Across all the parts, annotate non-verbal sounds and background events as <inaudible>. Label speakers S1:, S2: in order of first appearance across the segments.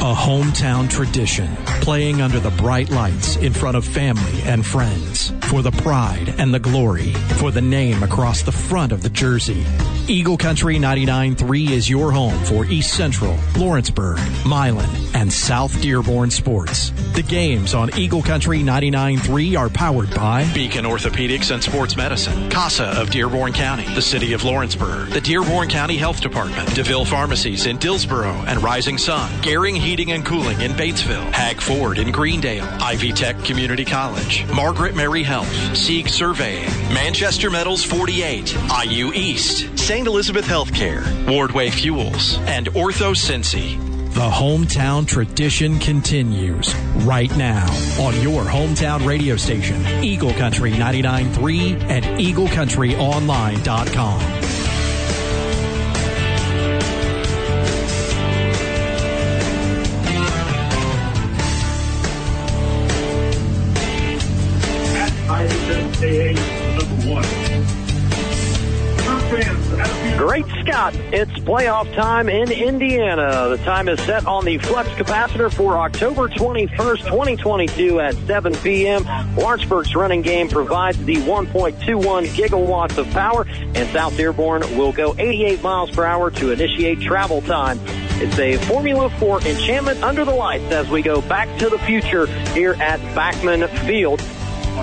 S1: A hometown tradition, playing under the bright lights in front of family and friends. For the pride and the glory, for the name across the front of the jersey. Eagle Country 99.3 is your home for East Central, Lawrenceburg, Milan, and South Dearborn sports. The games on Eagle Country 99.3 are powered by Beacon Orthopedics and Sports Medicine, CASA of Dearborn County, the City of Lawrenceburg, the Dearborn County Health Department, DeVille Pharmacies in Dillsboro and Rising Sun, Garing Heating and Cooling in Batesville, Hag Ford in Greendale, Ivy Tech Community College, Margaret Mary Health, Sieg Surveying, Manchester Metals 48, IU East, St. Elizabeth Healthcare, Wardway Fuels, and Ortho Cincy. The hometown tradition continues right now on your hometown radio station, Eagle Country 99.3 and EagleCountryOnline.com.
S2: Great It's playoff time in Indiana. The time is set on the flux capacitor for October 21st, 2022 at 7 p.m. Lawrenceburg's running game provides the 1.21 gigawatts of power, and South Dearborn will go 88 miles per hour to initiate travel time. It's a Formula 4 enchantment under the lights as we go back to the future here at Backman Field.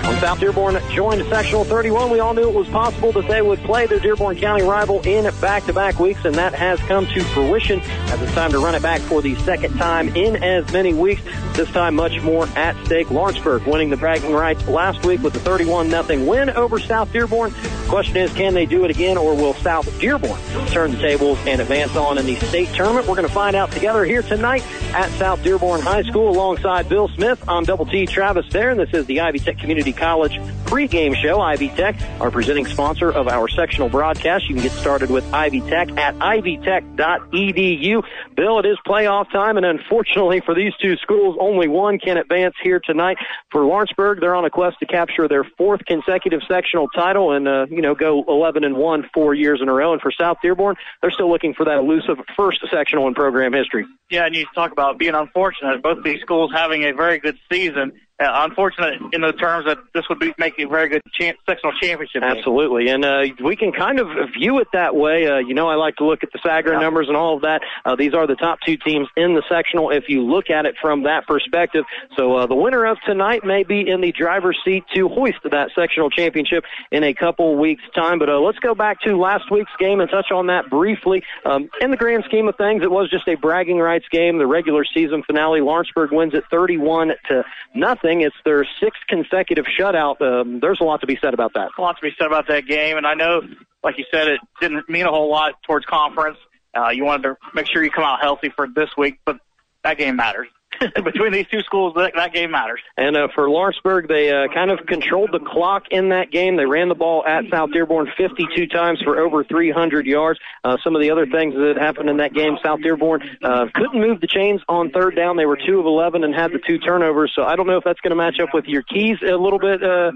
S2: When South Dearborn joined Sectional 31, we all knew it was possible that they would play their Dearborn County rival in back-to-back weeks, and that has come to fruition as it's time to run it back for the second time in as many weeks. This time, much more at stake. Lawrenceburg winning the bragging rights last week with a 31-0 win over South Dearborn. Question is, can they do it again, or will South Dearborn turn the tables and advance on in the state tournament? We're going to find out together here tonight at South Dearborn High School alongside Bill Smith. I'm Double T Travis there, and this is the Ivy Tech Community College pregame show. Ivy Tech, our presenting sponsor of our sectional broadcast. You can get started with Ivy Tech at ivytech.edu. Bill, it is playoff time, and unfortunately for these two schools, only one can advance here tonight. For Lawrenceburg, they're on a quest to capture their fourth consecutive sectional title and, uh, you know, go 11 and 1 four years in a row. And for South Dearborn, they're still looking for that elusive first sectional in program history.
S3: Yeah, and you talk about being unfortunate. Both these schools having a very good season uh, unfortunate in the terms that this would be a very good champ, sectional championship. Game.
S2: Absolutely, and uh, we can kind of view it that way. Uh, you know, I like to look at the Sagarin yeah. numbers and all of that. Uh, these are the top two teams in the sectional if you look at it from that perspective. So uh, the winner of tonight may be in the driver's seat to hoist that sectional championship in a couple weeks' time. But uh, let's go back to last week's game and touch on that briefly. Um, in the grand scheme of things, it was just a bragging rights game. The regular season finale, Lawrenceburg wins it 31 to nothing. It's their sixth consecutive shutout. Um, there's a lot to be said about that.
S3: A lot to be said about that game, and I know, like you said, it didn't mean a whole lot towards conference. Uh, you wanted to make sure you come out healthy for this week, but that game matters. <laughs> between these two schools, that, that game matters.
S2: And uh, for Lawrenceburg, they uh, kind of controlled the clock in that game. They ran the ball at South Dearborn 52 times for over 300 yards. Uh, some of the other things that happened in that game, South Dearborn uh, couldn't move the chains on third down. They were two of 11 and had the two turnovers. So I don't know if that's going to match up with your keys a little bit uh,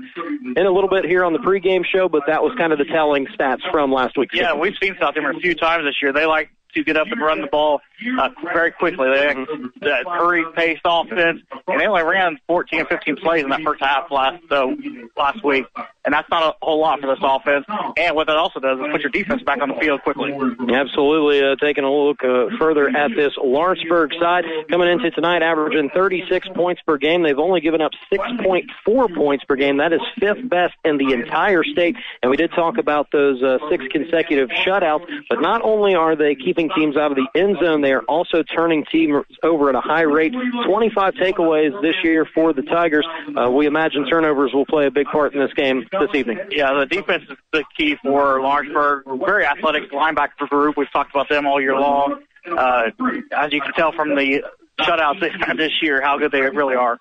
S2: in a little bit here on the pregame show, but that was kind of the telling stats from last week.
S3: Yeah, we've seen South Dearborn a few times this year. They like to get up and run the ball uh, very quickly. They had that hurried paced offense, and they only ran 14 or 15 plays in that first half last so last week, and that's not a whole lot for this offense. And what that also does is put your defense back on the field quickly.
S2: Absolutely. Uh, taking a look uh, further at this Lawrenceburg side, coming into tonight, averaging 36 points per game. They've only given up 6.4 points per game. That is fifth best in the entire state. And we did talk about those uh, six consecutive shutouts, but not only are they keeping teams out of the end zone, they are also turning teams over at a high rate. 25 takeaways this year for the Tigers. Uh, we imagine turnovers will play a big part in this game this evening.
S3: Yeah, the defense is the key for Lawrenceburg. Very athletic linebacker group. We've talked about them all year long. Uh, as you can tell from the shutouts <laughs> this year, how good they really are.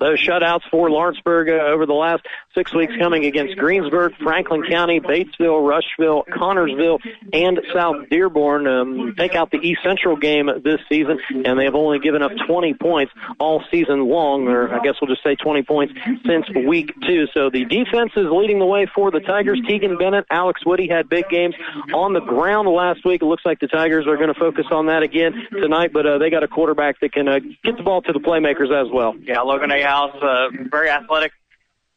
S2: Those shutouts for Lawrenceburg uh, over the last six weeks coming against Greensburg, Franklin County, Batesville, Rushville, Connersville, and South Dearborn. Um, take out the East Central game this season, and they have only given up 20 points all season long, or I guess we'll just say 20 points since week two. So the defense is leading the way for the Tigers. Tegan Bennett, Alex Woody had big games on the ground last week. It looks like the Tigers are going to focus on that again tonight, but uh, they got a quarterback that can uh, get the ball to the playmakers as well.
S3: Yeah, Logan Ahouse, uh, very athletic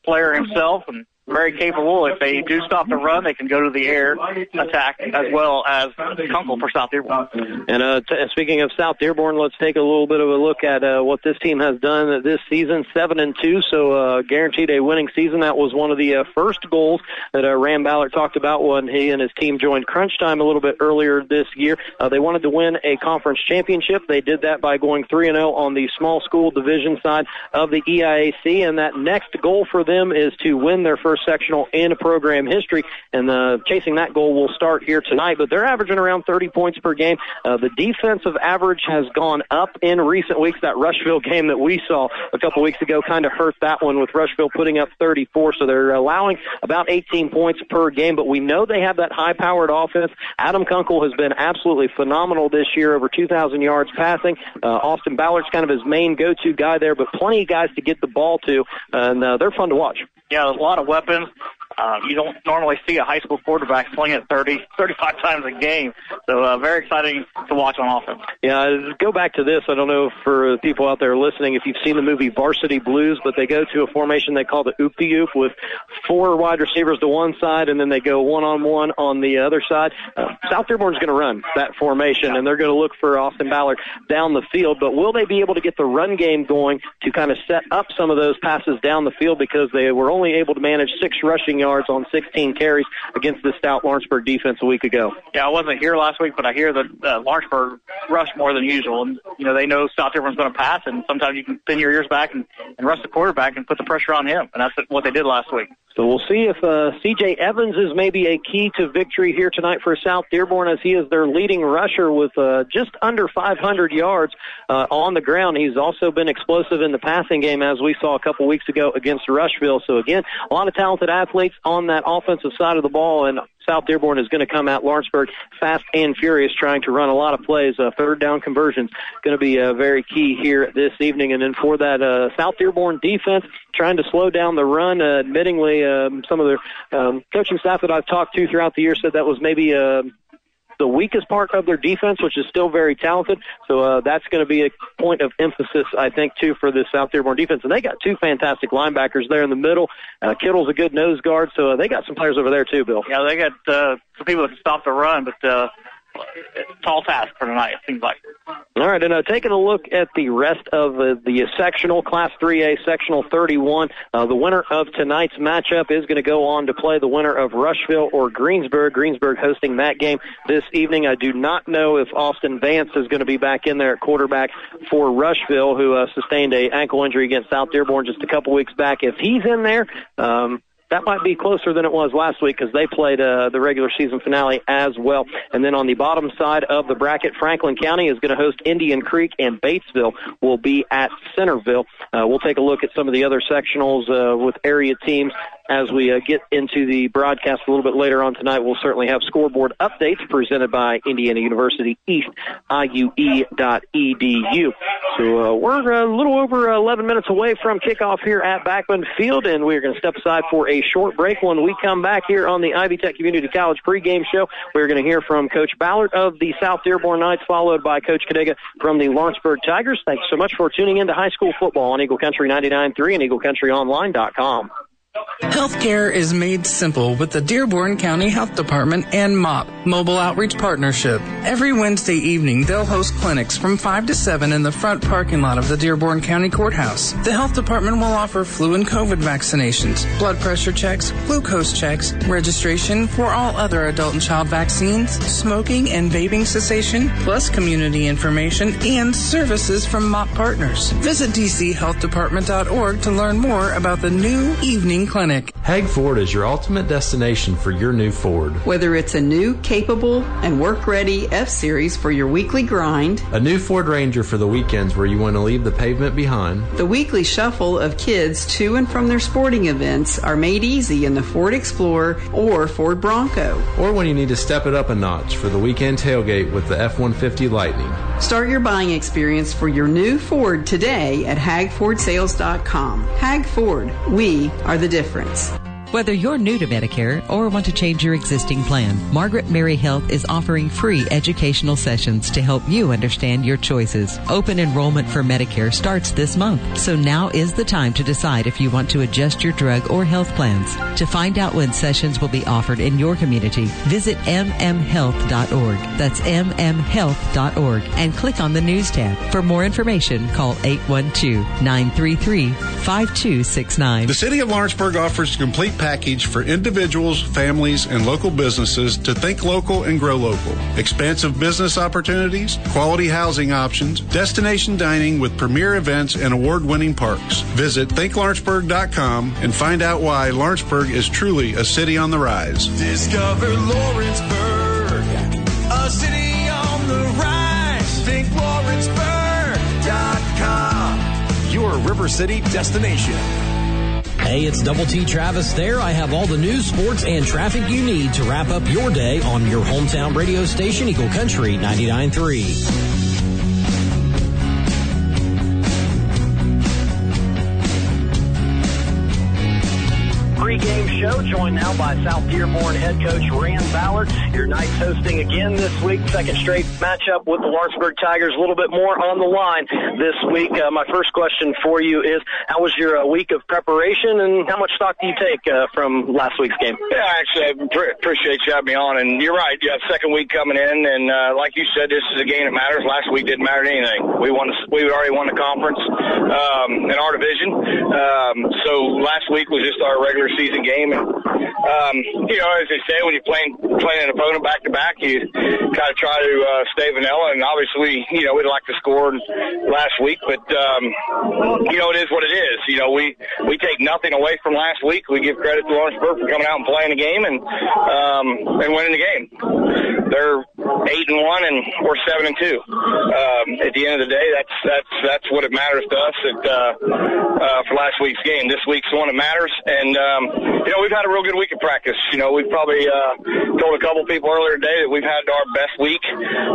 S3: player himself, and very capable. If they do stop the run, they can go to the air attack as well as Kunkel for South Dearborn.
S2: And uh, t- speaking of South Dearborn, let's take a little bit of a look at uh, what this team has done this season. Seven and two, so uh, guaranteed a winning season. That was one of the uh, first goals that uh, Ram Ballard talked about when he and his team joined Crunch Time a little bit earlier this year. Uh, they wanted to win a conference championship. They did that by going three and zero on the small school division side of the EIAC, and that next goal for them is to win their first sectional in program history. And uh, chasing that goal will start here tonight. But they're averaging around 30 points per game. Uh, the defensive average has gone up in recent weeks. That Rushville game that we saw a couple weeks ago kind of hurt that one with Rushville putting up 34. So they're allowing about 18 points per game. But we know they have that high-powered offense. Adam Kunkel has been absolutely phenomenal this year, over 2,000 yards passing. Uh, Austin Ballard's kind of his main go-to guy there, but plenty of guys to get the ball to, and uh, they're fun to watch.
S3: Yeah, a lot of weapons. Uh, you don't normally see a high school quarterback sling it 30, 35 times a game. So uh, very exciting to watch on offense.
S2: Yeah, go back to this. I don't know for people out there listening if you've seen the movie Varsity Blues, but they go to a formation they call the oop the oop with four wide receivers to one side, and then they go one on one on the other side. Uh, South Dearborn's going to run that formation, and they're going to look for Austin Ballard down the field. But will they be able to get the run game going to kind of set up some of those passes down the field because they were only able to manage six rushing yards on 16 carries against the stout Lawrenceburg defense a week ago?
S3: Yeah, I wasn't here last week, but I hear that uh, Lawrenceburg rushed more than usual, and you know they know South Dearborn's going to pass, and sometimes you can pin your ears back and, and rush the quarterback and put the pressure on him, and that's what they did last week.
S2: So we'll see if uh, C.J. Evans is maybe a key to victory here tonight for South Dearborn, as he is their leading rusher with uh, just under 500 yards uh, on the ground. He's also been explosive in the passing game, as we saw a couple weeks ago against Rushville. So again, a lot of talented athletes on that offensive side of the ball, and South Dearborn is going to come out Lawrenceburg fast and furious, trying to run a lot of plays. Uh, third down conversions going to be uh, very key here this evening. And then for that uh, South Dearborn defense, trying to slow down the run. Uh, admittingly, um, some of the um, coaching staff that I've talked to throughout the year said that was maybe uh, the weakest part of their defense, which is still very talented. So uh, that's going to be a point of emphasis, I think, too, for the South Dearborn defense. And they got two fantastic linebackers there in the middle. Uh, Kittle's a good nose guard, so uh, they got some players over there too, Bill.
S3: Yeah, they got uh, some people that can stop the run, but uh, tall task for tonight, it seems like.
S2: All right, and uh, taking a look at the rest of uh, the sectional, Class 3A, Sectional 31, uh, the winner of tonight's matchup is going to go on to play the winner of Rushville or Greensburg. Greensburg hosting that game this evening. I do not know if Austin Vance is going to be back in there at quarterback for Rushville, who uh, sustained a ankle injury against South Dearborn just a couple weeks back. If he's in there, um, that might be closer than it was last week because they played uh, the regular season finale as well. And then on the bottom side of the bracket, Franklin County is going to host Indian Creek, and Batesville will be at Centerville. Uh, we'll take a look at some of the other sectionals uh, with area teams as we uh, get into the broadcast a little bit later on tonight, we'll certainly have scoreboard updates presented by Indiana University East, IUE.edu. So uh, we're a little over 11 minutes away from kickoff here at Backman Field, and we're going to step aside for a short break. When we come back here on the Ivy Tech Community College pregame show, we're going to hear from Coach Ballard of the South Dearborn Knights, followed by Coach Kadega from the Lawrenceburg Tigers. Thanks so much for tuning in to high school football on Eagle Country 99.3 and EagleCountryOnline.com.
S4: Healthcare is made simple with the Dearborn County Health Department and MOP Mobile Outreach Partnership. Every Wednesday evening, they'll host clinics from 5 to 7 in the front parking lot of the Dearborn County Courthouse. The health department will offer flu and COVID vaccinations, blood pressure checks, glucose checks, registration for all other adult and child vaccines, smoking and vaping cessation, plus community information and services from MOP partners. Visit dchealthdepartment.org to learn more about the new evening clinic
S5: Clinic.
S6: Hag Ford is your ultimate destination for your new Ford.
S7: Whether it's a new, capable, and work ready F Series for your weekly grind,
S6: a new Ford Ranger for the weekends where you want to leave the pavement behind,
S7: the weekly shuffle of kids to and from their sporting events are made easy in the Ford Explorer or Ford Bronco.
S6: Or when you need to step it up a notch for the weekend tailgate with the F 150 Lightning.
S7: Start your buying experience for your new Ford today at hagfordsales.com. Hag Ford, we are the difference.
S8: Whether you're new to Medicare or want to change your existing plan, Margaret Mary Health is offering free educational sessions to help you understand your choices. Open enrollment for Medicare starts this month, so now is the time to decide if you want to adjust your drug or health plans. To find out when sessions will be offered in your community, visit mmhealth.org. That's mmhealth.org and click on the news tab. For more information, call 812-933-5269.
S9: The City of Lawrenceburg offers complete package for individuals, families, and local businesses to think local and grow local. Expansive business opportunities, quality housing options, destination dining with premier events and award winning parks. Visit thinklawrenceburg.com and find out why Lawrenceburg is truly a city on the rise.
S10: Discover Lawrenceburg, a city on the rise. ThinkLawrenceburg.com,
S1: your River City destination.
S11: Hey, it's Double T Travis there. I have all the news, sports, and traffic you need to wrap up your day on your hometown radio station, Eagle Country 99.3.
S2: Show joined now by South Dearborn head coach Rand Ballard. Your Knights hosting again this week, second straight matchup with the Lawrenceburg Tigers. A little bit more on the line this week. Uh, my first question for you is, how was your uh, week of preparation, and how much stock do you take uh, from last week's game?
S12: Yeah, actually, I pre- appreciate you having me on. And you're right, you have second week coming in, and uh, like you said, this is a game that matters. Last week didn't matter anything. We won. We already won the conference um, in our division. Um, so last week was just our regular season game. And, um, you know, as they say, when you're playing playing an opponent back to back, you kind of try to uh, stay vanilla. And obviously, you know, we'd like to score last week, but um, you know, it is what it is. You know, we we take nothing away from last week. We give credit to Lawrenceburg for coming out and playing the game and um, and winning the game. They're eight and one, and we're seven and two. Um, at the end of the day, that's that's that's what it matters to us. At, uh, uh, for last week's game, this week's one that matters, and um, you know we've had a real good week of practice. You know we've probably uh, told a couple people earlier today that we've had our best week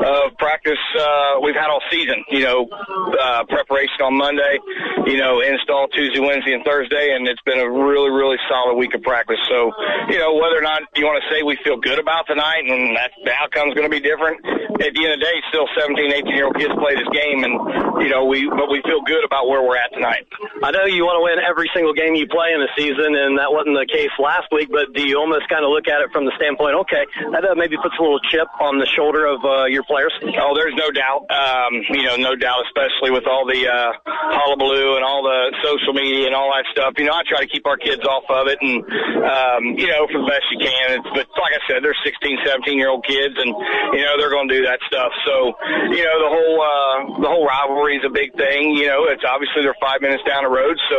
S12: of practice uh, we've had all season. You know, uh, preparation on Monday, you know, install Tuesday, Wednesday, and Thursday, and it's been a really really solid week of practice. So you know whether or not you want to say we feel good about tonight and that the outcome's going to be different. At the end of the day, still 17, 18 year old kids play this game, and you know we but we feel good about where we're at tonight.
S2: I know you want to win every single game you play in the season, and that wasn't the case last week. But do you almost kind of look at it from the standpoint, okay, that maybe puts a little chip on the shoulder of uh, your players?
S12: Oh, there's no doubt. Um, you know, no doubt, especially with all the uh, hullabaloo and all the social media and all that stuff. You know, I try to keep our kids off of it, and um, you know, for the best you can. It's, but like I said, they're 16, 17 year old kids, and you know they're going to do that stuff. So, you know, the whole uh, the whole rivalry is a big thing. You know, it's obviously they're five minutes down the road, so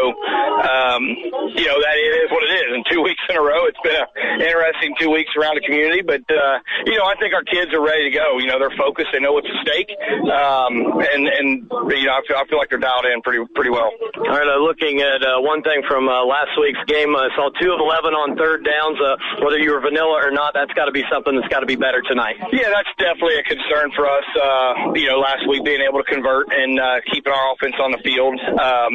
S12: um, you know that is what it is. And two weeks in a row, it's been an interesting two weeks around the community. But uh, you know, I think our kids are ready to go. You know, they're focused. They know what's at stake, um, and and you know, I feel, I feel like they're dialed in pretty pretty well.
S2: All right, uh, looking at uh, one thing from uh, last week's game, I saw two of eleven on third downs. Uh, whether you were vanilla or not, that's got to be something that's got to be better tonight.
S12: Yeah, that's definitely a concern for us. Uh, you know, last week being able to convert and uh, keeping our offense on the field, um,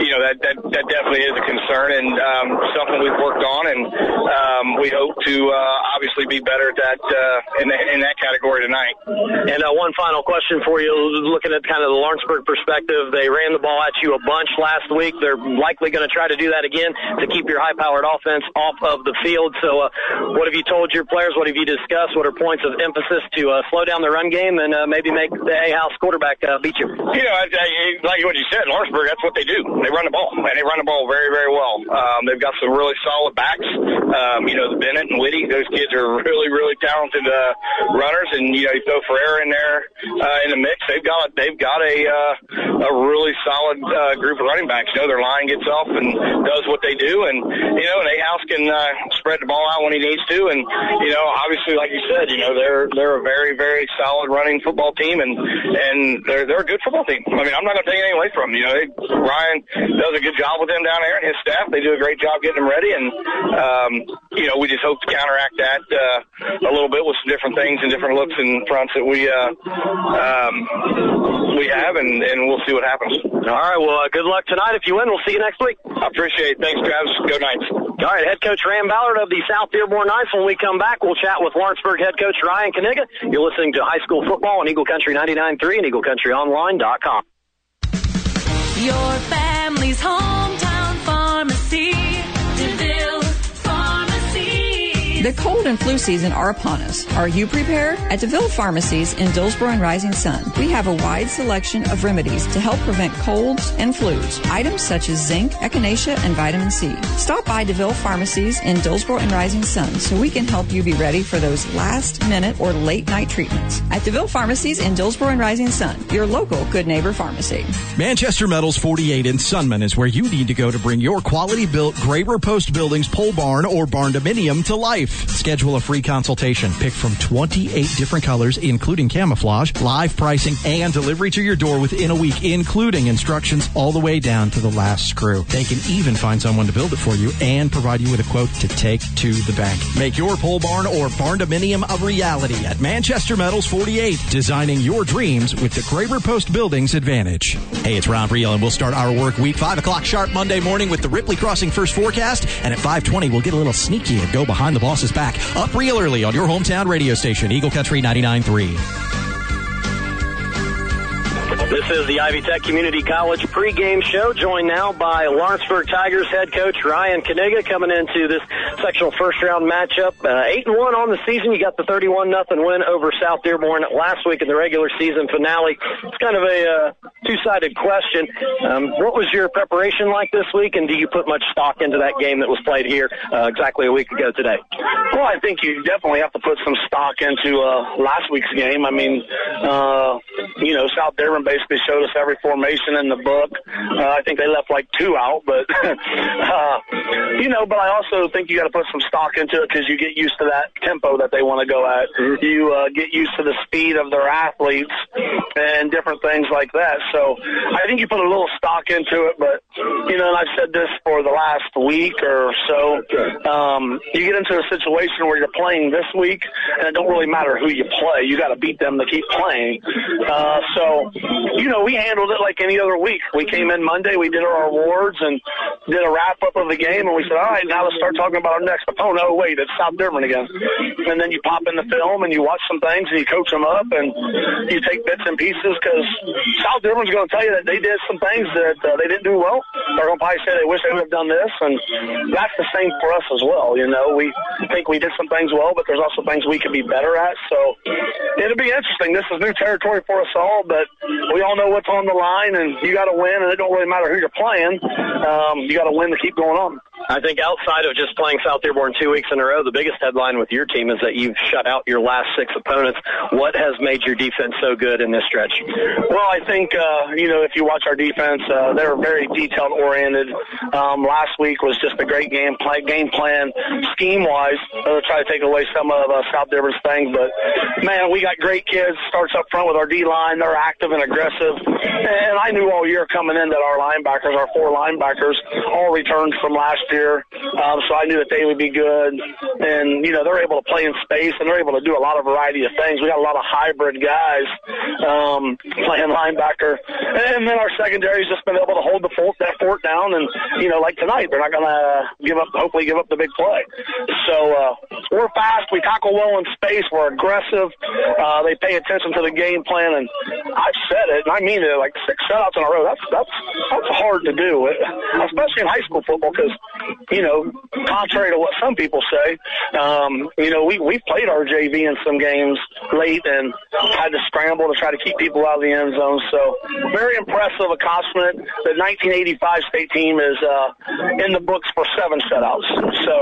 S12: you know, that, that that definitely is a concern and um, something we've worked on, and um, we hope to uh, obviously be better at that uh, in, the, in that category tonight.
S2: And uh, one final question for you, looking at kind of the Lawrenceburg perspective, they ran the ball at you a bunch last week. They're likely going to try to do that again to keep your high-powered offense off of the field. So, uh, what have you told your players? What have you discussed? What are points of emphasis to uh, slow down the run game and uh, maybe make the Ahouse quarterback uh, beat you?
S12: You know, I, I, like what you said, Lawrenceburg, that's what they do. They run the ball, and they run the ball very, very well. Um, they've got some really solid backs. Um, you know, the Bennett and Whitty, those kids are <laughs> really, really talented uh, runners, and you know, you throw Ferreira in there uh, in the mix. They've got they've got a uh, a really solid uh, group of running backs. You know, their line gets off and does what they do, and you know, and Ahouse can uh, spread the ball out when he needs to, and you know, obviously, like you said, you know, they're they're a very, very solid running football team, and and they're they're a good football team. I mean, I'm not going to take anything away from them. You know, they, Ryan does a good job with them down there, and his staff they do a great job getting them ready, and um, you know, we just hope to counteract that uh, a little bit with some different things and different looks and fronts that we uh, um, we have, and and we'll see what happens.
S2: All right. Well, uh, good luck tonight. If you win, we'll see you next week.
S12: I appreciate it. Thanks, Travis. Go Knights.
S2: All right, head coach Ram Ballard of the South Dearborn Knights. When we come back, we'll chat with Lawrenceburg head coach Ryan Kaniga. You're listening to high school football on Eagle Country 99.3 and EagleCountryOnline.com.
S13: Your family's hometown pharmacy,
S14: The cold and flu season are upon us. Are you prepared? At DeVille Pharmacies in Dillsboro and Rising Sun, we have a wide selection of remedies to help prevent colds and flus. Items such as zinc, echinacea, and vitamin C. Stop by DeVille Pharmacies in Dillsboro and Rising Sun so we can help you be ready for those last minute or late night treatments. At DeVille Pharmacies in Dillsboro and Rising Sun, your local good neighbor pharmacy.
S1: Manchester Metals 48 in Sunman is where you need to go to bring your quality built Graber Post Buildings pole barn or barn dominium to life. Schedule a free consultation. Pick from 28 different colors, including camouflage, live pricing, and delivery to your door within a week, including instructions all the way down to the last screw. They can even find someone to build it for you and provide you with a quote to take to the bank. Make your pole barn or barn dominium a reality at Manchester Metals 48, designing your dreams with the Graber Post Buildings advantage. Hey, it's Ron Friel, and we'll start our work week 5 o'clock sharp Monday morning with the Ripley Crossing first forecast, and at 520 we'll get a little sneaky and go behind the boss's back. Up real early on your hometown radio station, Eagle Country 99.3.
S2: This is the Ivy Tech Community College pregame show, joined now by Lawrenceburg Tigers head coach Ryan Kaniga coming into this sectional first round matchup. Uh, eight and one on the season. You got the 31 nothing win over South Dearborn last week in the regular season finale. It's kind of a uh, two sided question. Um, what was your preparation like this week, and do you put much stock into that game that was played here uh, exactly a week ago today?
S15: Well, I think you definitely have to put some stock into uh, last week's game. I mean, uh, you know, South Dearborn basically showed us every formation in the book. Uh, I think they left like two out, but <laughs> uh, you know, but I also think you got to put some stock into it because you get used to that tempo that they want to go at. You uh, get used to the speed of their athletes and different things like that. So I think you put a little stock into it, but you know, and I've said this for the last week or so. Um, you get into a situation where you're playing this week, and it don't really matter who you play. You got to beat them to keep playing. Uh, so, you know, we handled it like any other week. We came in Monday, we did our awards and did a wrap up of the game, and we said, all right, now let's start talking about our next opponent. Oh, no, wait, it's South Dearborn again. And then you pop in the film and you watch some things and you coach them up and you take bits and pieces because South Dearborn's going to tell you that they did some things that uh, they didn't do well. They're going to probably say they wish they would have done this, and that's the same for us as well. You know, we think we did some things well, but there's also things we could be better at. So it'll be interesting. This is new territory for us all, but we all know what's on the line, and you got to win, and it don't really matter who you're playing. Um, you got to win to keep going on.
S2: I think outside of just playing South Dearborn two weeks in a row, the biggest headline with your team is that you've shut out your last six opponents. What has made your defense so good in this stretch?
S15: Well, I think uh, you know if you watch our defense, uh, they're very detailed oriented. Um, last week was just a great game play, game plan, scheme wise. Uh, try to take away some of uh, South Dearborn's things, but man, we got great kids. Starts up front with our D line. They're active and aggressive, and I knew all year coming in that our linebackers, our four linebackers, all returned from last year, um, so I knew that they would be good. And you know they're able to play in space and they're able to do a lot of variety of things. We got a lot of hybrid guys um, playing linebacker, and then our secondary's just been able to hold the fort, that fort down. And you know, like tonight, they're not going to give up. Hopefully, give up the big play. So uh, we're fast. We tackle well in space. We're aggressive. Uh, they pay attention to the game plan, and I've said it, and I mean it. Like six shutouts in a row. That's that's that's hard to do, especially in high school football because you know, contrary to what some people say, um, you know, we we played our JV in some games late and had to scramble to try to keep people out of the end zone. So very impressive accomplishment. The 1985 state team is uh, in the books for seven shutouts. So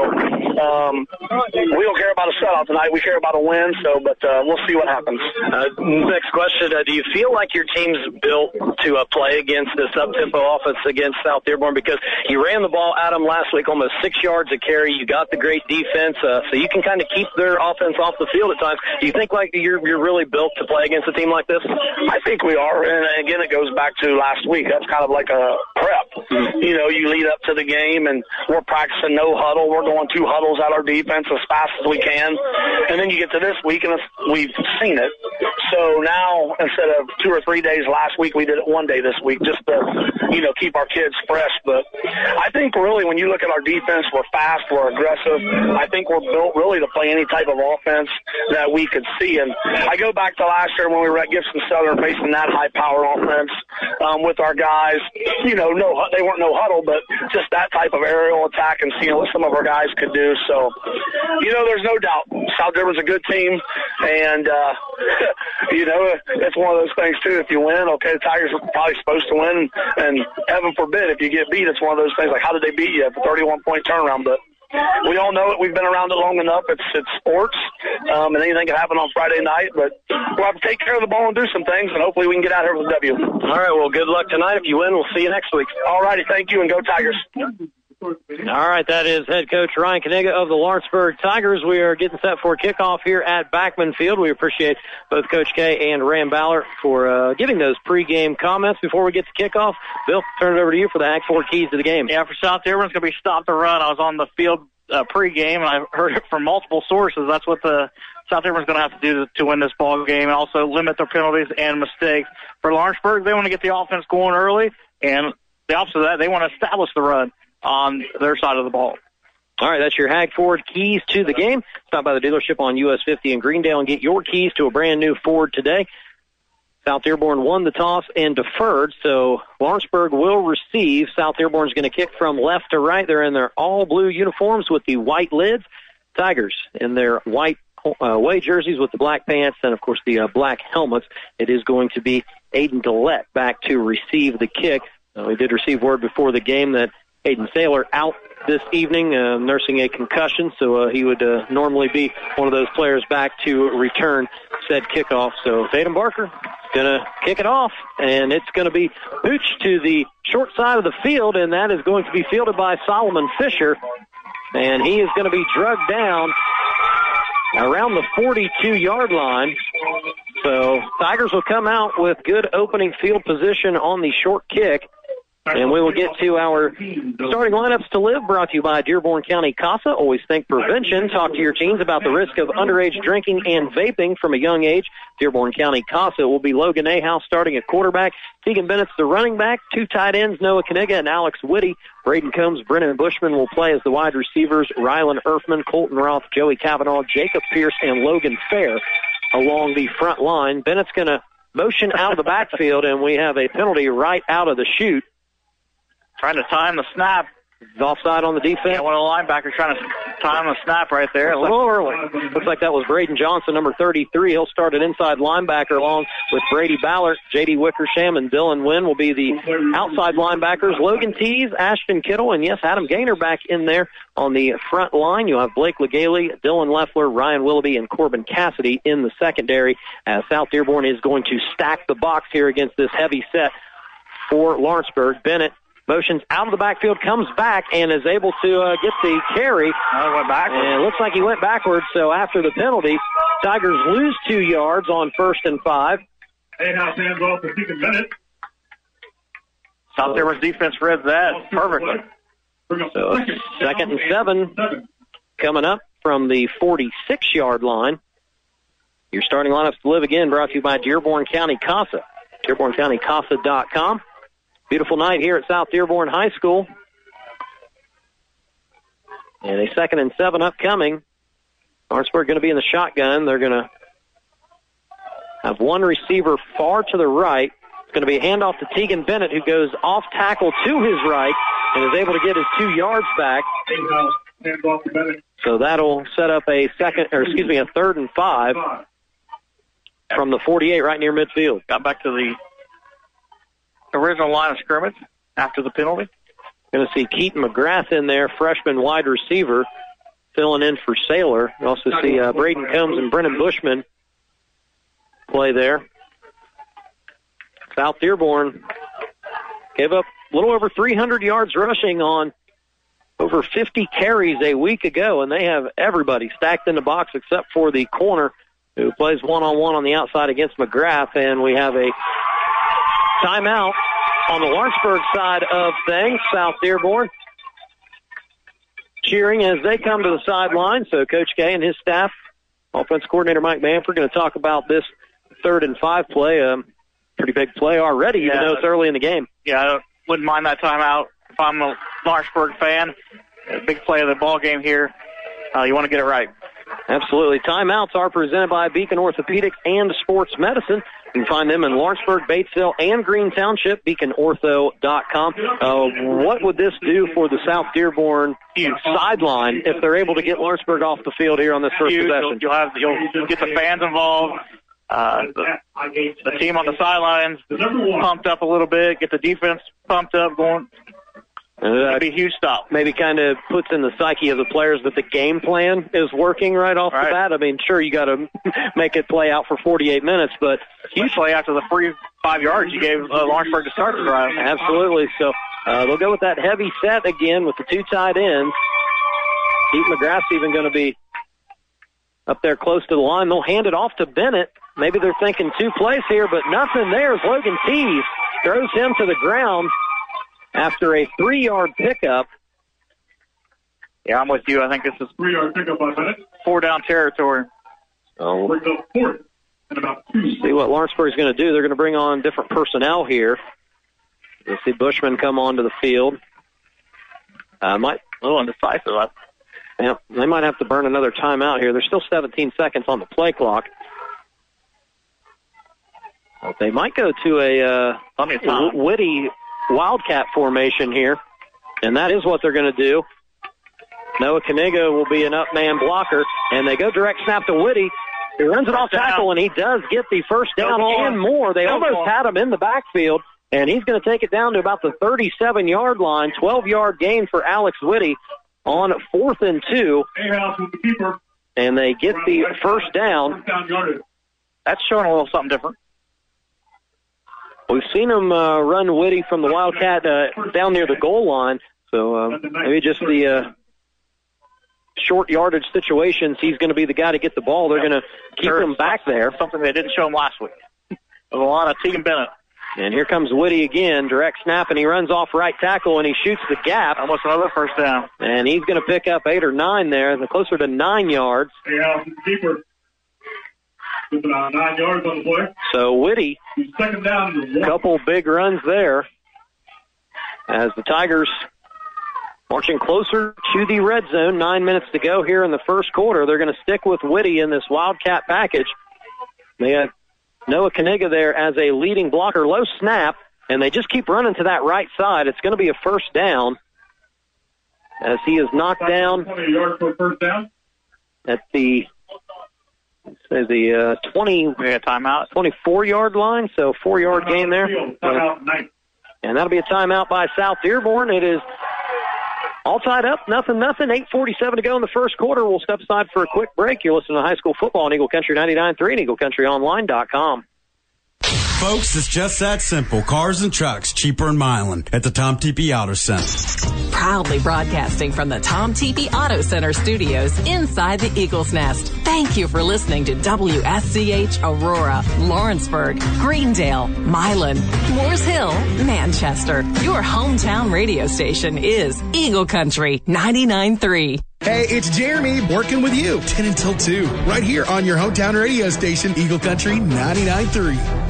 S15: um, we don't care about a shutout tonight. We care about a win. So, but uh, we'll see what happens.
S2: Uh, next question: uh, Do you feel like your team's built to uh, play against this up-tempo offense against South Dearborn? Because you ran the ball at them last week, almost six yards a carry. You got the great defense, uh, so you can kind of keep their offense off the field at times. Do you think like you're you're really built to play against a team like this?
S15: I think we are, and again, it goes back to last week. That's kind of like a prep. You know, you lead up to the game, and we're practicing no huddle. We're going two huddles at our defense as fast as we can, and then you get to this week, and we've seen it. So now, instead of two or three days last week, we did it one day this week, just to you know keep our kids fresh. But I think really, when you look at our defense, we're fast, we're aggressive. I think we're built really to play any type of offense that we could see. And I go back to last year when we were at Gibson Southern facing that high power offense um, with our guys. You know, no, they weren't no huddle, but just that type of aerial attack and seeing what some of our guys could do. So, you know, there's no doubt South Dearborn's a good team, and uh, <laughs> you know, it's one of those things too. If you win, okay, the Tigers are probably supposed to win, and heaven forbid if you get beat, it's one of those things like how did they beat you the 31 point turnaround, but we all know it. We've been around it long enough. It's it's sports, um, and anything can happen on Friday night. But we'll have to take care of the ball and do some things, and hopefully we can get out here with a W.
S2: All right. Well, good luck tonight. If you win, we'll see you next week.
S15: All righty. Thank you, and go Tigers.
S2: All right, that is head coach Ryan Kaniga of the Lawrenceburg Tigers. We are getting set for kickoff here at Backman Field. We appreciate both Coach K and Ram Ballard for uh, giving those pregame comments before we get to kickoff. Bill, turn it over to you for the Hag Ford keys to the game.
S3: Yeah, for South it's going to be stop the run. I was on the field uh, pregame, and I heard it from multiple sources. That's what the South Dearborn's going to have to do to, to win this ball game, and also limit their penalties and mistakes. For Lawrenceburg, they want to get the offense going early, and the opposite of that, they want to establish the run on their side of the ball.
S2: All right, that's your Hag Ford keys to the game. Stop by the dealership on US 50 in Greendale and get your keys to a brand new Ford today. South Dearborn won the toss and deferred, so Lawrenceburg will receive. South Dearborn's going to kick from left to right. They're in their all blue uniforms with the white lids. Tigers in their white uh, away jerseys with the black pants and, of course, the uh, black helmets. It is going to be Aiden Gillette back to receive the kick. Uh, we did receive word before the game that Aiden Saylor out this evening, uh, nursing a concussion, so uh, he would uh, normally be one of those players back to return said kickoff. So Tatum Barker to kick it off, and it's to be Pooch to the short side of the field, and that is going to be fielded by Solomon Fisher, and he is to be drugged down around the 42-yard line. So Tigers will come out with good opening field position on the short kick. And we will get to our starting lineups to live, brought to you by Dearborn County CASA. Always think prevention. Talk to your teens about the risk of underage drinking and vaping from a young age. Dearborn County CASA will be Logan Ahouse starting at quarterback. Tegan Bennett's the running back. Two tight ends, Noah Kaniga and Alex Whitty. Braden Combs, Brennan Bushman will play as the wide receivers. Rylan Erfman, Colton Roth, Joey Kavanaugh, Jacob Pierce, and Logan Fair along the front line. Bennett's going to motion out of the backfield, and we have a penalty right out of the chute.
S3: Trying to time the snap.
S2: He's offside on the defense.
S3: Yeah, one of the linebackers trying to time the snap right there.
S2: A little early. Looks like that was Braden Johnson, number 33. He'll start at inside linebacker along with Brady Ballard. J.D. Wickersham and Dylan Wynn will be the outside linebackers. Logan Tees, Ashton Kittle, and yes, Adam Gaynor back in there on the front line. You'll have Blake Legaly, Dylan Leffler, Ryan Willoughby, and Corbin Cassidy in the secondary as South Dearborn is going to stack the box here against this heavy set for Lawrenceburg. Bennett motions out of the backfield, comes back, and is able to uh, get the carry.
S3: Oh, went backwards.
S2: And it looks like he went backwards. So after the penalty, Tigers lose two yards on first and five.
S16: Hey, house hands off for Tegan Bennett.
S3: South Dearborn's defense read that perfectly.
S2: So second and seven coming up from the 46 yard line. Your starting lineups to live again brought to you by Dearborn County CASA. DearbornCountyCASA.com. Beautiful night here at South Dearborn High School. And a second and seven upcoming. Lawrenceburg going to be in the shotgun. They're going to have one receiver far to the right. It's going to be a handoff to Tegan Bennett, who goes off tackle to his right and is able to get his two yards back. So that'll set up a second, or excuse me, a third and five from the 48 right near midfield.
S3: Got back to the original line of scrimmage after the penalty.
S2: Going to see Keaton McGrath in there, freshman wide receiver, filling in for Saylor. You also see uh, Braden Combs and Brennan Bushman play there. South Dearborn gave up a little over 300 yards rushing on over 50 carries a week ago, and they have everybody stacked in the box except for the corner who plays one-on-one on the outside against McGrath, and we have a timeout on the Lawrenceburg side of things. South Dearborn cheering as they come to the sideline. So Coach K and his staff, offense coordinator Mike Manford, going to talk about this third and five play. Um, pretty big play already, even
S3: Yeah.
S2: though it's early in the game.
S3: Yeah, I wouldn't mind that timeout if I'm a Lawrenceburg fan. A big play of the ball game here. Uh, you want to get it right.
S2: Absolutely. Timeouts are presented by Beacon Orthopedics and Sports Medicine. You can find them in Lawrenceburg, Batesville, and Green Township, beaconortho.com. Uh, what would this do for the South Dearborn sideline if they're able to get Lawrenceburg off the field here on this first
S3: Huge.
S2: Possession?
S3: you'll have you'll get the fans involved. Uh, the, the team on the sidelines pumped up a little bit. Get the defense pumped up, going.
S2: Uh,
S3: be a huge stop.
S2: maybe kind of puts in the psyche of the players that the game plan is working right off the bat. I mean, sure, you got to <laughs> make it play out for 48 minutes, but
S3: play after the free five yards you gave uh, Lawrenceburg to start the drive.
S2: Absolutely. So uh, they'll go with that heavy set again with the two tight ends. Pete McGrath's even going to be up there close to the line. They'll hand it off to Bennett. Maybe they're thinking two plays here, but nothing there as Logan Tees throws him to the ground after a three-yard pickup.
S3: Yeah, I'm with you. I think this is
S16: three yard pickup by minute.
S3: four down territory.
S2: So
S16: Brings up fourth and about two.
S2: see what Lawrenceburg's going to do. They're going to bring on different personnel here. You'll see Bushman come onto the field. Uh, might
S3: A little indecisive. I-
S2: Yeah, they might have to burn another timeout here. There's still 17 seconds on the play clock. Well, They might go to a uh,
S3: Plenty of
S2: witty wildcat formation here, and that is what they're going to do. Noah Kaniga will be an up man blocker, and they go direct snap to Whitty. He runs it off tackle, and he does get the first down
S3: Go for it.
S2: and more. They
S3: Go
S2: almost
S3: for it.
S2: had him in the backfield, and he's going to take it down to about the 37 yard line. 12 yard gain for Alex Whitty on fourth and two,
S16: Ahouse with the keeper.
S2: and they get the first down.
S16: First down yardage.
S3: That's showing a little something different.
S2: We've seen him uh, run Whitty from the Wildcat uh, down near the goal line, so uh, maybe just the uh, short yardage situations. He's going to be the guy to get the ball. They're going to keep
S3: Sure.
S2: him back there.
S3: Something they didn't show him last week. A lot of Tegan Bennett.
S2: And here comes Whitty again, direct snap, and he runs off right tackle and he shoots the gap.
S3: Almost another first down.
S2: And he's going to pick up eight or nine there, the closer to nine yards.
S16: Ahouse with the keeper. With about nine yards on the play.
S2: So Whitty,
S16: Second down
S2: couple big runs there as the Tigers marching closer to the red zone. Nine minutes to go here in the first quarter. They're going to stick with Whitty in this Wildcat package. They have Noah Kaniga there as a leading blocker, low snap, and they just keep running to that right side. It's going to be a first down as he is knocked down
S16: 20 yards for first down.
S2: at the say the uh, 20
S3: We got a timeout.
S2: 24 yard line, so four yard gain there. And that'll be a timeout by South Dearborn. It is all tied up, nothing, nothing. 8.47 to go in the first quarter. We'll step aside for a quick break. You're listening to high school football on Eagle Country 99.3 and EagleCountryOnline.com.
S17: Folks, it's just that simple. Cars and trucks cheaper in Milan at the Tom Tepe Auto Center.
S18: Proudly broadcasting from the Tom Tepe Auto Center studios inside the Eagle's Nest. Thank you for listening to WSCH Aurora, Lawrenceburg, Greendale, Milan, Moores Hill, Manchester. Your hometown radio station is Eagle Country 99.3.
S19: Hey, it's Jeremy working with you 10 until 2, right here on your hometown radio station, Eagle Country 99.3.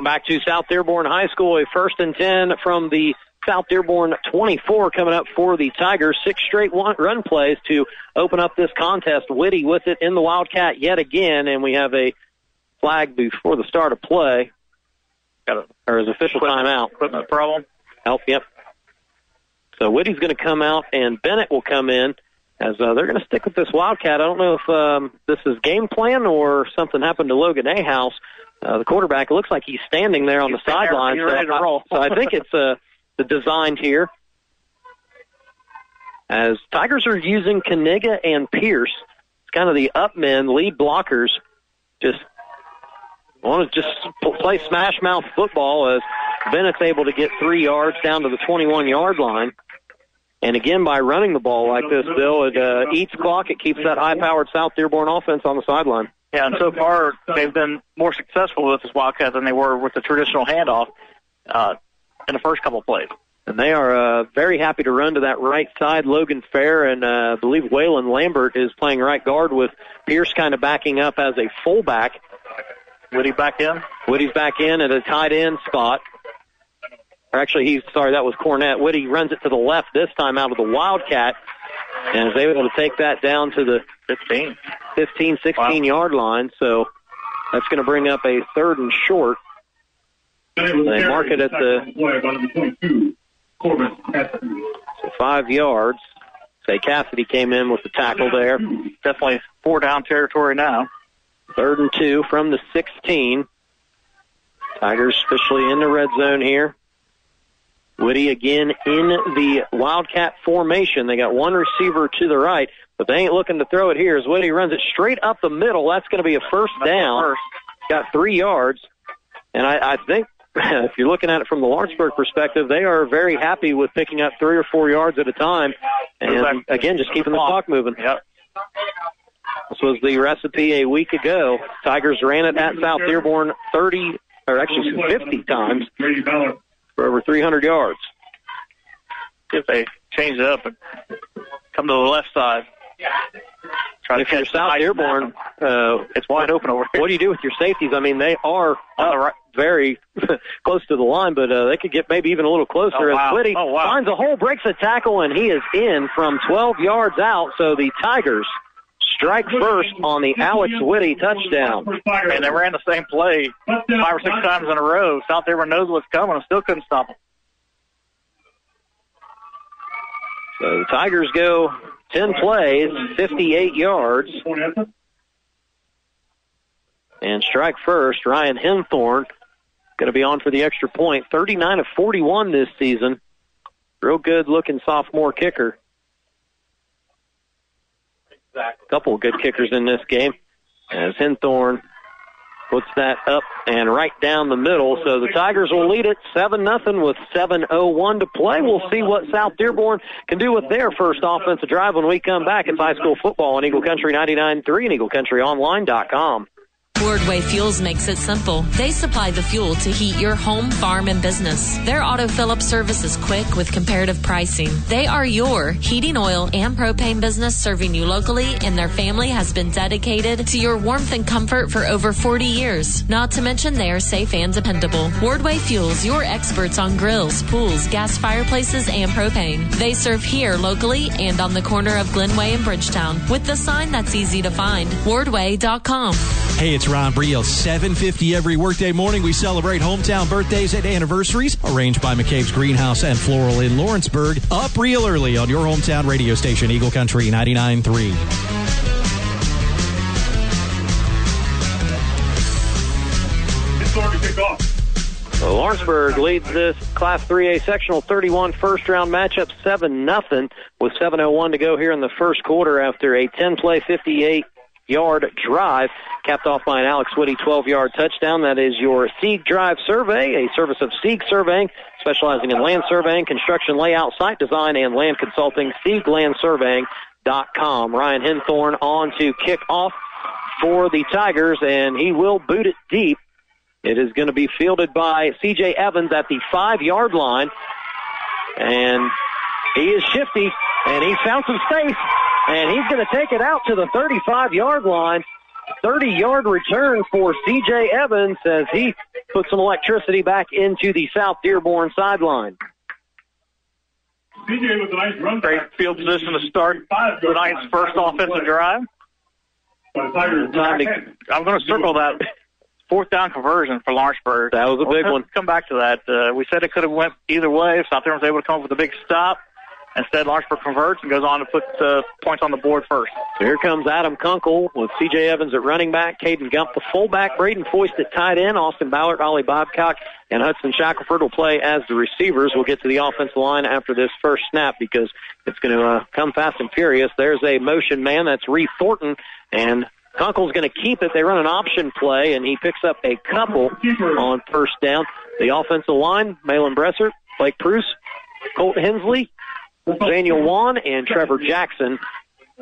S2: Welcome back to South Dearborn High School. A first and 10 from the South Dearborn 24 coming up for the Tigers. Six straight one, run plays to open up this contest. Whitty with it in the Wildcat yet again, and we have a flag before the start of play. Got a, or his official timeout.
S3: Equipment problem.
S2: Help, yep. So Whitty's going to come out, and Bennett will come in as uh, they're going to stick with this Wildcat. I don't know if um, this is game plan or something happened to Logan Ahouse. Uh, the quarterback it looks like he's standing there on the sideline.
S3: He's to
S2: I- so I think it's uh, the design here. As Tigers are using Kaniga and Pierce, it's kind of the up men, lead blockers, just want to just play smash mouth football as Bennett's able to get three yards down to the 21 yard line. And again, by running the ball like this, Bill, it uh, eats clock. It keeps that high-powered South Dearborn offense on the sideline.
S3: Yeah, and so far they've been more successful with this Wildcat than they were with the traditional handoff uh, in the first couple of plays.
S2: And they are uh, very happy to run to that right side. Logan Fair and uh, I believe Waylon Lambert is playing right guard with Pierce kind of backing up as a fullback.
S3: Woody back in?
S2: Woody's back in at a tight end spot. Or actually, he's sorry, that was Cornett. Woody runs it to the left this time out of the Wildcat and is able to take that down to the
S3: 15,
S2: 15 16 yard line. So that's going to bring up a third and short. They mark it at the so five yards. Say Cassidy came in with the tackle there.
S3: Definitely four down territory now.
S2: Third and two from the 16. Tigers officially in the red zone here. Whitty again in the Wildcat formation. They got one receiver to the right, but they ain't looking to throw it here as Whitty runs it straight up the middle. That's going to be a first down. Got three yards. And I, I think <laughs> if you're looking at it from the Lawrenceburg perspective, they are very happy with picking up three or four yards at a time. And again, just keeping the clock moving.
S3: Yep.
S2: This was the recipe a week ago. Tigers ran it at South Dearborn 30, or actually 50 times for over 300 yards.
S3: If they change it up and come to the left side. Try to
S2: if you're South
S3: ice
S2: Dearborn, uh,
S3: it's wide open over here.
S2: What do you do with your safeties? I mean, they are up very <laughs> close to the line, but uh, they could get maybe even a little closer.
S3: Oh, wow.
S2: As Whitty
S3: Oh, wow.
S2: finds a hole, breaks a tackle, and he is in from 12 yards out. So the Tigers strike first on the Alex Whitty touchdown.
S3: And they ran the same play five or six times in a row. South Dearborn knows what's coming and still couldn't stop them.
S2: So the Tigers go 10 plays, 58 yards. And strike first, Ryan Henthorn going to be on for the extra point. 39 of 41 this season. Real good looking sophomore kicker. A couple of good kickers in this game. As Henthorn puts that up and right down the middle. So the Tigers will lead it 7 nothing with 7.01 to play. We'll see what South Dearborn can do with their first offensive drive when we come back. It's high school football on Eagle Country 99.3 and EagleCountryOnline.com.
S20: Wardway Fuels makes it simple. They supply the fuel to heat your home, farm, and business. Their auto fill up service is quick with comparative pricing. They are your heating oil and propane business serving you locally, and their family has been dedicated to your warmth and comfort for over 40 years. Not to mention they are safe and dependable. Wardway Fuels, your experts on grills, pools, gas fireplaces, and propane. They serve here locally and on the corner of Glenway and Bridgetown with the sign that's easy to find. Wardway.com.
S1: Hey, it's Ron Brio. 750 every workday morning. We celebrate hometown birthdays and anniversaries arranged by McCabe's Greenhouse and Floral in Lawrenceburg. Up real early on your hometown radio station, Eagle Country 99.3.
S2: So Lawrenceburg leads this Class 3A sectional 31 first round matchup 7 nothing with 7:01 to go here in the first quarter after a 10 play 58 yard drive capped off by an Alex Whitty 12 yard touchdown. That is your Sieg Drive Survey, a service of Sieg Surveying, specializing in land surveying, construction layout, site design, and land consulting. SiegLandSurveying.com. Ryan Henthorn on to kick off for the Tigers, and he will boot it deep. It is going to be fielded by C.J. Evans at the five yard line. And he is shifty, and he found some space, and he's going to take it out to the 35 yard line. 30 yard return for C.J. Evans as he put some electricity back into the South Dearborn sideline.
S16: CJ with a nice run.
S3: Great field position to start the Knights' first offensive drive. Time to, I'm going to circle that fourth down conversion for Lawrenceburg.
S2: That was a big
S3: We'll
S2: one.
S3: Come back to that. Uh, we said it could have went either way. South Dearborn was able to come up with a big stop. Instead, Lawrenceburg converts and goes on to put uh, points on the board first.
S2: So here comes Adam Kunkel with C.J. Evans at running back, Caden Gump the fullback, Braden Foist at tight end, Austin Ballard, Ollie Babcock, and Hudson Shackelford will play as the receivers. We'll get to the offensive line after this first snap because it's going to uh, come fast and furious. There's a motion man. That's Reed Thornton, and Kunkel's going to keep it. They run an option play, and he picks up a couple on first down. The offensive line, Malin Bresser, Blake Bruce, Colt Hensley, Daniel Wan, and Trevor Jackson.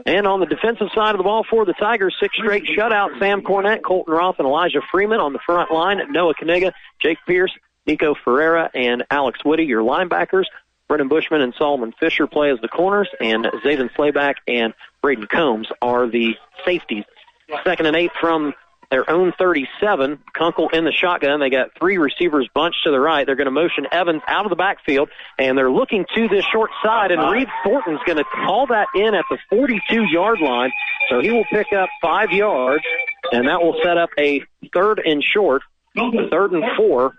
S2: And on the defensive side of the ball for the Tigers, six straight shutout. Sam Cornett, Colton Roth, and Elijah Freeman on the front line. Noah Kaniga, Jake Pierce, Nico Ferreira, and Alex Whitty, your linebackers. Brendan Bushman and Solomon Fisher play as the corners, and Zayden Slayback and Braden Combs are the safeties. Second and eight from their own 37. Kunkel in the shotgun. They got three receivers bunched to the right. They're going to motion Evans out of the backfield, and they're looking to this short side, and Reed Thornton's going to call that in at the 42-yard line. So he will pick up five yards, and that will set up a third and short, third and four,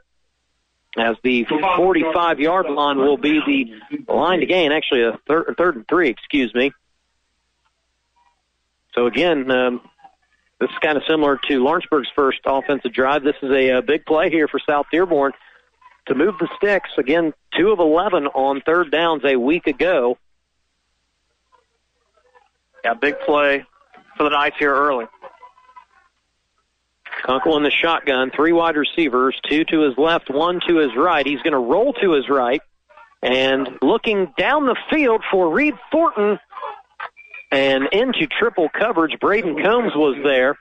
S2: as the 45-yard line will be the line to gain. Actually, a third, third and three, excuse me. So again, um, this is kind of similar to Lawrenceburg's first offensive drive. This is a, uh big play here for South Dearborn to move the sticks. Again, two of 11 on third downs a week ago.
S3: Yeah, big play for the Knights here early.
S2: Kunkel in the shotgun, three wide receivers, two to his left, one to his right. He's going to roll to his right. And looking down the field for Reed Thornton and into triple coverage, Braden Combs was there.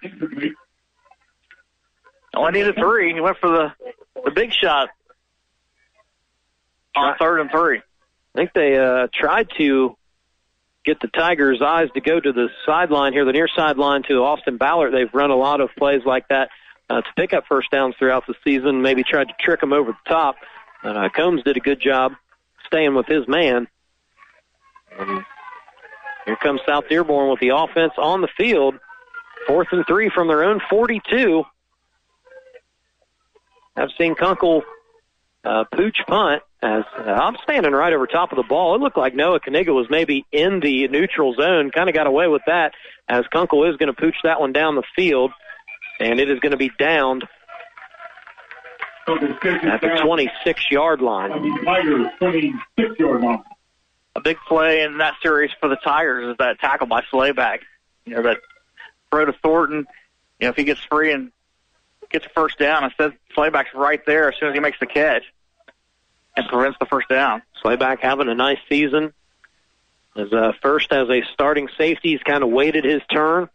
S3: Only needed three. He went for the, the big shot on third and three.
S2: I think they uh, tried to get the Tigers' eyes to go to the sideline here, the near sideline to Austin Ballard. They've run a lot of plays like that uh, to pick up first downs throughout the season. Maybe tried to trick them over the top. Uh, Combs did a good job staying with his man. And here comes South Dearborn with the offense on the field. Fourth and three from their own 42. I've seen Kunkel uh, pooch punt as uh, I'm standing right over top of the ball. It looked like Noah Kaniga was maybe in the neutral zone. Kind of got away with that as Kunkel is going to pooch that one down the field, and it is going to be downed at the 26 yard line.
S16: Tigers, 26 yard line.
S3: A big play in that series for the Tigers is that tackle by Slayback. You know, that throw to Thornton, you know, if he gets free and gets a first down, instead Slayback's right there as soon as he makes the catch and prevents the first down.
S2: Slayback having a nice season. As uh, first as a starting safety, he's kind of waited his turn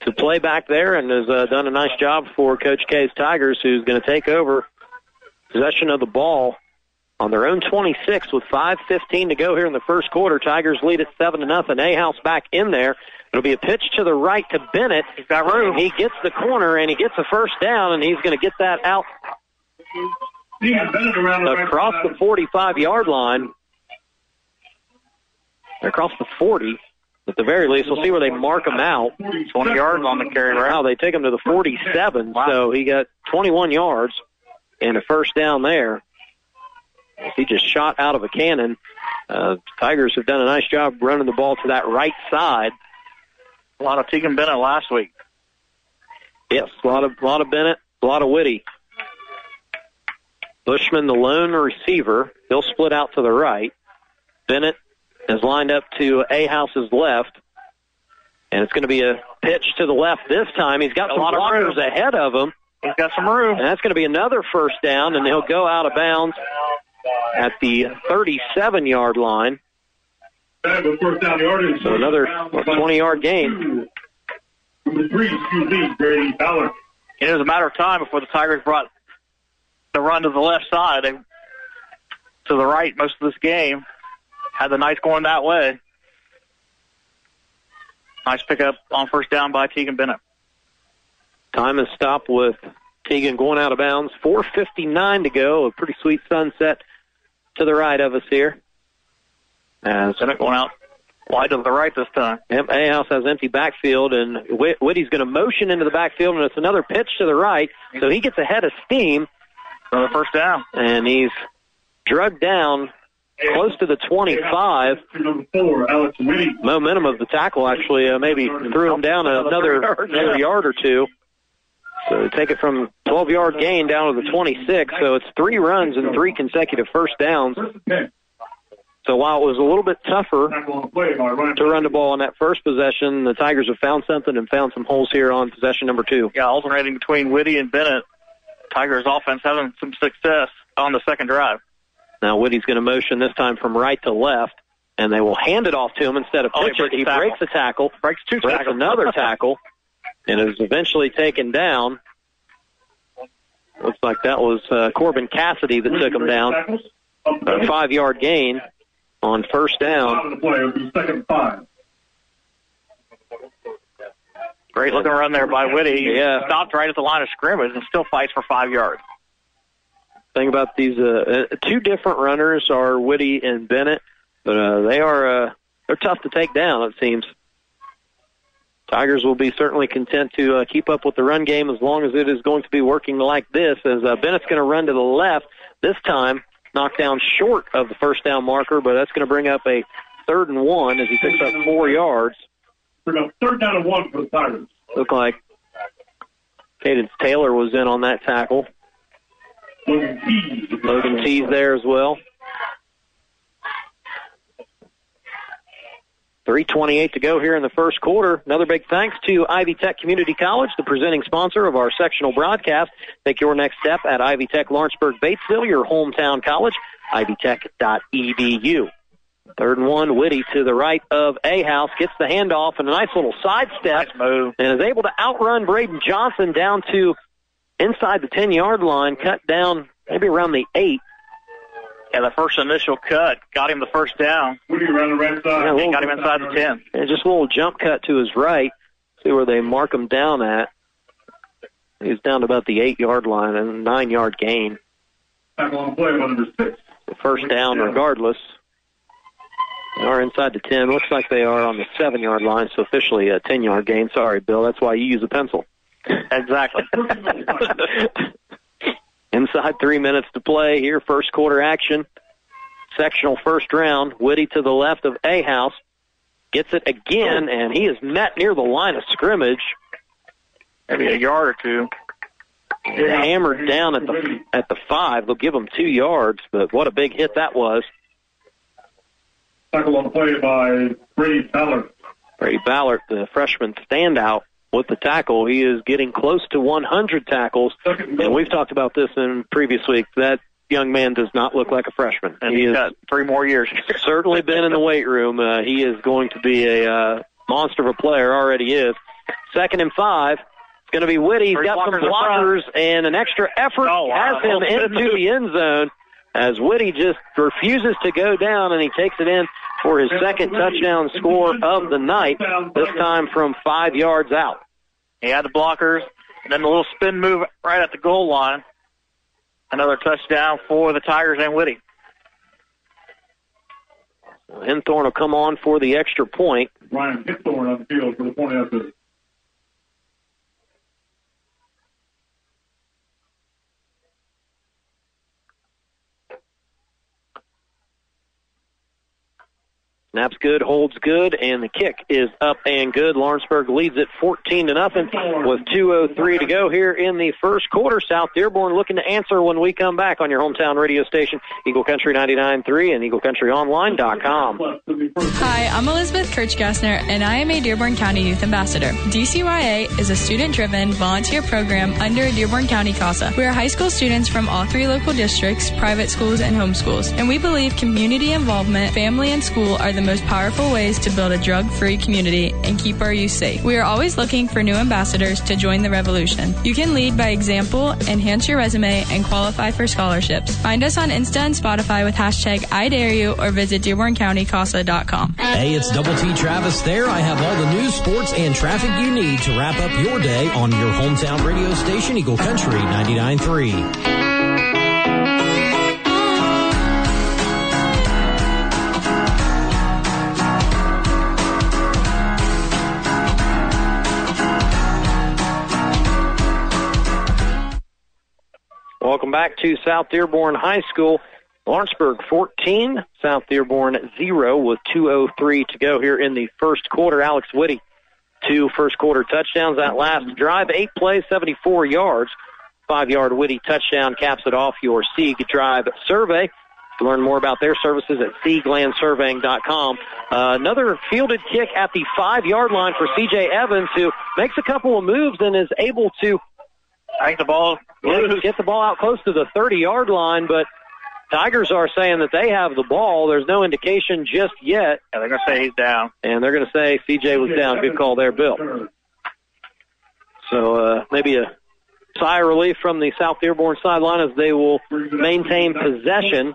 S2: to play back there and has uh, done a nice job for Coach K's Tigers, who's going to take over possession of the ball on their own 26 with 5:15 to go here in the first quarter. Tigers lead at seven to nothing. Ahouse back in there. It'll be a pitch to the right to Bennett. He's got room. He gets the corner and he gets the first down, and he's going to get that out across the 45 yard line. Across the 40, at the very least. We'll see where they mark him out.
S3: 20 yards on the carry route.
S2: Wow, they take him to the 47, so he got 21 yards and a first down there. He just shot out of a cannon. Uh, Tigers have done a nice job running the ball to that right side.
S3: A lot of Tegan Bennett last week.
S2: Yes, a lot of a lot of Bennett, a lot of Whitty. Bushman, the lone receiver, he'll split out to the right. Bennett is lined up to Ahouse's left, and it's going to be a pitch to the left this time. He's got
S3: A
S2: some
S3: lot of room.
S2: blockers ahead of him.
S3: He's got some room.
S2: And that's going to be another first down, and he'll go out of bounds at the 37 yard line.
S16: First down yardage.
S2: So another 20 yard gain.
S16: Number three, excuse me, Grady Ballard.
S3: And it was a matter of time before the Tigers brought the run to the left side. They to the right most of this game. Had the Knights going that way. Nice pickup on first down by Tegan Bennett.
S2: Time is stopped with Tegan going out of bounds. 4.59 to go. A pretty sweet sunset to the right of us here. As
S3: Bennett going out wide to the right this time.
S2: Ahouse has empty backfield, and Whitty's going to motion into the backfield, and it's another pitch to the right, so he gets ahead of steam.
S3: For the first down.
S2: And he's drugged down close to the 25.
S16: Four, Alex.
S2: Momentum of the tackle actually uh, maybe threw him down another, another <laughs> yard or two. So they take it from 12 yard gain down to the 26. So it's three runs and three consecutive first downs. So while it was a little bit tougher to run the ball on that first possession, the Tigers have found something and found some holes here on possession number two.
S3: Yeah, alternating between Whitty and Bennett. Tigers offense having some success on the second drive.
S2: Now Whitty's going to motion this time from right to left, and they will hand it off to him instead of
S3: Oh, he
S2: it.
S3: breaks a
S2: He
S3: tackle.
S2: breaks a tackle,
S3: Breaks two
S2: breaks
S3: tackles.
S2: another <laughs> tackle, and it was eventually taken down. Looks like that was uh, Corbin Cassidy that took him down. A five yard gain on first down.
S16: the play. It'll be second five.
S3: Great looking run there by Whitty. He
S2: Yeah.
S3: Stopped right at the line of scrimmage and still fights for five yards.
S2: Thing about these uh, uh, two different runners are Whitty and Bennett, but uh, they are uh, they're tough to take down. It seems. Tigers will be certainly content to uh, keep up with the run game as long as it is going to be working like this. As uh, Bennett's going to run to the left this time, knocked down short of the first down marker, but that's going to bring up a third and one as he picks up four yards.
S16: Third down and one for the Tigers.
S2: Look like Caden Saylor was in on that tackle.
S16: Logan
S2: T's there as well. 328 to go here in the first quarter. Another big thanks to Ivy Tech Community College, the presenting sponsor of our sectional broadcast. Take your next step at Ivy Tech Lawrenceburg Batesville, your hometown college, ivytech.edu. Third and one, Whitty to the right of Ahouse, gets the handoff and a nice little sidestep and is able to outrun Braden Johnson down to inside the 10 yard line, cut down maybe around the 8.
S3: Yeah, the first initial cut got him the first down.
S16: Whitty around the right side.
S2: Yeah, a
S3: He
S2: little-
S3: got him inside the 10.
S2: And just a little jump cut to his right. See where they mark him down at. He's down to about the eight yard line and a nine yard gain.
S16: Tackle on the play by number six.
S2: First down regardless. They are inside the 10. Looks like they are on the seven yard line, so officially a 10 yard gain. Sorry, Bill. That's why you use a pencil.
S3: Exactly. <laughs> <laughs>
S2: Inside three minutes to play here, first quarter action. Sectional first round. Whitty to the left of Ahouse. Gets it again, and he is met near the line of scrimmage.
S3: Maybe a yard or two.
S2: Hammered down at the at the five. They'll give him two yards, but what a big hit that was.
S16: Tackle on the play by Brady Ballard.
S2: Brady Ballard, the freshman standout with the tackle. He is getting close to 100 tackles, and we've talked about this in previous weeks. That young man does not look like a freshman.
S3: And
S2: he
S3: he's
S2: is
S3: got three more years. <laughs>
S2: certainly been in the weight room. Uh, he is going to be a uh, monster of a player. Already is. Second and five. It's going to be Whitty. He's got some
S3: blockers
S2: and an extra effort.
S3: Oh, wow.
S2: Has him <laughs> into the end zone as Whitty just refuses to go down, and he takes it in for his second touchdown score of the night. This time from five yards out.
S3: He had the blockers, and then the little spin move right at the goal line. Another touchdown for the Tigers and Whitty.
S2: Henthorn will come on for the extra point.
S16: Ryan Henthorn on the field for the point after.
S2: Snaps good, holds good, and the kick is up and good. Lawrenceburg leads it 14 to nothing with 2:03 to go here in the first quarter. South Dearborn looking to answer when we come back on your hometown radio station, Eagle Country 99.3 and EagleCountryOnline.com.
S21: Hi, I'm Elizabeth Kirchgassner, and I am a Dearborn County Youth Ambassador. DCYA is a student-driven volunteer program under Dearborn County CASA. We are high school students from all three local districts, private schools, and homeschools, and we believe community involvement, family, and school are the most powerful ways to build a drug-free community and keep our youth safe. We are always looking for new ambassadors to join the revolution. You can lead by example, enhance your resume, and qualify for scholarships. Find us on Insta and Spotify with hashtag I dare you or visit DearbornCountyCASA.com.
S22: Hey, it's Double T Travis there. I have all the news, sports, and traffic you need to wrap up your day on your hometown radio station, Eagle Country 99.3.
S2: back to South Dearborn High School. Lawrenceburg 14, South Dearborn 0 with 2.03 to go here in the first quarter. Alex Whitty, two first quarter touchdowns. That last drive, eight plays, 74 yards. Five yard Whitty touchdown caps it off your Sieg Drive survey. To learn more about their services at SiegLandSurveying.com. Uh, another fielded kick at the five yard line for CJ Evans, who makes a couple of moves and is able to
S3: Take the ball.
S2: get, get the ball out close to the 30 yard line, but Tigers are saying that they have the ball. There's no indication just yet.
S3: Yeah, they're going to say he's down.
S2: And they're going to say CJ was down. Good call there, Bill. So uh, maybe a sigh of relief from the South Dearborn sideline as they will maintain possession.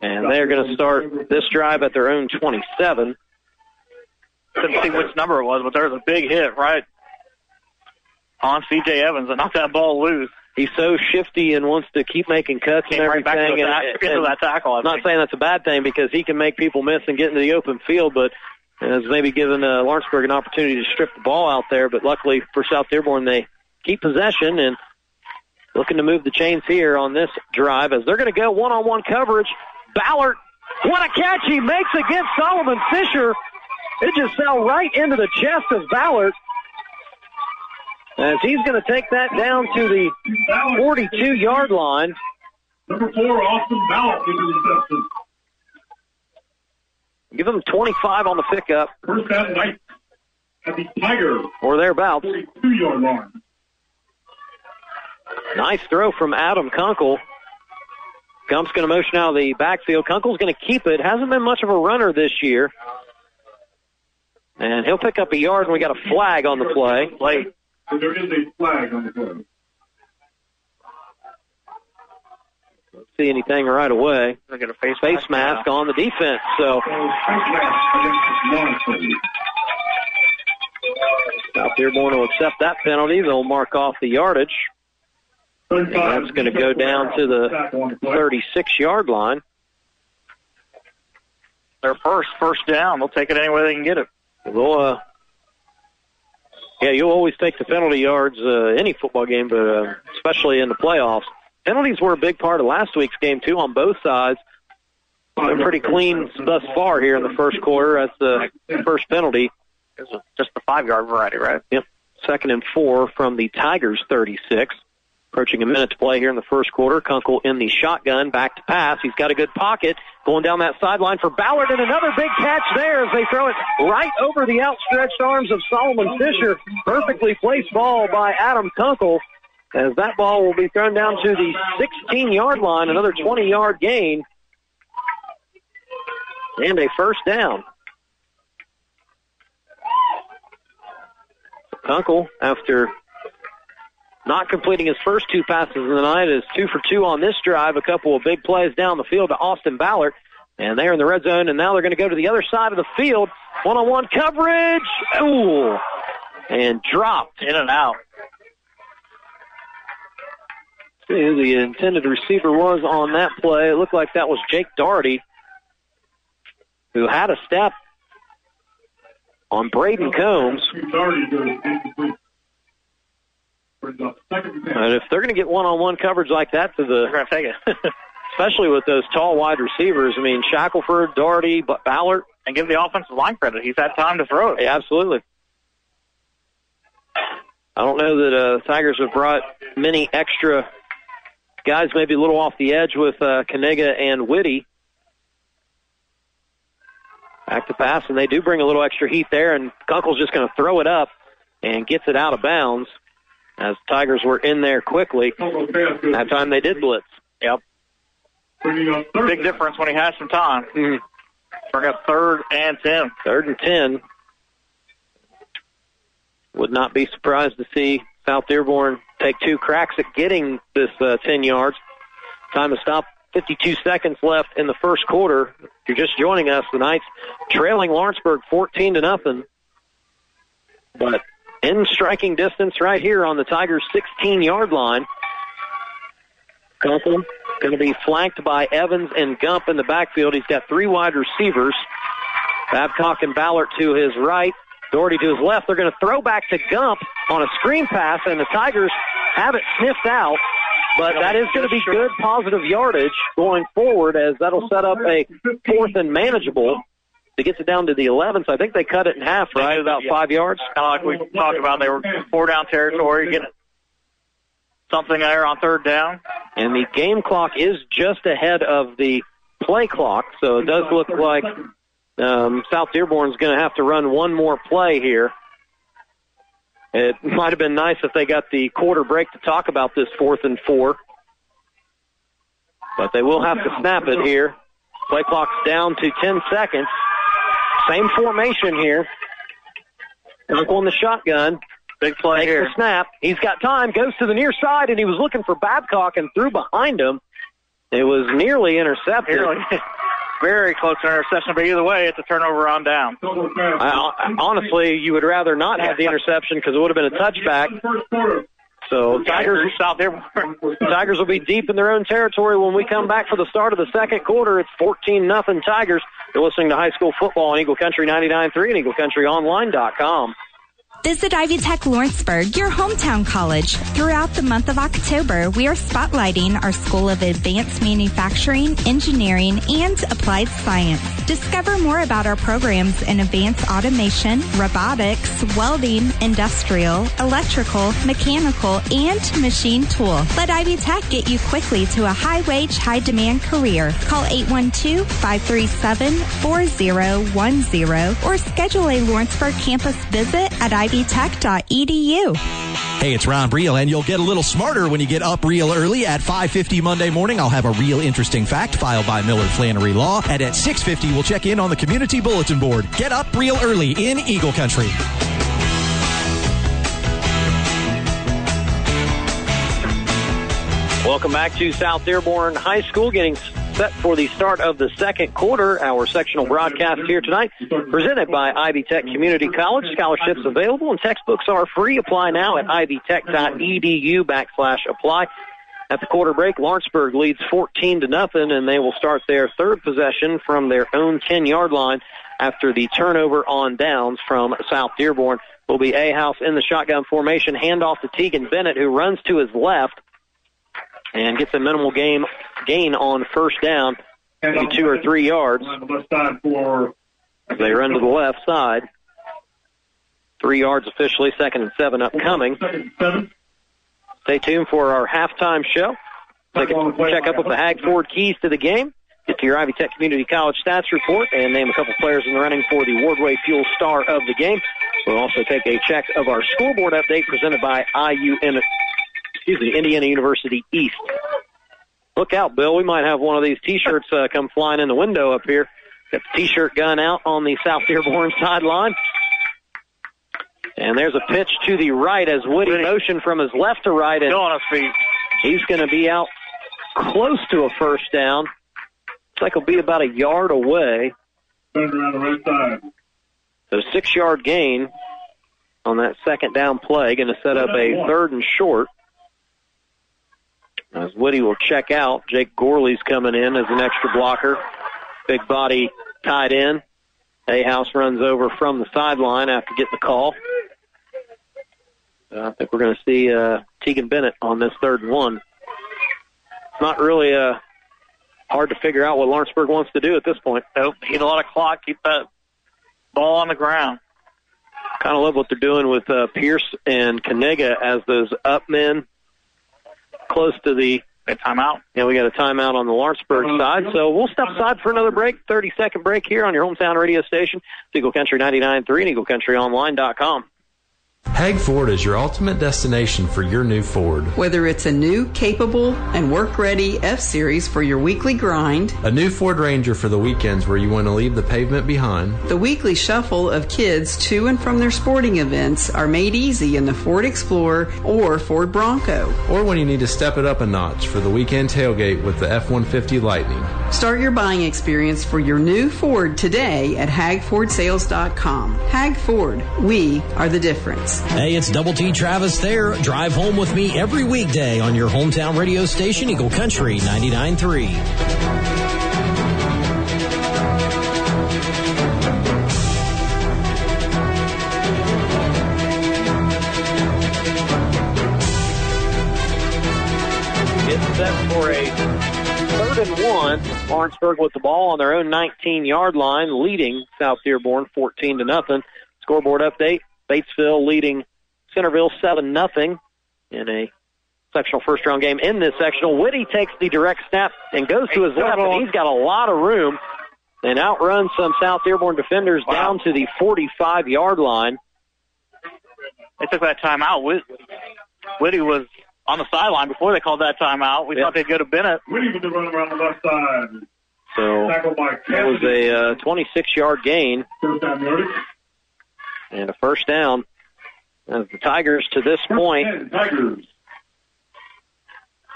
S2: And they're going to start this drive at their own 27.
S3: Couldn't see which number it was, but there was a big hit right on C.J. Evans and knocked that ball loose.
S2: He's so shifty and wants to keep making cuts
S3: Came
S2: and
S3: right
S2: everything.
S3: the
S2: and,
S3: into
S2: and
S3: that tackle, I
S2: I'm not saying that's a bad thing because he can make people miss and get into the open field, but has maybe given uh, Lawrenceburg an opportunity to strip the ball out there. But luckily for South Dearborn, they keep possession and looking to move the chains here on this drive as they're going to go one-on-one coverage. Ballard, what a catch he makes against Solomon Fisher. It just fell right into the chest of Ballard. As he's going to take that down to the 42 yard line.
S16: Number four, Austin Ballard with the reception.
S2: Give him 25 on the pickup
S16: First down, Knights at the Tiger
S2: or thereabouts.
S16: 2 yard line.
S2: Nice throw from Adam Kunkel. Gump's going to motion out of the backfield. Kunkel's going to keep it. Hasn't been much of a runner this year. And he'll pick up a yard, and we got a flag on the play.
S3: Late.
S16: So there is a flag on the play.
S2: See anything right away.
S3: They get a face,
S2: Face mask on the defense. So South Dearborn will accept that penalty. They'll mark off the yardage. And that's going to go down to the 36 yard line.
S3: Their first first down. They'll take it any way they can get it.
S2: They'll, uh, yeah, you'll always take the penalty yards uh, any football game, but uh, especially in the playoffs. Penalties were a big part of last week's game too on both sides. They're pretty clean thus far here in the first quarter. That's the first penalty.
S3: Just the five yard variety, right?
S2: Yep. Second and four from the Tigers 36. Approaching a minute to play here in the first quarter. Kunkel in the shotgun, back to pass. He's got a good pocket. Going down that sideline for Ballard, and another big catch there as they throw it right over the outstretched arms of Solomon Fisher. Perfectly placed ball by Adam Kunkel. As that ball will be thrown down to the 16 yard line, another 20 yard gain. And a first down. Kunkel, after not completing his first two passes of the night, is two for two on this drive. A couple of big plays down the field to Austin Ballard. And they're in the red zone, and now they're going to go to the other side of the field. One on one coverage. Ooh. And dropped.
S3: In and out.
S2: See who the intended receiver was on that play. It looked like that was Jake Doherty, who had a step on Braden Combs. And if they're going to get one-on-one coverage like that to the,
S3: They're going to take it. <laughs> <laughs>
S2: especially with those tall wide receivers, I mean Shackelford, Doherty, but Ballard,
S3: and give the offensive line credit. He's had time to throw it.
S2: yeah, absolutely. I don't know that uh, Tigers have brought many extra guys, maybe a little off the edge with uh, Kaniga and Whitty. Back to pass, and they do bring a little extra heat there, and Kunkel's just going to throw it up and gets it out of bounds as Tigers were in there quickly. That time they did blitz.
S3: Yep. Big difference when he has some time.
S2: Mhm.
S3: Bring up third and ten.
S2: Third and ten. Would not be surprised to see South Dearborn take two cracks at getting this uh, 10 yards. Time to stop. 52 seconds left in the first quarter. If you're just joining us, the Knights trailing Lawrenceburg 14 to nothing. But in striking distance right here on the Tigers' 16 yard line. Kunkel going to be flanked by Evans and Gump in the backfield. He's got three wide receivers. Babcock and Ballard to his right. Doherty to his left. They're going to throw back to Gump on a screen pass, and the Tigers have it sniffed out. but that is going to be good positive yardage going forward as that'll set up a fourth and manageable to get it down to the 11. So I think they cut it in half, right? About five yards.
S3: Kind of like we talked about, they were four down territory, getting something there on third down.
S2: And the game clock is just ahead of the play clock, so it does look like um, South Dearborn's going to have to run one more play here. It <laughs> might have been nice if they got the quarter break to talk about this fourth and four, but they will have to snap it here. Play clock's down to 10 seconds. Same formation here. Kunkel on the shotgun.
S3: Big play
S2: Takes
S3: here.
S2: the snap. He's got time. Goes to the near side, and he was looking for Babcock and threw behind him. It was nearly intercepted.
S3: Nearly. <laughs> Very close to interception, but either way, it's a turnover on down.
S2: I- honestly, you would rather not have the interception because it would have been a touchback. So Tigers,
S3: South Dearborn. <laughs>
S2: Tigers will be deep in their own territory when we come back for the start of the second quarter. It's 14 nothing Tigers. You're listening to high school football on Eagle Country 99.3 and EagleCountryOnline.com.
S23: Visit Ivy Tech Lawrenceburg, your hometown college. Throughout the month of October, we are spotlighting our School of Advanced Manufacturing, Engineering, and Applied Science. Discover more about our programs in advanced automation, robotics, welding, industrial, electrical, mechanical, and machine tool. Let Ivy Tech get you quickly to a high wage, high demand career. Call 812-537-4010 or schedule a Lawrenceburg campus visit at ivytech.edu.
S1: Hey, it's Ron Briel, and you'll get a little smarter when you get up real early. At 5.50 Monday morning, I'll have a real interesting fact filed by Miller Flannery Law. And at 6.50, we'll check in on the community bulletin board. Get up real early in Eagle Country.
S2: Welcome back to South Dearborn High School, getting set for the start of the second quarter. Our sectional broadcast here tonight, presented by Ivy Tech Community College. Scholarships available and textbooks are free. Apply now at ivytech.edu backslash apply. At the quarter break, Lawrenceburg leads 14 to nothing, and they will start their third possession from their own 10 yard line after the turnover on downs from South Dearborn. Will be Ahouse in the shotgun formation, handoff to Tegan Bennett, who runs to his left and gets a minimal game gain on first down, maybe two or three yards. They run to the left side. Three yards officially, second and seven upcoming. Stay tuned for our halftime show. Take a check up with the Hagford keys to the game. Get to your Ivy Tech Community College stats report and name a couple players in the running for the Wardway Fuel Star of the game. We'll also take a check of our scoreboard update presented by IU in excuse me, Indiana University East. Look out, Bill. We might have one of these T-shirts uh, come flying in the window up here. Got the T-shirt gun out on the South Dearborn <laughs> sideline. And there's a pitch to the right as Whitty motion from his left to right. And
S3: on his feet.
S2: He's going to be out close to a first down. Looks like he'll be about a yard away. So six yard gain on that second down play. Going to set up a third and short. As Whitty will check out, Jake Gorley's coming in as an extra blocker. Big body tied in. Ahouse runs over from the sideline after getting the call. I think we're going to see uh, Tegan Bennett on this third and one. It's not really uh, hard to figure out what Lawrenceburg wants to do at this point.
S3: Nope. Need a lot of clock. Keep that ball on the ground.
S2: Kind of love what they're doing with uh, Pierce and Kaniga as those up men close to the
S3: a timeout.
S2: Yeah, we got a timeout on the Lawrenceburg uh, side. So we'll step uh, aside for another break, 30 second break here on your hometown radio station, Eagle Country 99.3 and EagleCountryOnline.com.
S24: Hag Ford is your ultimate destination for your new Ford.
S25: Whether it's a new, capable, and work ready F Series for your weekly grind,
S24: A new Ford Ranger for the weekends where you want to leave the pavement behind,
S25: the weekly shuffle of kids to and from their sporting events are made easy in the Ford Explorer or Ford Bronco.
S24: or when you need to step it up a notch for the weekend tailgate with the F 150 Lightning.
S25: Start your buying experience for your new Ford today at hagfordsales.com. Hag Ford, we are the difference.
S22: Hey, it's Double T Travis there. Drive home with me every weekday on your hometown radio station, Eagle Country 99.3. set for a third and one.
S2: Lawrenceburg with the ball on their own 19 yard line, leading South Dearborn 14 to nothing. Scoreboard update. Batesville leading Centerville 7 nothing in a sectional first round game. In this sectional, Whitty takes the direct snap and goes to his left, and he's got a lot of room and outruns some South Dearborn defenders down to the 45 yard line.
S3: They took that timeout. Whit- Whitty was on the sideline before they called that timeout. We
S2: Yeah.
S3: thought they'd go to Bennett.
S16: Whitty with the run around the left side.
S2: So
S16: Tackled by
S2: it was a uh, 26 yard gain
S16: First down yardage.
S2: And a first down. As the Tigers to this point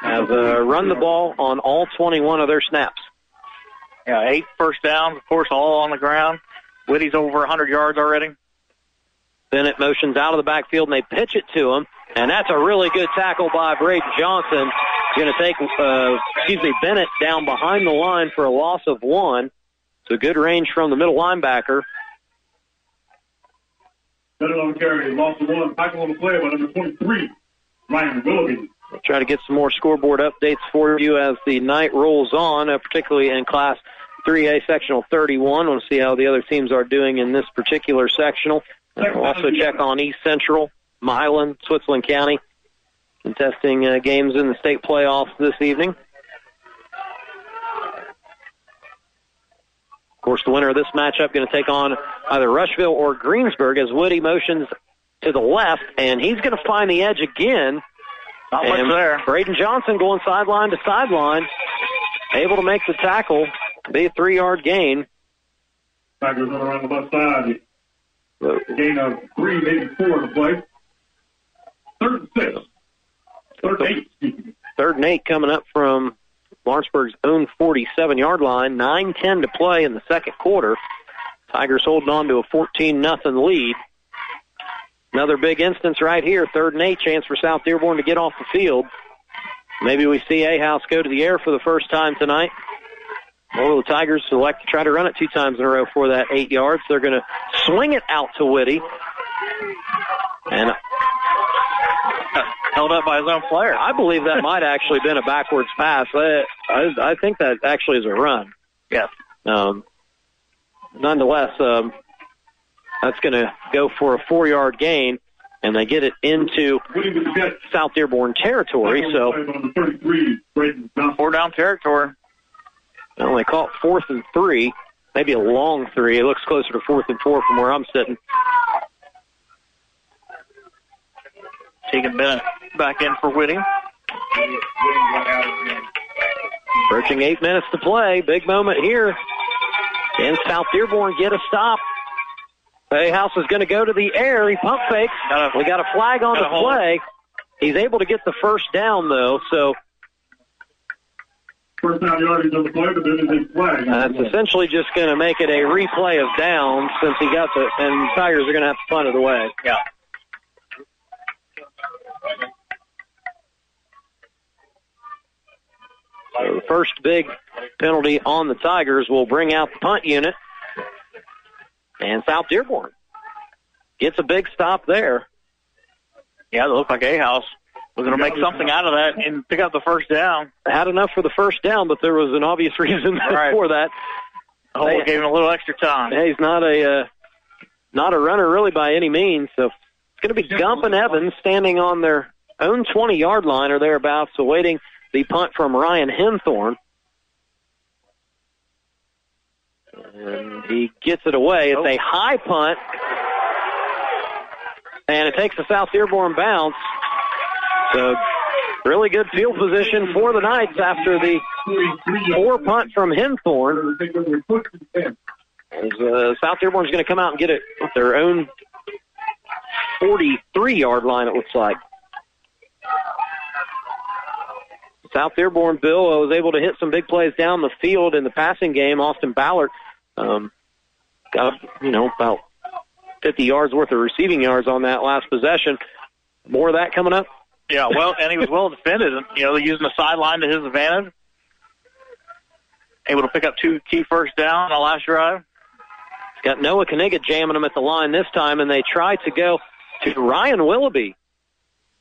S2: have uh, run the ball on all 21 of their snaps.
S3: Yeah, eight first downs, of course, all on the ground. Whitty's over 100 yards already.
S2: Bennett motions out of the backfield and they pitch it to him. And that's a really good tackle by Braden Johnson. Going to take, uh, excuse me, Bennett down behind the line for a loss of one. So good range from the middle linebacker.
S16: Better on carry. Lost of one. Tackle on the play by number 23. Ryan Willoughby.
S2: We'll try to get some more scoreboard updates for you as the night rolls on, uh, particularly in Class 3A Sectional 31. We'll see how the other teams are doing in this particular sectional. Uh, We'll also check on East Central, Milan, Switzerland County, contesting uh, games in the state playoffs this evening. Of course, the winner of this matchup going to take on either Rushville or Greensburg as Whitty motions to the left, and he's going to find the edge again.
S3: Not much there.
S2: Braden Johnson going sideline to sideline, able to make the tackle, be a three-yard gain.
S16: Tigers run around the left side. Gain of three, maybe four in the play. Third and six. Third and eight.
S2: Third and eight coming up from Lawrenceburg's own 47-yard line. 9-10 to play in the second quarter. Tigers holding on to a 14 nothing lead. Another big instance right here. Third and eight chance for South Dearborn to get off the field. Maybe we see Ahouse go to the air for the first time tonight. Or the Tigers select to try to run it two times in a row for that eight yards. They're going to swing it out to Whitty. And <laughs>
S3: held up by his own player.
S2: I believe that might actually been a backwards pass. I, I, I think that actually is a run.
S3: Yes.
S2: Um, nonetheless, um, that's going to go for a four-yard gain, and they get it into South Dearborn territory. So
S16: Number 33, Braden
S3: Four down territory.
S2: well, they call it fourth and three, maybe a long three. It looks closer to fourth and four from where I'm sitting.
S3: Tegan Bennett back in for Whitty.
S2: Approaching eight minutes to play. Big moment here. Can South Dearborn get a stop? Ahouse is going to go to the air. He pump fakes. we got a flag on the
S3: a hold.
S2: play. He's able to get the first down though, so
S16: First down yardage on the play, but then there's a flag.
S2: that's essentially just going to make it a replay of downs since he got the and Tigers are going to have to punt it away.
S3: Yeah.
S2: So the first big penalty on the Tigers will bring out the punt unit. And South Dearborn gets a big stop there.
S3: Yeah, it looked like Ahouse was going to make something out of that and pick up the first down.
S2: Had enough for the first down, but there was an obvious <laughs> reason
S3: Right.
S2: for that.
S3: Oh,
S2: They-
S3: gave him a little extra time.
S2: Hey, he's not a uh, not a runner really by any means. So it's going to be Gump and Evans standing on their own 20 yard line or thereabouts, awaiting the punt from Ryan Henthorn. And he gets it away. It's a high punt, and it takes a South Dearborn bounce. So really good field position for the Knights after the poor punt from Henthorn. As, uh, South Dearborn's going to come out and get it at their own 43 yard line, it looks like. South Dearborn, Bill, uh, was able to hit some big plays down the field in the passing game. Austin Ballard um, got, you know, about 50 yards worth of receiving yards on that last possession. More of that coming up.
S3: Yeah, well, and he was well defended. You know, using the sideline to his advantage. Able to pick up two key first down on the last drive.
S2: Got Noah Kaniga jamming them at the line this time, and they try to go to Ryan Willoughby,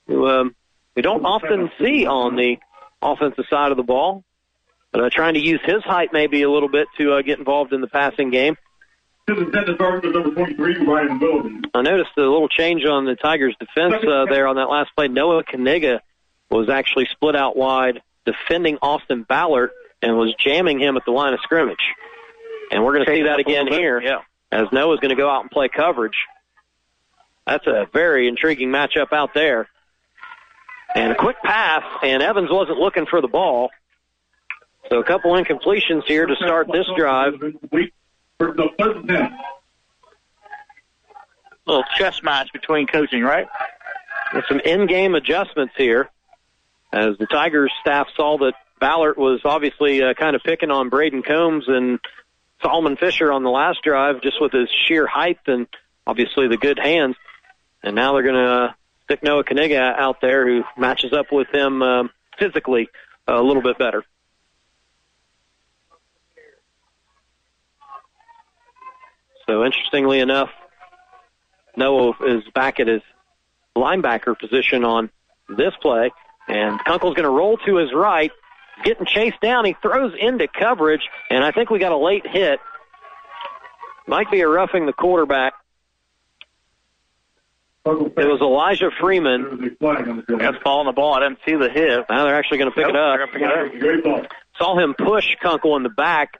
S2: who um, we don't often see on the offensive side of the ball. uh, trying to use his height maybe a little bit to uh, get involved in the passing game.
S16: This is Dennis Arthur, number 23, Ryan Willoughby.
S2: I noticed a little change on the Tigers' defense uh, there on that last play. Noah Kaniga was actually split out wide, defending Austin Ballard, and was jamming him at the line of scrimmage. And we're going to see that again here,
S3: Yeah.
S2: as Noah's going to go out and play coverage. That's a very intriguing matchup out there. And a quick pass, and Evans wasn't looking for the ball. So a couple incompletions here to start this drive.
S16: First up, third and 10.
S3: little chess match between coaching, right?
S2: With some in-game adjustments here, as the Tigers staff saw that Ballard was obviously uh, kind of picking on Braden Combs and Solomon Fisher on the last drive, just with his sheer height and obviously the good hands. And now they're going to stick Noah Kaniga out there, who matches up with him um, physically a little bit better. So interestingly enough, Noah is back at his linebacker position on this play, and Kunkel's going to roll to his right, getting chased down. He throws into coverage, and I think we got a late hit. Might be a roughing the quarterback. It was Elijah Freeman.
S3: That's falling the ball. I didn't see the hit.
S2: Now they're actually going to pick
S3: Yep,
S2: it up.
S3: they're gonna pick it up.
S2: Saw him push Kunkel in the back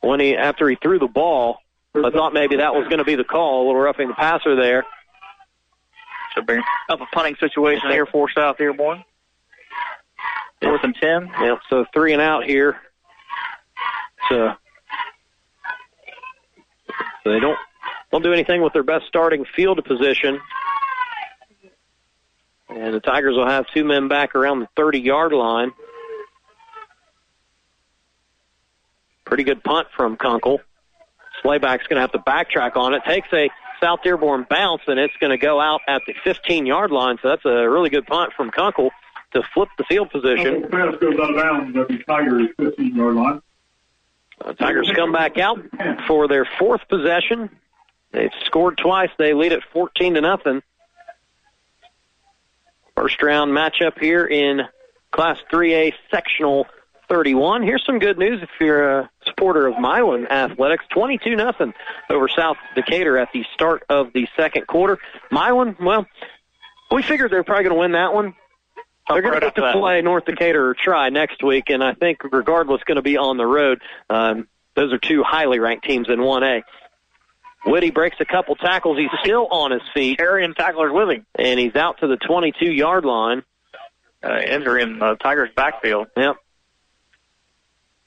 S2: when he after he threw the ball. I thought maybe that was going to be the call, a little roughing the passer there.
S3: Should bring up a punting situation here for South Dearborn. Fourth and ten.
S2: Yep, so three and out here. So, so they don't don't do anything with their best starting field position. And the Tigers will have two men back around the 30 yard line. Pretty good punt from Kunkel. Slayback's going to have to backtrack on it. Takes a South Dearborn bounce, and it's going to go out at the 15 yard line. So that's a really good punt from Kunkel to flip the field position.
S16: Pass goes out of bounds at the Tigers' 15 yard line.
S2: Uh, Tigers come back out for their fourth possession. They've scored twice. They lead at 14 to nothing. First round matchup here in Class 3A Sectional 31. Here's some good news if you're a supporter of Milan Athletics. 22 nothing over South Decatur at the start of the second quarter. Milan, well, we figured they're probably going to win that one. They're going to get to play North Decatur or try next week, and I think regardless, going to be on the road. Um, those are two highly ranked teams in 1A. Whitty breaks a couple tackles. He's still on his feet.
S3: Carrying tacklers with him.
S2: And he's out to the 22 yard line.
S3: Uh, injury in the Tigers' backfield.
S2: Yep.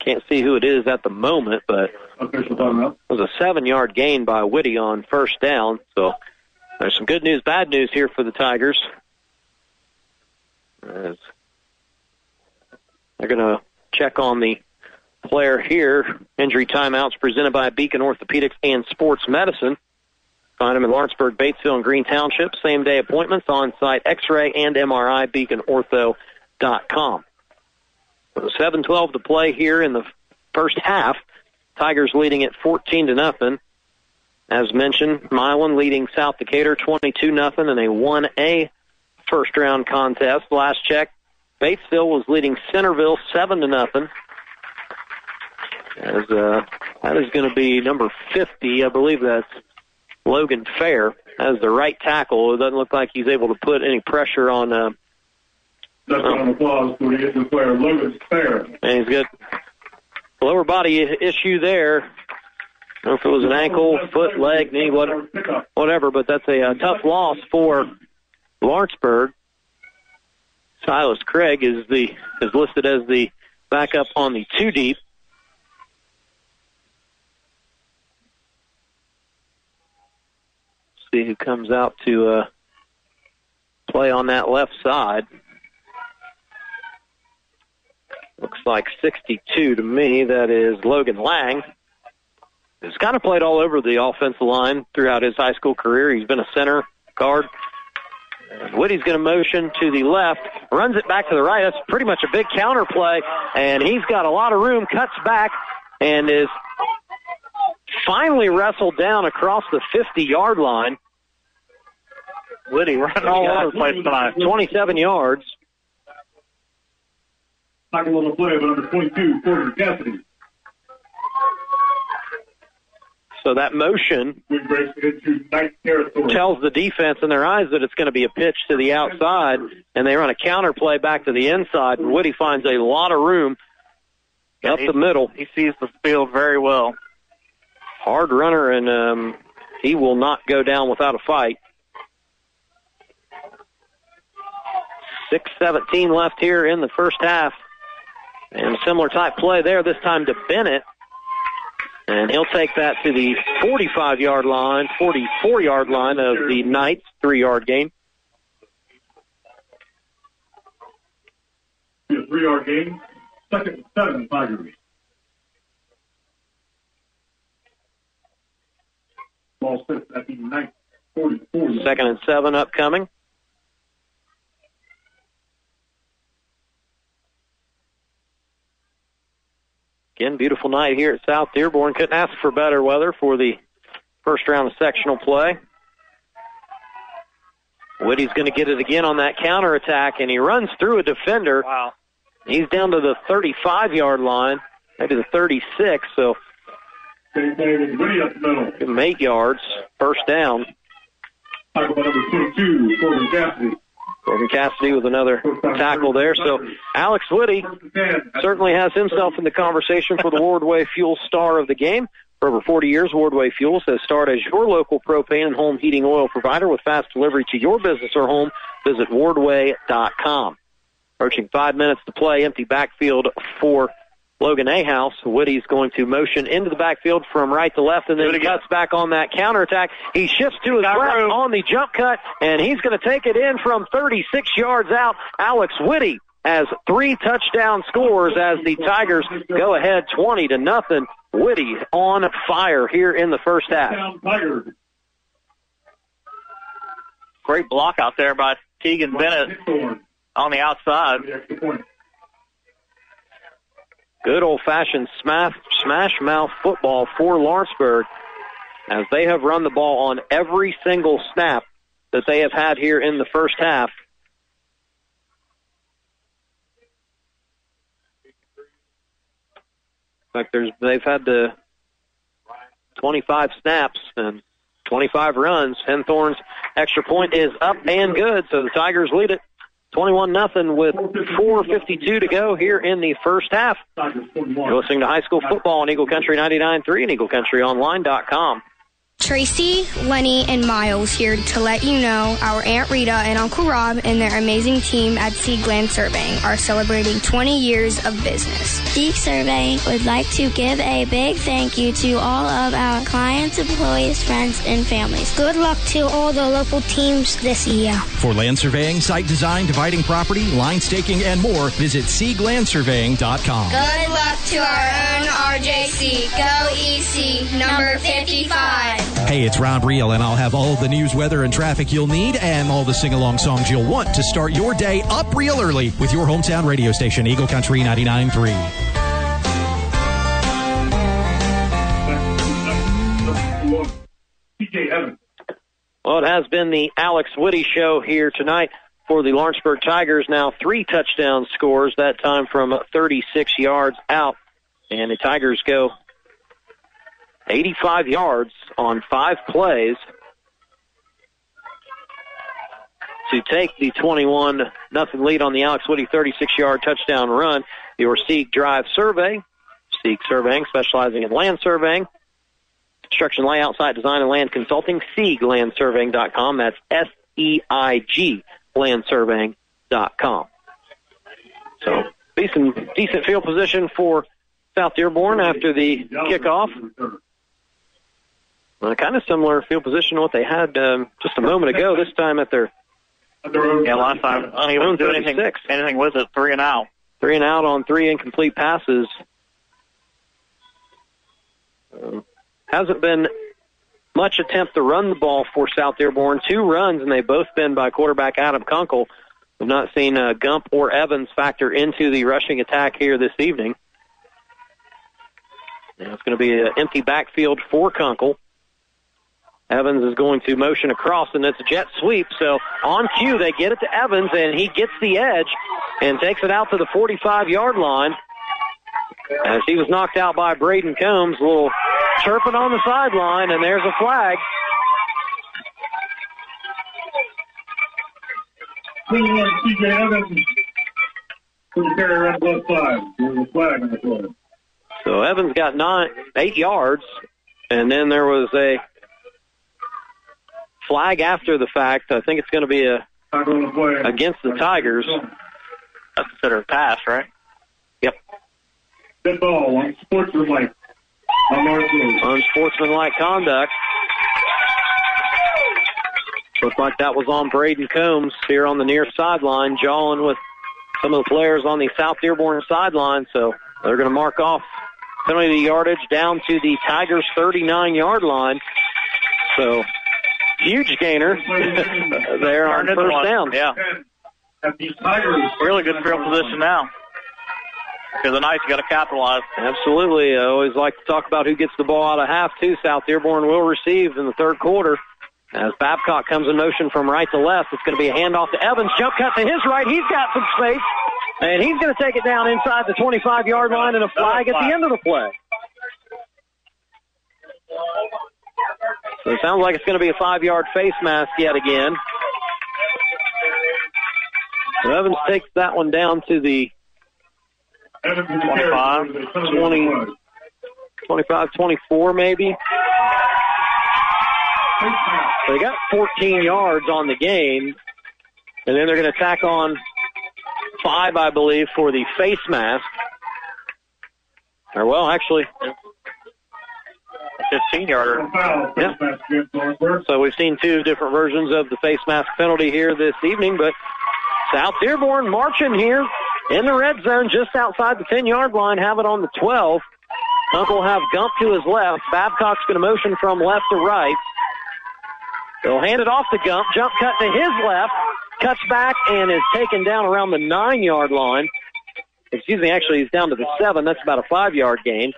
S2: Can't see who it is at the moment, but it was a seven yard gain by Whitty on first down. So there's some good news, bad news here for the Tigers. As they're going to check on the player here. Injury timeouts presented by Beacon Orthopedics and Sports Medicine. Find them in Lawrenceburg, Batesville, and Green Township. Same day appointments on site X-ray and MRI, beaconortho.com. With 7-12 to play here in the first half. Tigers leading at 14 to nothing. As mentioned, Milan leading South Decatur 22 nothing in a 1A first round contest. Last check, Batesville was leading Centerville 7 to nothing. As uh, that is going to be number 50, I believe that's Logan Fair as the right tackle. It doesn't look like he's able to put any pressure on. Uh,
S16: That's of applause for the Indian player, Logan Fair.
S2: and he's got lower body issue there. I don't know if it was an ankle, foot, leg, knee, what, whatever, but that's a, uh tough loss for Lawrenceburg. Silas Craig is the is listed as the backup on the two deep. See who comes out to uh, play on that left side. Looks like 62 to me. That is Logan Lang. He's kind of played all over the offensive line throughout his high school career. He's been a center, guard. Whitty's going to motion to the left, runs it back to the right. That's pretty much a big counter play, and he's got a lot of room, cuts back, and is finally wrestled down across the 50 yard line.
S3: Whitty running all over the oh, place tonight.
S2: 27 yards.
S16: Tackle on the play by number 22, Corbin Cassidy.
S2: So that motion
S16: We break into ninth territory.
S2: tells the defense in their eyes that it's going to be a pitch to the outside, and they run a counter play back to the inside, and Whitty finds a lot of room up the middle.
S3: He sees the field very well.
S2: Hard runner, and um, he will not go down without a fight. 6.17 left here in the first half. And similar type play there, this time to Bennett. And he'll take that to the 45 yard line, 44 yard line of the Knights, three yard game.
S16: Be a three-yard gain. Second and. Ball sits at the ninth, 44.
S2: Second and seven upcoming. Again, beautiful night here at South Dearborn. Couldn't ask for better weather for the first round of sectional play. Woody's going to get it again on that counter attack, and he runs through a defender.
S3: Wow.
S2: He's down to the 35 yard line, maybe the 36, so Eight yards, first down.
S16: Tackle number 22, Corbin Cassidy.
S2: Corbin Cassidy with another tackle there. So Alex Whitty certainly has himself in the conversation for the Wardway Fuel Star of the game. For over 40 years, Wardway Fuels has starred as your local propane and home heating oil provider with fast delivery to your business or home. Visit wardway.com. Approaching five minutes to play, empty backfield for Logan Ahouse. Whitty's going to motion into the backfield from right to left and then he cuts back on that counterattack. He shifts to his left on the jump cut and he's going to take it in from 36 yards out. Alex Whitty has three touchdown scores as the Tigers go ahead 20 to nothing. Whitty on fire here in the first half.
S3: Great block out there by Tegan Bennett on the outside.
S2: Good old fashioned smash, smash mouth football for Lawrenceburg as they have run the ball on every single snap that they have had here in the first half. In fact, there's, they've had the 25 snaps and 25 runs. Henthorn's extra point is up and good, so the Tigers lead it 21 nothing with 4:52 to go here in the first half. You're listening to high school football on Eagle Country 99.3 and EagleCountryOnline.com.
S26: Tracy, Lenny, and Miles here to let you know our Aunt Rita and Uncle Rob and their amazing team at Seagland Surveying are celebrating 20 years of business.
S27: Seek Surveying would like to give a big thank you to all of our clients, employees, friends, and families.
S26: Good luck to all the local teams this year.
S1: For land surveying, site design, dividing property, line staking, and more, visit SeigLandSurveying.com.
S26: Good luck to our own RJC. Go EC, number 55.
S1: Hey, it's Rob Reel, and I'll have all the news, weather, and traffic you'll need, and all the sing along songs you'll want to start your day up real early with your hometown radio station, Eagle Country 99.3.
S16: TJ Evans.
S2: Well, it has been the Alex Whitty show here tonight for the Lawrenceburg Tigers. Now three touchdown scores, that time from 36 yards out. And the Tigers go 85 yards on five plays to take the 21 nothing lead on the Alex Whitty 36 yard touchdown run. Your Seek Drive Survey, Seek Surveying, specializing in land surveying, construction layout, site design, and land consulting. SeigLandSurveying.com. That's S E I G LandSurveying.com. So decent decent field position for South Dearborn after the kickoff. Uh, kind of similar field position to what they had um, just a moment ago. This time at their
S3: Yeah, last time I don't even do anything,
S2: 36.
S3: anything with it. Three and out.
S2: three and out on three incomplete passes. Um, hasn't been much attempt to run the ball for South Dearborn. Two runs, and they've both been by quarterback Adam Kunkel. We've not seen uh, Gump or Evans factor into the rushing attack here this evening. Now it's going to be an empty backfield for Kunkel. Evans is going to motion across, and it's a jet sweep. So on cue, they get it to Evans, and he gets the edge and takes it out to the 45 yard line. As he was knocked out by Braden Combs, a little chirping on the sideline, and there's a flag.
S16: Carry around left. There's a flag the.
S2: So Evans got nine, eight yards, and then there was a flag after the fact. I think it's going to be a against the Tigers.
S3: That's considered a pass, right?
S2: Yep.
S16: Good ball on sportsmanlike. On North
S2: Unsportsmanlike conduct. Looked like that was on Braden Combs here on the near sideline, jawing with some of the players on the South Dearborn sideline. So they're going to mark off penalty yardage down to the Tigers' 39 yard line. So huge gainer <laughs> there on first
S3: one.
S2: down.
S3: Yeah. Really good field position now. Because the Knights got to capitalize.
S2: Absolutely. I always like to talk about who gets the ball out of half, too. South Dearborn will receive in the third quarter. As Babcock comes in motion from right to left, it's going to be a handoff to Evans. Jump cut to his right. He's got some space. And he's going to take it down inside the 25 yard line and a flag at the end of the play. So it sounds like it's going to be a five yard face mask yet again. So Evans takes that one down to the 25, 20, 25, 24 maybe. They got 14 yards on the game, and then they're going to tack on five, I believe, for the face mask. Or well, actually,
S3: 15 yarder.
S2: yeah. So we've seen two different versions of the face mask penalty here this evening, but South Dearborn marching here in the red zone just outside the 10 yard line, have it on the 12. Kunkel will have Gump to his left. Babcock's going to motion from left to right. They'll hand it off to Gump. Jump cut to his left. Cuts back and is taken down around the nine yard line. Excuse me, actually, he's down to the seven. That's about a five yard gain.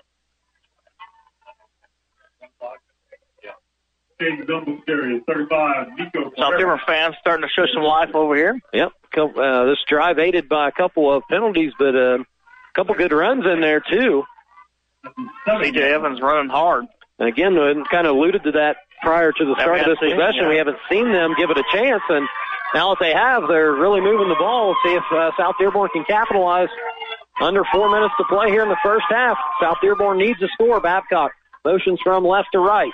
S16: James Dumble carry 35. Nico.
S3: South Dearborn fans starting to show some life over here.
S2: Yep. Uh, this drive aided by a couple of penalties, but uh, a couple good runs in there, too.
S3: CJ Evans running hard.
S2: And again, we kind of alluded to that prior to the start of this
S3: haven't
S2: possession.
S3: yeah.
S2: We haven't seen them give it a chance, and now that they have, they're really moving the ball. See if uh, South Dearborn can capitalize. Under four minutes to play here in the first half. South Dearborn needs a score. Babcock motions from left to right.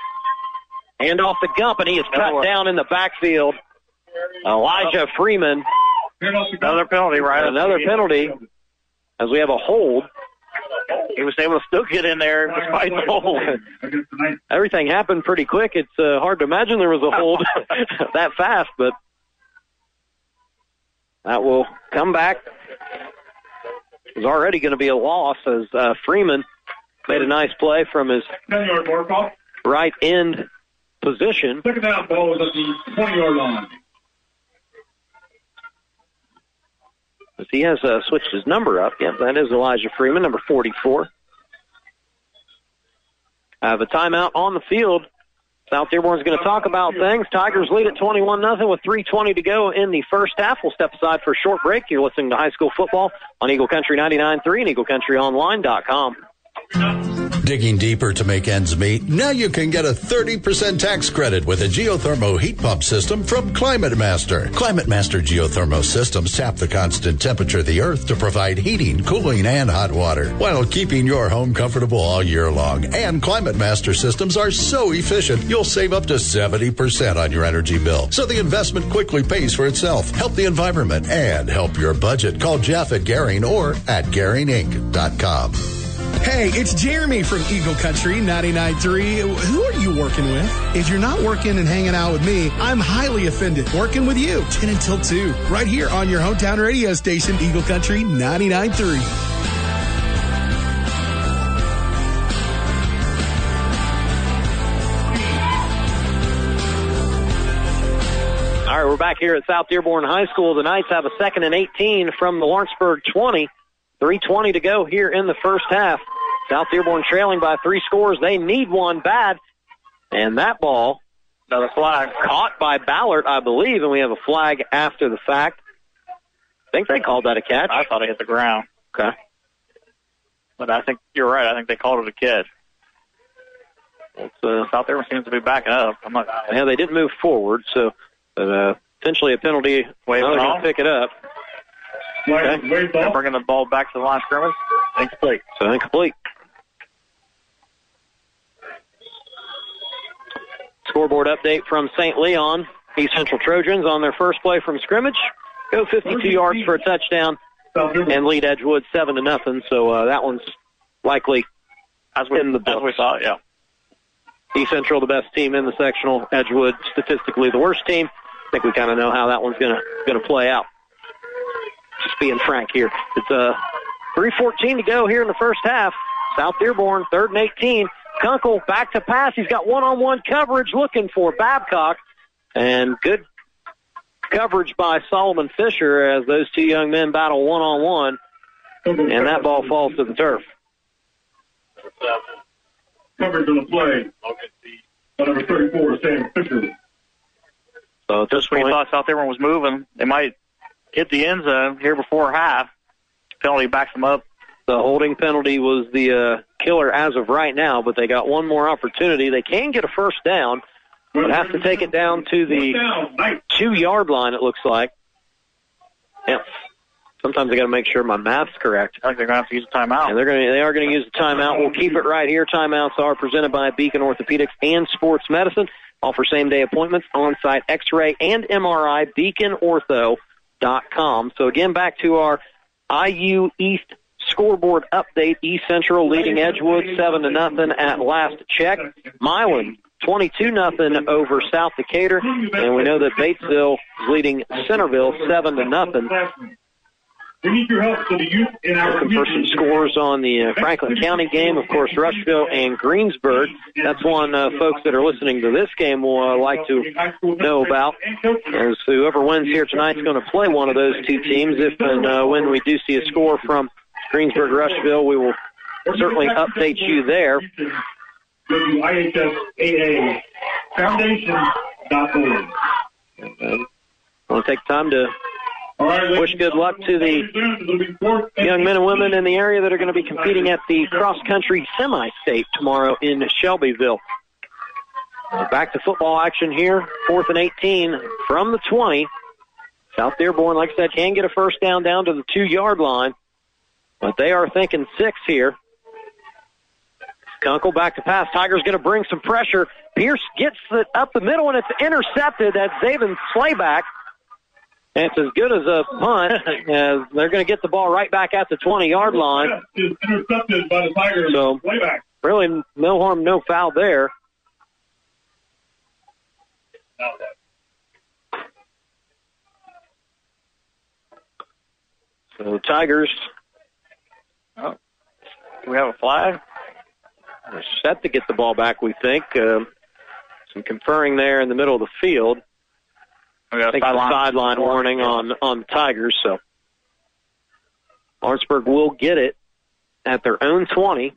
S2: Hand off the Gump, and he is cut down in the backfield. Elijah Freeman.
S3: Another penalty, right?
S2: Another penalty as we have a hold.
S3: He was able to still get in there despite the hold. <laughs>
S2: Everything happened pretty quick. It's uh, hard to imagine there was a hold <laughs> that fast, but that will come back. It was already going to be a loss as uh, Freeman made a nice play from his
S16: 10 yard mark off.
S2: right end position.
S16: Second down ball is at the 20 yard line.
S2: As he has uh, switched his number up. Yep, that is Elijah Freeman, number 44. I have a timeout on the field. South Dearborn's going to talk about things. Tigers lead at 21 nothing with 3:20 to go in the first half. We'll step aside for a short break. You're listening to high school football on Eagle Country 99.3 and EagleCountryOnline.com.
S28: Digging deeper to make ends meet? Now you can get a 30% tax credit with a geothermal heat pump system from Climate Master. Climate Master geothermal systems tap the constant temperature of the earth to provide heating, cooling, and hot water while keeping your home comfortable all year long. And Climate Master systems are so efficient, you'll save up to 70% on your energy bill. So the investment quickly pays for itself. Help the environment and help your budget. Call Jeff at Garing or at GaringInc.com.
S19: Hey, it's Jeremy from Eagle Country 99.3. Who are you working with? If you're not working and hanging out with me, I'm highly offended. Working with you 10 until 2, right here on your hometown radio station, Eagle Country 99.3.
S2: All right, we're back here at South Dearborn High School. The Knights have a second and 18 from the Lawrenceburg 20. 3.20 to go here in the first half. South Dearborn trailing by three scores. They need one bad. And that ball, another flag, caught by Ballard, I believe, and we have a flag after the fact. I think they called that a catch.
S3: I thought it hit the ground.
S2: Okay.
S3: But I think you're right. I think they called it a catch.
S2: It's, uh,
S3: South Dearborn seems to be backing up. I'm not.
S2: yeah, they didn't move forward, so but, uh, potentially a penalty.
S3: Wave
S2: now
S3: it
S2: they're going to pick it up.
S3: Okay. They're bringing the ball back to the line of scrimmage. Incomplete.
S2: So incomplete. Scoreboard update from St. Leon. East Central Trojans on their first play from scrimmage. Go 52 yards for a touchdown and lead Edgewood 7 to nothing. So uh, that one's likely
S3: as we,
S2: in the
S3: as
S2: books.
S3: we thought, yeah.
S2: East Central, the best team in the sectional. Edgewood, statistically the worst team. I think we kind of know how that one's gonna gonna play out. Just being frank here. It's uh 3:14 to go here in the first half. South Dearborn, third and 18. Kunkel back to pass. He's got one-on-one coverage looking for Babcock, and good coverage by Solomon Fisher as those two young men battle one-on-one, and that ball falls to the turf.
S16: Coverage on the play. By Number 34, Sam Fisher.
S2: So at this
S3: Just when you
S2: point,
S3: thought South Dearborn was moving, they might hit the end zone here before half. Penalty backs them up.
S2: The holding penalty was the uh, killer as of right now, but they got one more opportunity. They can get a first down, but have to take it down to the two yard line. It looks like. Yep. Sometimes I got to make sure my math's correct.
S3: I think they're going to have to use a timeout.
S2: And they're going to they are going to use the timeout. We'll keep it right here. Timeouts are presented by Beacon Orthopedics and Sports Medicine. Offer same day appointments, on site X-ray and MRI. BeaconOrtho.com. So again, back to our IU East scoreboard update. East Central leading Edgewood seven to nothing at last check. Milan 22 nothing over South Decatur, and we know that Batesville is leading Centerville seven to nothing.
S16: We need your help so the youth in our
S2: Looking for some scores on the uh, Franklin County game. Of course, Rushville and Greensburg. That's one uh, folks that are listening to this game will uh, like to know about. As whoever wins here tonight is going to play one of those two teams. If and uh, when we do see a score from Greensburg Rushville, we will certainly update you there.
S16: Go to IHSAA Foundation.org.
S2: I want to take time to wish good luck to the young men and women in the area that are going to be competing at the cross country semi-state tomorrow in Shelbyville. Back to football action here, fourth and 18 from the 20. South Dearborn, like I said, can get a first down down to the two yard line, but they are thinking six here. Kunkel back to pass. Tiger's going to bring some pressure. Pierce gets it up the middle and it's intercepted. That's Zaven Slayback. It's as good as a punt as they're going to get the ball right back at the 20 yard line.
S16: Is intercepted by the Tigers.
S2: So really no harm, no foul there. So the Tigers
S3: Oh. We have a flag?
S2: They're set to get the ball back, we think. Um some conferring there in the middle of the field.
S3: We got
S2: I think
S3: a sideline,
S2: sideline warning on, on the Tigers, so Lawrenceburg will get it at their own 20.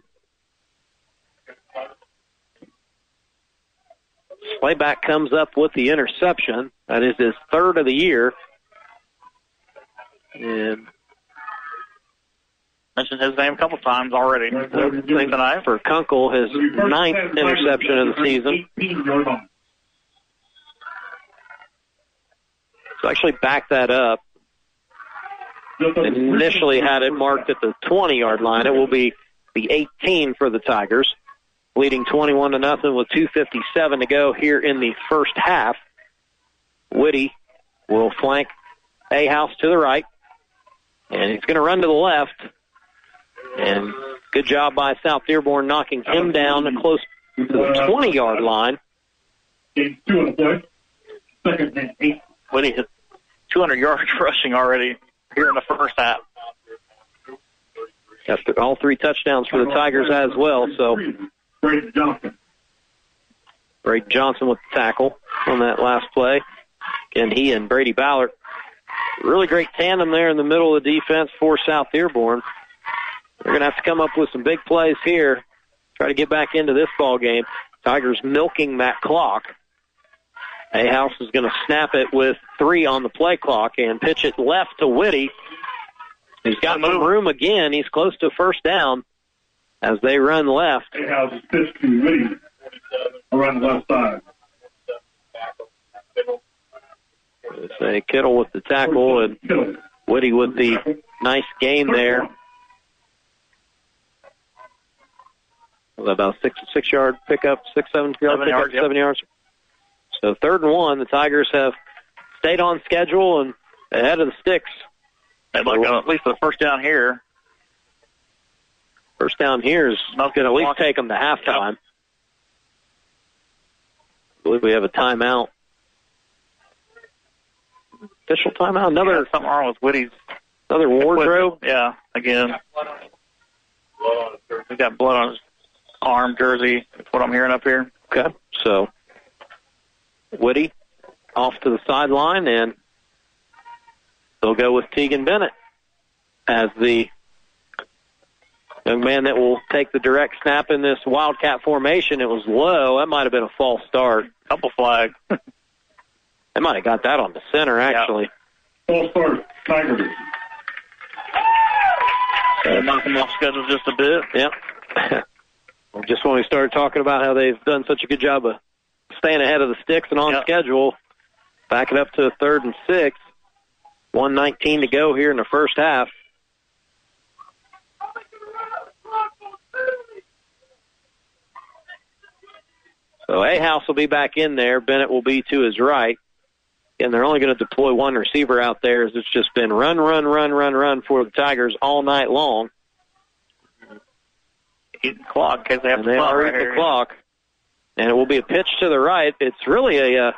S2: Slayback comes up with the interception. That is his third of the year. And
S3: Mentioned his name a couple times already
S2: tonight for Kunkel, his ninth interception of the season. So actually back that up. Initially had it marked at the 20 yard line. It will be the 18 for the Tigers, leading 21 to nothing with 2:57 to go here in the first half. Whitty will flank Ahouse to the right, and he's going to run to the left. And good job by South Dearborn knocking him down close to the 20 yard line.
S16: Second and eight.
S3: When he hit 200 yards <laughs> rushing already here in the first half.
S2: That's all three touchdowns for the Tigers as well. So
S16: Brady Johnson.
S2: Brady Johnson with the tackle on that last play. And he and Brady Ballard, really great tandem there in the middle of the defense for South Dearborn. They're going to have to come up with some big plays here, try to get back into this ball game. Tigers milking that clock. Ahouse is going to snap it with three on the play clock and pitch it left to Whitty. He's got some room again. He's close to first down as they run left.
S16: Ahouse is pitched to Whitty around the left side.
S2: It's a Kittle with the tackle and Whitty with the nice gain there. About six six yard pickup, six seven yard
S3: Seven
S2: pickup,
S3: yards, yep.
S2: seven yards. So third and one, the Tigers have stayed on schedule and ahead of the sticks.
S3: They'd like at least the first down here.
S2: First down here is going to at least take them to halftime. I believe we have a timeout. Official timeout. Another
S3: something wrong with Whitty's
S2: another wardrobe.
S3: Yeah, again. He's got blood on his arm, jersey. That's what I'm hearing up here.
S2: Okay, so Whitty off to the sideline, and they'll go with Tegan Bennett as the young man that will take the direct snap in this Wildcat formation. It was low. That might have been a false start.
S3: Couple flags. <laughs>
S2: they might have got that on the center, actually.
S16: False start, Tigers.
S3: Uh, knock them off schedule just a bit.
S2: Yep. <laughs> Just when we started talking about how they've done such a good job of staying ahead of the sticks and on schedule, back it up to a third and six. 119 to go here in the first half. So Ahouse will be back in there. Bennett will be to his right. And they're only going to deploy one receiver out there as it's just been run, run, run, run, run for the Tigers all night long.
S3: Eating the clock because they have
S2: and
S3: to
S2: they
S3: clock right
S2: the clock. And it will be a pitch to the right. It's really a, uh,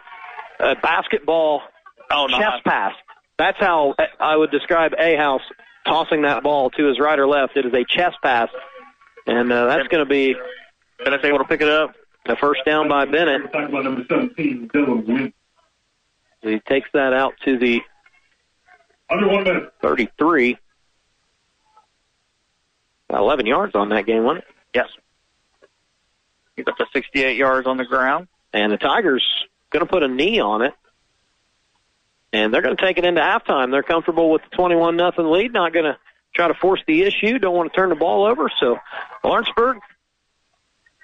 S2: a basketball
S3: Oh, no.
S2: chest pass. That's how I would describe Ahouse tossing that ball to his right or left. It is a chest pass. And uh, that's going to be
S3: Bennett's able to pick it up.
S2: a first down by Bennett.
S16: Talking about number 17, Dylan Wynn.
S2: He takes that out to the
S16: Under one minute.
S2: 33. Got 11 yards on that game, wasn't it?
S3: Yes. He's up to 68 yards on the ground.
S2: And the Tigers going to put a knee on it. And they're going to take it into halftime. They're comfortable with the 21 nothing lead. Not going to try to force the issue. Don't want to turn the ball over. So Lawrenceburg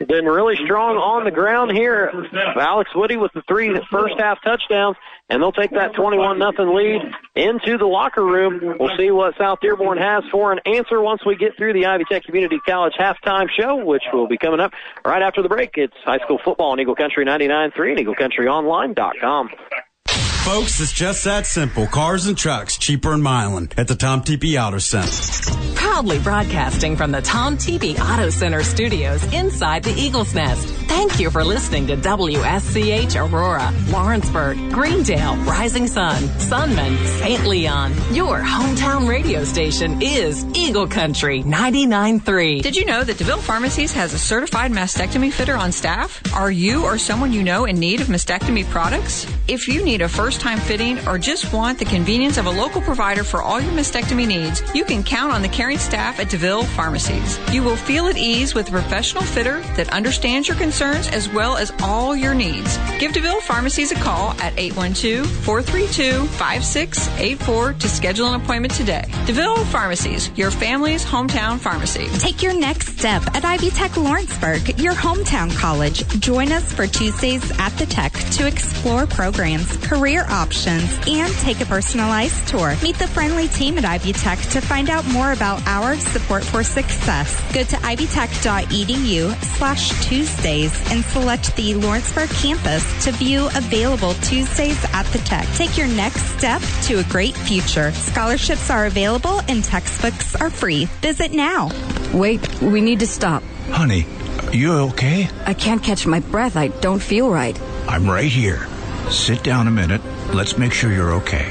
S2: been really strong on the ground here. Alex Whitty with the three first half touchdowns, and they'll take that 21 nothing lead into the locker room. We'll see what South Dearborn has for an answer once we get through the Ivy Tech Community College halftime show, which will be coming up right after the break. It's high school football on Eagle Country 99.3 and EagleCountryOnline.com.
S17: Folks, it's just that simple. Cars and trucks, cheaper in Milan at the Tom Tepe Auto Center.
S18: Proudly broadcasting from the Tom Tepe Auto Center studios inside the Eagle's Nest. Thank you for listening to WSCH Aurora, Lawrenceburg, Greendale, Rising Sun, Sunman, St. Leon. Your hometown radio station is Eagle Country 99.3.
S14: Did you know that DeVille Pharmacies has a certified mastectomy fitter on staff? Are you or someone you know in need of mastectomy products? If you need a first time fitting or just want the convenience of a local provider for all your mastectomy needs, you can count on the caring staff at DeVille Pharmacies. You will feel at ease with a professional fitter that understands your concerns as well as all your needs. Give DeVille Pharmacies a call at 812 432 5684 to schedule an appointment today. DeVille Pharmacies, your family's hometown pharmacy.
S23: Take your next step at Ivy Tech Lawrenceburg, your hometown college. Join us for Tuesdays at the Tech to explore programs, career options, and take a personalized tour. Meet the friendly team at Ivy Tech to find out more about our support for success. Go to ivytech.edu slash Tuesdays and select the Lawrenceburg campus to view available Tuesdays at the Tech. Take your next step to a great future. Scholarships are available and textbooks are free. Visit now.
S29: Wait, we need to stop.
S30: Honey, you okay?
S29: I can't catch my breath. I don't feel right.
S30: I'm right here. Sit down a minute. Let's make sure you're okay.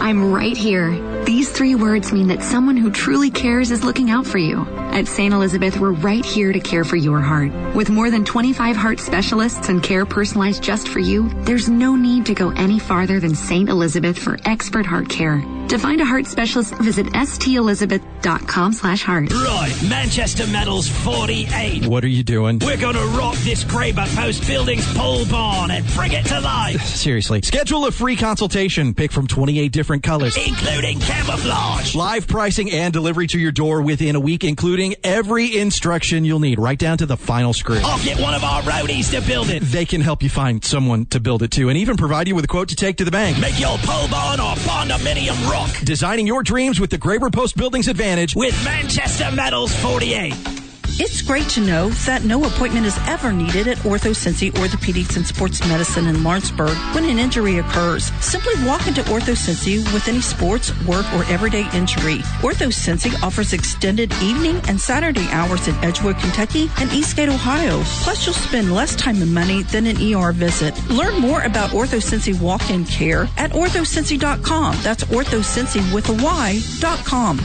S31: I'm right here. These three words mean that someone who truly cares is looking out for you.
S32: At St. Elizabeth, we're right here to care for your heart. With more than 25 heart specialists and care personalized just for you, there's no need to go any farther than St. Elizabeth for expert heart care. To find a heart specialist, visit stelizabeth.com slash heart.
S33: Right, Manchester Metals 48.
S1: What are you doing?
S33: We're gonna rock this Graber Post Buildings pole barn and bring it to life. <sighs>
S1: Seriously. Schedule a free consultation. Pick from 28 different colors.
S33: Including camouflage.
S1: Live pricing and delivery to your door within a week, including every instruction you'll need, right down to the final screw.
S33: I'll get one of our roadies to build it.
S1: They can help you find someone to build it to and even provide you with a quote to take to the bank.
S33: Make your pole barn or condominium rock.
S1: Designing your dreams with the Graber Post Buildings Advantage
S33: with Manchester Metals 48.
S34: It's great to know that no appointment is ever needed at OrthoCincy Orthopedics and Sports Medicine in Lawrenceburg when an injury occurs. Simply walk into OrthoCincy with any sports, work, or everyday injury. OrthoCincy offers extended evening and Saturday hours in Edgewood, Kentucky and Eastgate, Ohio. Plus, you'll spend less time and money than an ER visit. Learn more about OrthoCincy walk-in care at orthocincy.com. That's orthocincy with a Y.com.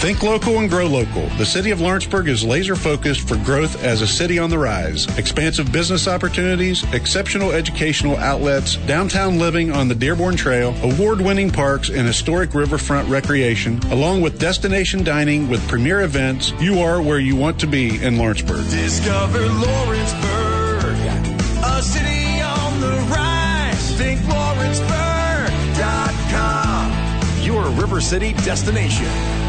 S9: Think local and grow local. The city of Lawrenceburg is laser focused for growth as a city on the rise. Expansive business opportunities, exceptional educational outlets, downtown living on the Dearborn Trail, award winning parks, and historic riverfront recreation, along with destination dining with premier events. You are where you want to be in Lawrenceburg.
S10: Discover Lawrenceburg, a city on the rise. Think Lawrenceburg.com, your River City destination.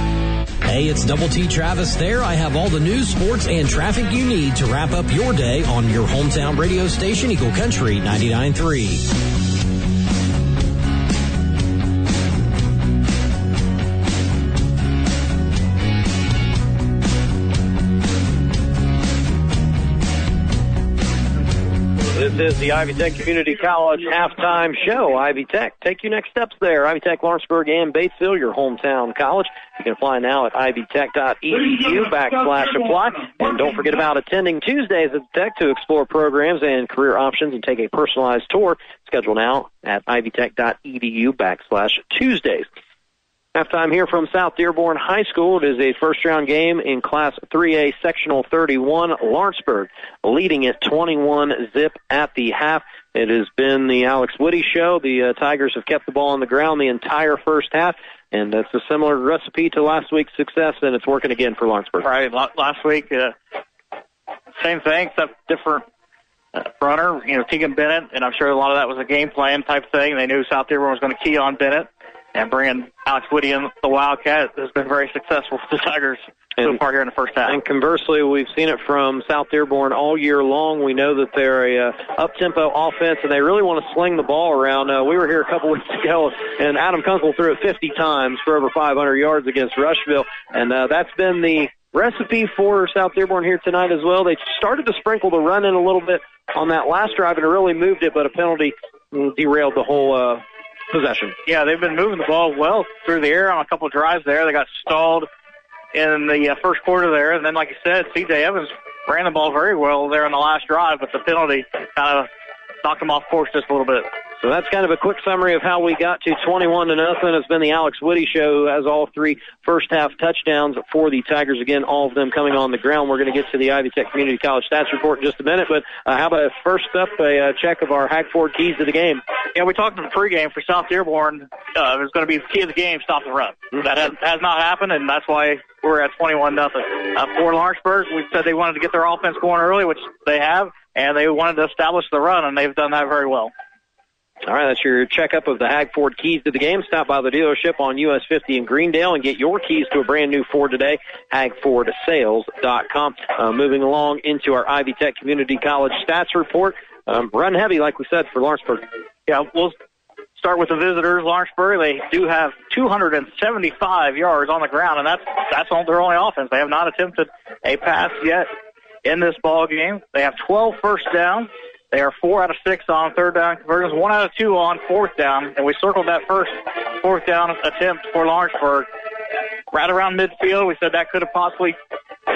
S35: Hey, it's Double T Travis there. I have all the news, sports, and traffic you need to wrap up your day on your hometown radio station, Eagle Country 99.3.
S2: the Ivy Tech Community College halftime show. Ivy Tech, take your next steps there. Ivy Tech Lawrenceburg and Batesville, your hometown college. You can apply now at ivytech.edu backslash apply. And don't forget about attending Tuesdays at Tech to explore programs and career options and take a personalized tour. Schedule now at ivytech.edu backslash Tuesdays. Halftime here from South Dearborn High School. It is a first round game in Class 3A Sectional 31. Lawrenceburg leading it 21 zip at the half. It has been the Alex Whitty show. The uh, Tigers have kept the ball on the ground the entire first half, and that's a similar recipe to last week's success, and it's working again for Lawrenceburg.
S3: Right. Last week, uh, same thing, except different uh, runner, you know, Tegan Bennett, and I'm sure a lot of that was a game plan type thing. They knew South Dearborn was going to key on Bennett and bringing Alex Whitty in the Wildcat has been very successful for the Tigers so far here in the first half.
S2: And conversely, we've seen it from South Dearborn all year long. We know that they're a uh, up-tempo offense, and they really want to sling the ball around. Uh, we were here a couple <laughs> weeks ago, and Adam Kunkel threw it 50 times for over 500 yards against Rushville, and uh, that's been the recipe for South Dearborn here tonight as well. They started to sprinkle the run in a little bit on that last drive, and really moved it, but a penalty derailed the whole uh, possession.
S3: Yeah, they've been moving the ball well through the air on a couple of drives there. They got stalled in the uh, first quarter there, and then, like you said, C.J. Evans ran the ball very well there in the last drive, but the penalty kind of knocked them off course just a little bit.
S2: So that's kind of a quick summary of how we got to 21 to nothing. It's been the Alex Whitty show as all three first half touchdowns for the Tigers. Again, all of them coming on the ground. We're going to get to the Ivy Tech Community College stats report in just a minute, but uh, how about first up a uh, check of our Hag Ford keys to the game?
S3: Yeah, we talked in the pregame for South Dearborn. Uh, it was going to be the key of the game, stop the run. Mm-hmm. That has, has not happened, and that's why we're at 21 nothing. Uh, for Lawrenceburg, we said they wanted to get their offense going early, which they have, and they wanted to establish the run, and they've done that very well.
S2: All right, that's your checkup of the Hag Ford keys to the game. Stop by the dealership on US 50 in Greendale and get your keys to a brand new Ford today. HagfordSales.com. Uh, moving along into our Ivy Tech Community College stats report. Um, run heavy, like we said, for Lawrenceburg.
S3: Yeah, we'll start with the visitors. Lawrenceburg, they do have 275 yards on the ground, and that's that's on their only offense. They have not attempted a pass yet in this ball game. They have 12 first downs. They are four out of six on third down conversions, one out of two on fourth down, and we circled that first fourth down attempt for Lawrenceburg right around midfield. We said that could have possibly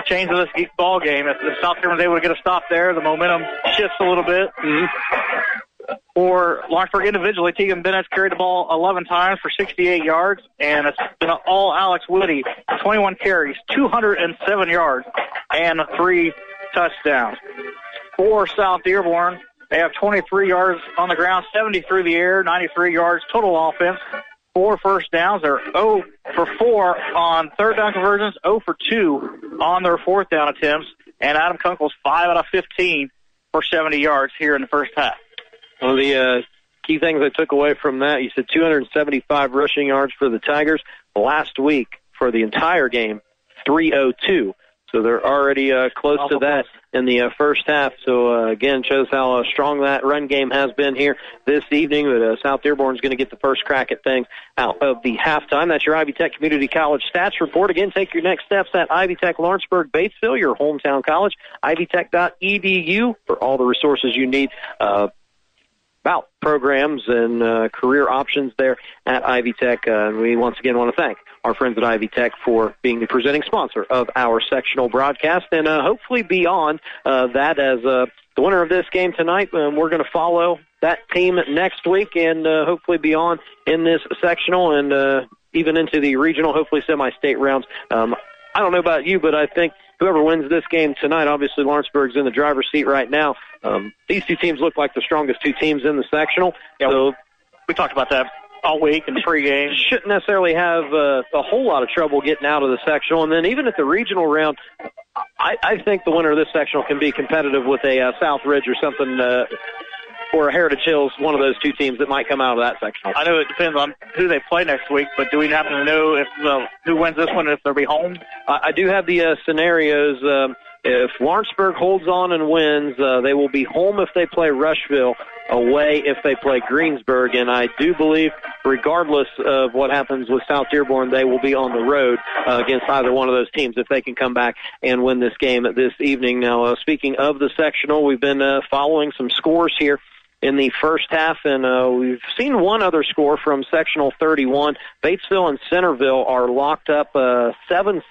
S3: changed this ball game. If, if South Carolina was able to get a stop there, the momentum shifts a little bit.
S2: Mm-hmm.
S3: For Lawrenceburg individually, Tegan Bennett's carried the ball 11 times for 68 yards, and it's been all Alex Whitty, 21 carries, 207 yards, and three touchdowns. For South Dearborn, they have 23 yards on the ground, 70 through the air, 93 yards total offense, four first downs. They're 0 for 4 on third down conversions, 0 for 2 on their fourth down attempts, and Adam Kunkel's 5 out of 15 for 70 yards here in the first half.
S2: One of the uh, key things I took away from that, you said 275 rushing yards for the Tigers. Last week, for the entire game, 302. So they're already uh, close to that in the uh, first half. So uh, again, shows how uh, strong that run game has been here this evening. But uh, South is going to get the first crack at things out of the halftime. That's your Ivy Tech Community College stats report. Again, take your next steps at Ivy Tech Lawrenceburg Batesville, your hometown college. IvyTech.edu for all the resources you need. Uh, about programs and uh, career options there at Ivy Tech. Uh, and we once again want to thank our friends at Ivy Tech for being the presenting sponsor of our sectional broadcast, and uh, hopefully beyond uh, that, as uh, the winner of this game tonight, um, we're going to follow that team next week, and uh, hopefully beyond in this sectional and even into the regional, hopefully semi-state rounds. Um, I don't know about you, but I think whoever wins this game tonight, obviously Lawrenceburg's in the driver's seat right now. Um, these two teams look like the strongest two teams in the sectional.
S3: Yeah,
S2: so
S3: we talked about that all week in pregame.
S2: Shouldn't necessarily have uh, a whole lot of trouble getting out of the sectional, and then even at the regional round, I, I think the winner of this sectional can be competitive with a uh, South Ridge or something. Uh, or Heritage Hills, one of those two teams that might come out of that sectional.
S3: I know it depends on who they play next week, but do we happen to know if uh, who wins this one if they'll be home?
S2: I, I do have the uh, scenarios. Um, if Lawrenceburg holds on and wins, uh, they will be home if they play Rushville, away if they play Greensburg. And I do believe, regardless of what happens with South Dearborn, they will be on the road uh, against either one of those teams if they can come back and win this game this evening. Now, uh, speaking of the sectional, we've been uh, following some scores here in the first half, and uh, we've seen one other score from sectional 31. Batesville and Centerville are locked up uh, 7-7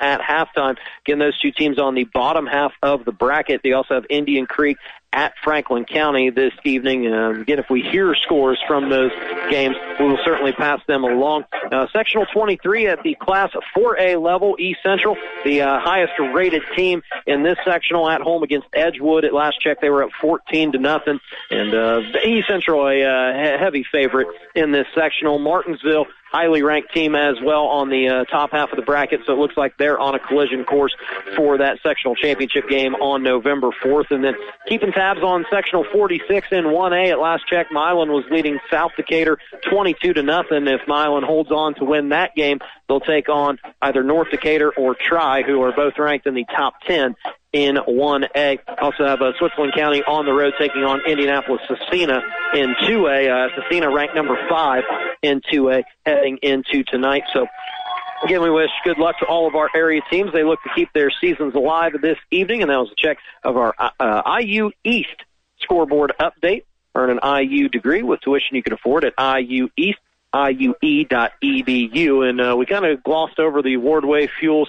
S2: at halftime. Again, those two teams on the bottom half of the bracket. They also have Indian Creek at Franklin County this evening. Uh, again, if we hear scores from those games, we will certainly pass them along. Uh, sectional 23 at the Class 4A level, East Central, the uh, highest rated team in this sectional at home against Edgewood. At last check, they were up 14 to nothing, and uh, East Central a uh, heavy favorite in this sectional. Martinsville highly ranked team as well on the uh, top half of the bracket, so it looks like they're on a collision course for that sectional championship game on November 4th. And then keeping tabs on sectional 46 in 1A at last check, Milan was leading South Decatur 22 to nothing. If Milan holds on to win that game, they'll take on either North Decatur or Tri, who are both ranked in the top 10 in 1A. Also have uh, Switzerland County on the road taking on Indianapolis Scecina in 2A. Uh, Scecina ranked number 5 in 2A heading into tonight. So Again, we wish good luck to all of our area teams. They look to keep their seasons alive this evening, and that was a check of our uh, IU East scoreboard update. Earn an IU degree with tuition you can afford at IU East, IUE.edu. And uh, we kind of glossed over the Wardway Fuels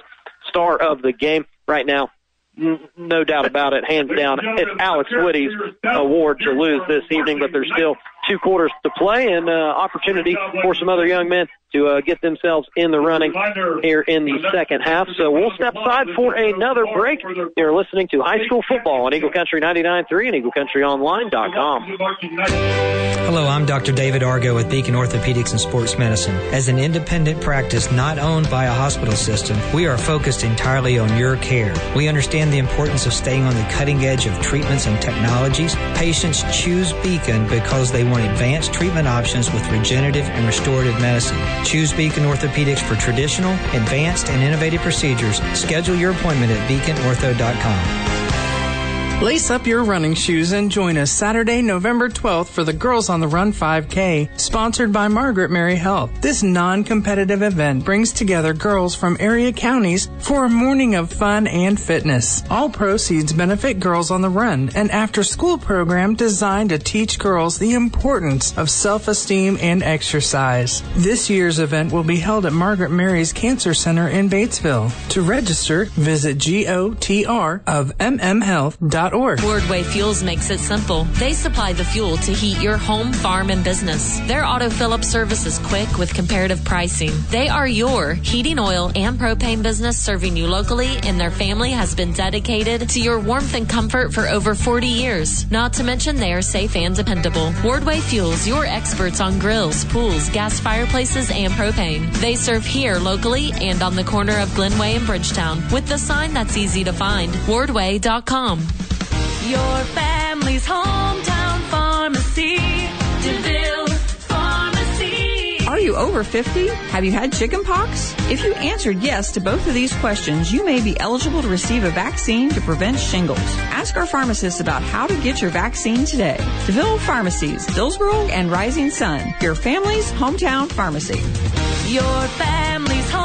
S2: star of the game. Right now, no doubt about it, hands down, it's Alex Whitty's award to lose this evening, but there's still two quarters to play and uh, opportunity for some other young men to uh, get themselves in the running here in the second half. So we'll step aside for another break. You're listening to high school football on Eagle Country 99.3 and EagleCountryOnline.com.
S36: Hello, I'm Dr. David Argo with Beacon Orthopedics and Sports Medicine. As an independent practice not owned by a hospital system, we are focused entirely on your care. We understand the importance of staying on the cutting edge of treatments and technologies. Patients choose Beacon because they advanced treatment options with regenerative and restorative medicine. Choose Beacon Orthopedics for traditional, advanced, and innovative procedures. Schedule your appointment at beaconortho.com.
S5: Lace up your running shoes and join us Saturday, November 12th for the Girls on the Run 5K, sponsored by Margaret Mary Health. This non-competitive event brings together girls from area counties for a morning of fun and fitness. All proceeds benefit Girls on the Run, an after-school program designed to teach girls the importance of self-esteem and exercise. This year's event will be held at Margaret Mary's Cancer Center in Batesville. To register, visit gotr of mmhealth.org
S31: wardway.org.
S37: Wardway Fuels makes it simple. They supply the fuel to heat your home, farm, and business. Their auto fill up service is quick with comparative pricing. They are your heating oil and propane business serving you locally, and their family has been dedicated to your warmth and comfort for over 40 years. Not to mention they are safe and dependable. Wardway Fuels, your experts on grills, pools, gas fireplaces, and propane. They serve here locally and on the corner of Glenway and Bridgetown with the sign that's easy to find. Wardway.com.
S38: Your family's hometown pharmacy, DeVille Pharmacy.
S14: Are you over 50? Have you had chicken pox? If you answered yes to both of these questions, you may be eligible to receive a vaccine to prevent shingles. Ask our pharmacists about how to get your vaccine today. DeVille Pharmacies, Dillsboro and Rising Sun, your family's hometown pharmacy.
S38: Your family's hometown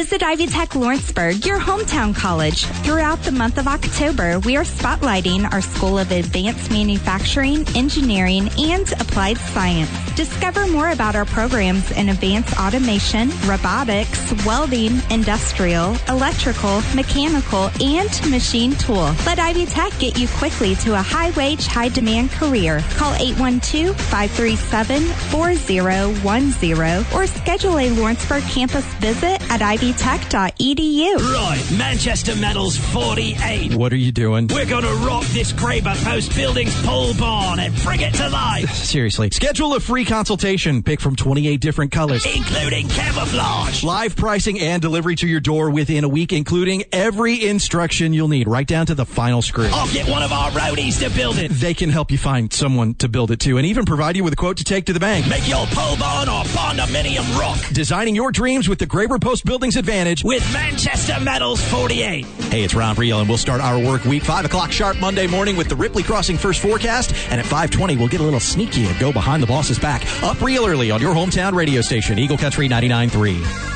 S23: Visit Ivy Tech Lawrenceburg, your hometown college. Throughout the month of October, we are spotlighting our School of Advanced Manufacturing, Engineering, and Applied Science. Discover more about our programs in advanced automation, robotics, welding, industrial, electrical, mechanical, and machine tool. Let Ivy Tech get you quickly to a high wage, high demand career. Call 812-537-4010 or schedule a Lawrenceburg campus visit at ivytech.edu.
S33: Right, Manchester Metals 48.
S1: What are you doing?
S33: We're gonna rock this Graber Post Buildings pole barn and bring it to life, <laughs>
S1: Seriously. Schedule a free consultation. Pick from 28 different colors.
S33: including camouflage.
S1: Live pricing and delivery to your door within a week, including every instruction you'll need, right down to the final screw.
S33: I'll get one of our roadies to build it.
S1: They can help you find someone to build it to and even provide you with a quote to take to the bank.
S33: Make your pole barn or barndominium rock
S1: Designing your dreams with the Graber Post Buildings Advantage.
S33: with Manchester Metals 48.
S1: Hey, it's Ron Friel, and we'll start our work week 5 o'clock sharp Monday morning with the Ripley Crossing first forecast. And at 520, we'll get a little sneaky and go behind the boss's back. Up real early on your hometown radio station, Eagle Country 99.3.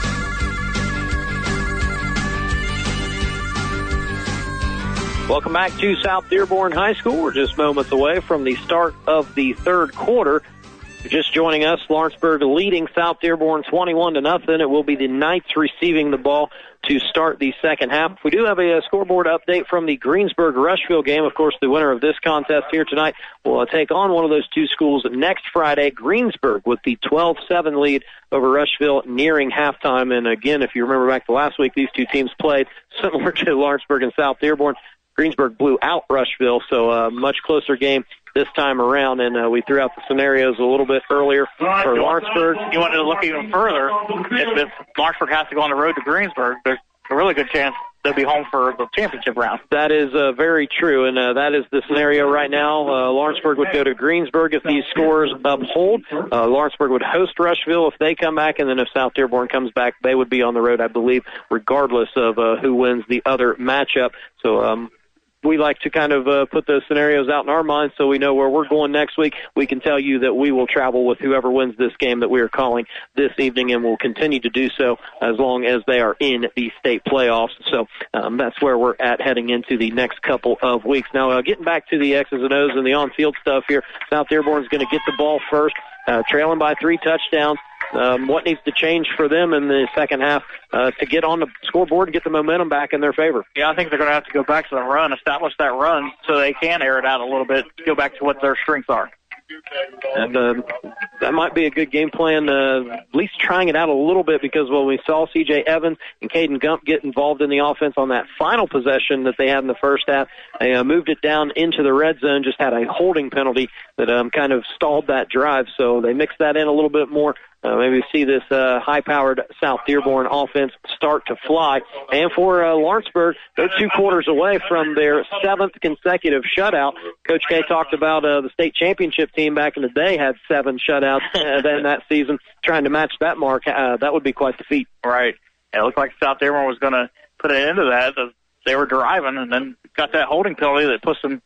S2: Welcome back to South Dearborn High School. We're just moments away from the start of the third quarter. Just joining us, Lawrenceburg leading South Dearborn 21 to nothing. It will be the Knights receiving the ball to start the second half. We do have a, scoreboard update from the Greensburg Rushville game. Of course, the winner of this contest here tonight will uh, take on one of those two schools next Friday. Greensburg with the 12-7 lead over Rushville nearing halftime. And again, if you remember back to last week, these two teams played similar <laughs> to Lawrenceburg and South Dearborn. Greensburg blew out Rushville, so a much closer game this time around. And uh, we threw out the scenarios a little bit earlier for Lawrenceburg.
S3: You wanted to look even further. If, if Lawrenceburg has to go on the road to Greensburg, there's a really good chance they'll be home for the championship round.
S2: That is uh, very true, and uh, that is the scenario right now. Uh, Lawrenceburg would go to Greensburg if these scores uphold. Uh, Lawrenceburg would host Rushville if they come back, and then if South Dearborn comes back, they would be on the road, I believe, regardless of uh, who wins the other matchup. So um, we like to kind of uh, put those scenarios out in our minds so we know where we're going next week. We can tell you that we will travel with whoever wins this game that we are calling this evening, and will continue to do so as long as they are in the state playoffs. So um, that's where we're at heading into the next couple of weeks. Now, uh, getting back to the X's and O's and the on-field stuff here, South Dearborn's going to get the ball first, uh, trailing by three touchdowns. Um, what needs to change for them in the second half uh, to get on the scoreboard and get the momentum back in their favor?
S3: Yeah, I think they're going to have to go back to the run, establish that run so they can air it out a little bit, go back to what their strengths are.
S2: And uh, that might be a good game plan, uh, at least trying it out a little bit because when we saw C.J. Evans and Caden Gump get involved in the offense on that final possession that they had in the first half, they uh, moved it down into the red zone, just had a holding penalty that um, kind of stalled that drive. So they mixed that in a little bit more. Uh, maybe see this uh, high-powered South Dearborn offense start to fly. And for uh, Lawrenceburg, they're two quarters away from their seventh consecutive shutout. Coach K talked about uh, the state championship team back in the day had seven shutouts uh, then that season. Trying to match that mark, uh, that would be quite the feat.
S3: Right. It looked like South Dearborn was going to put an end to that. They were driving and then got that holding penalty that pushed them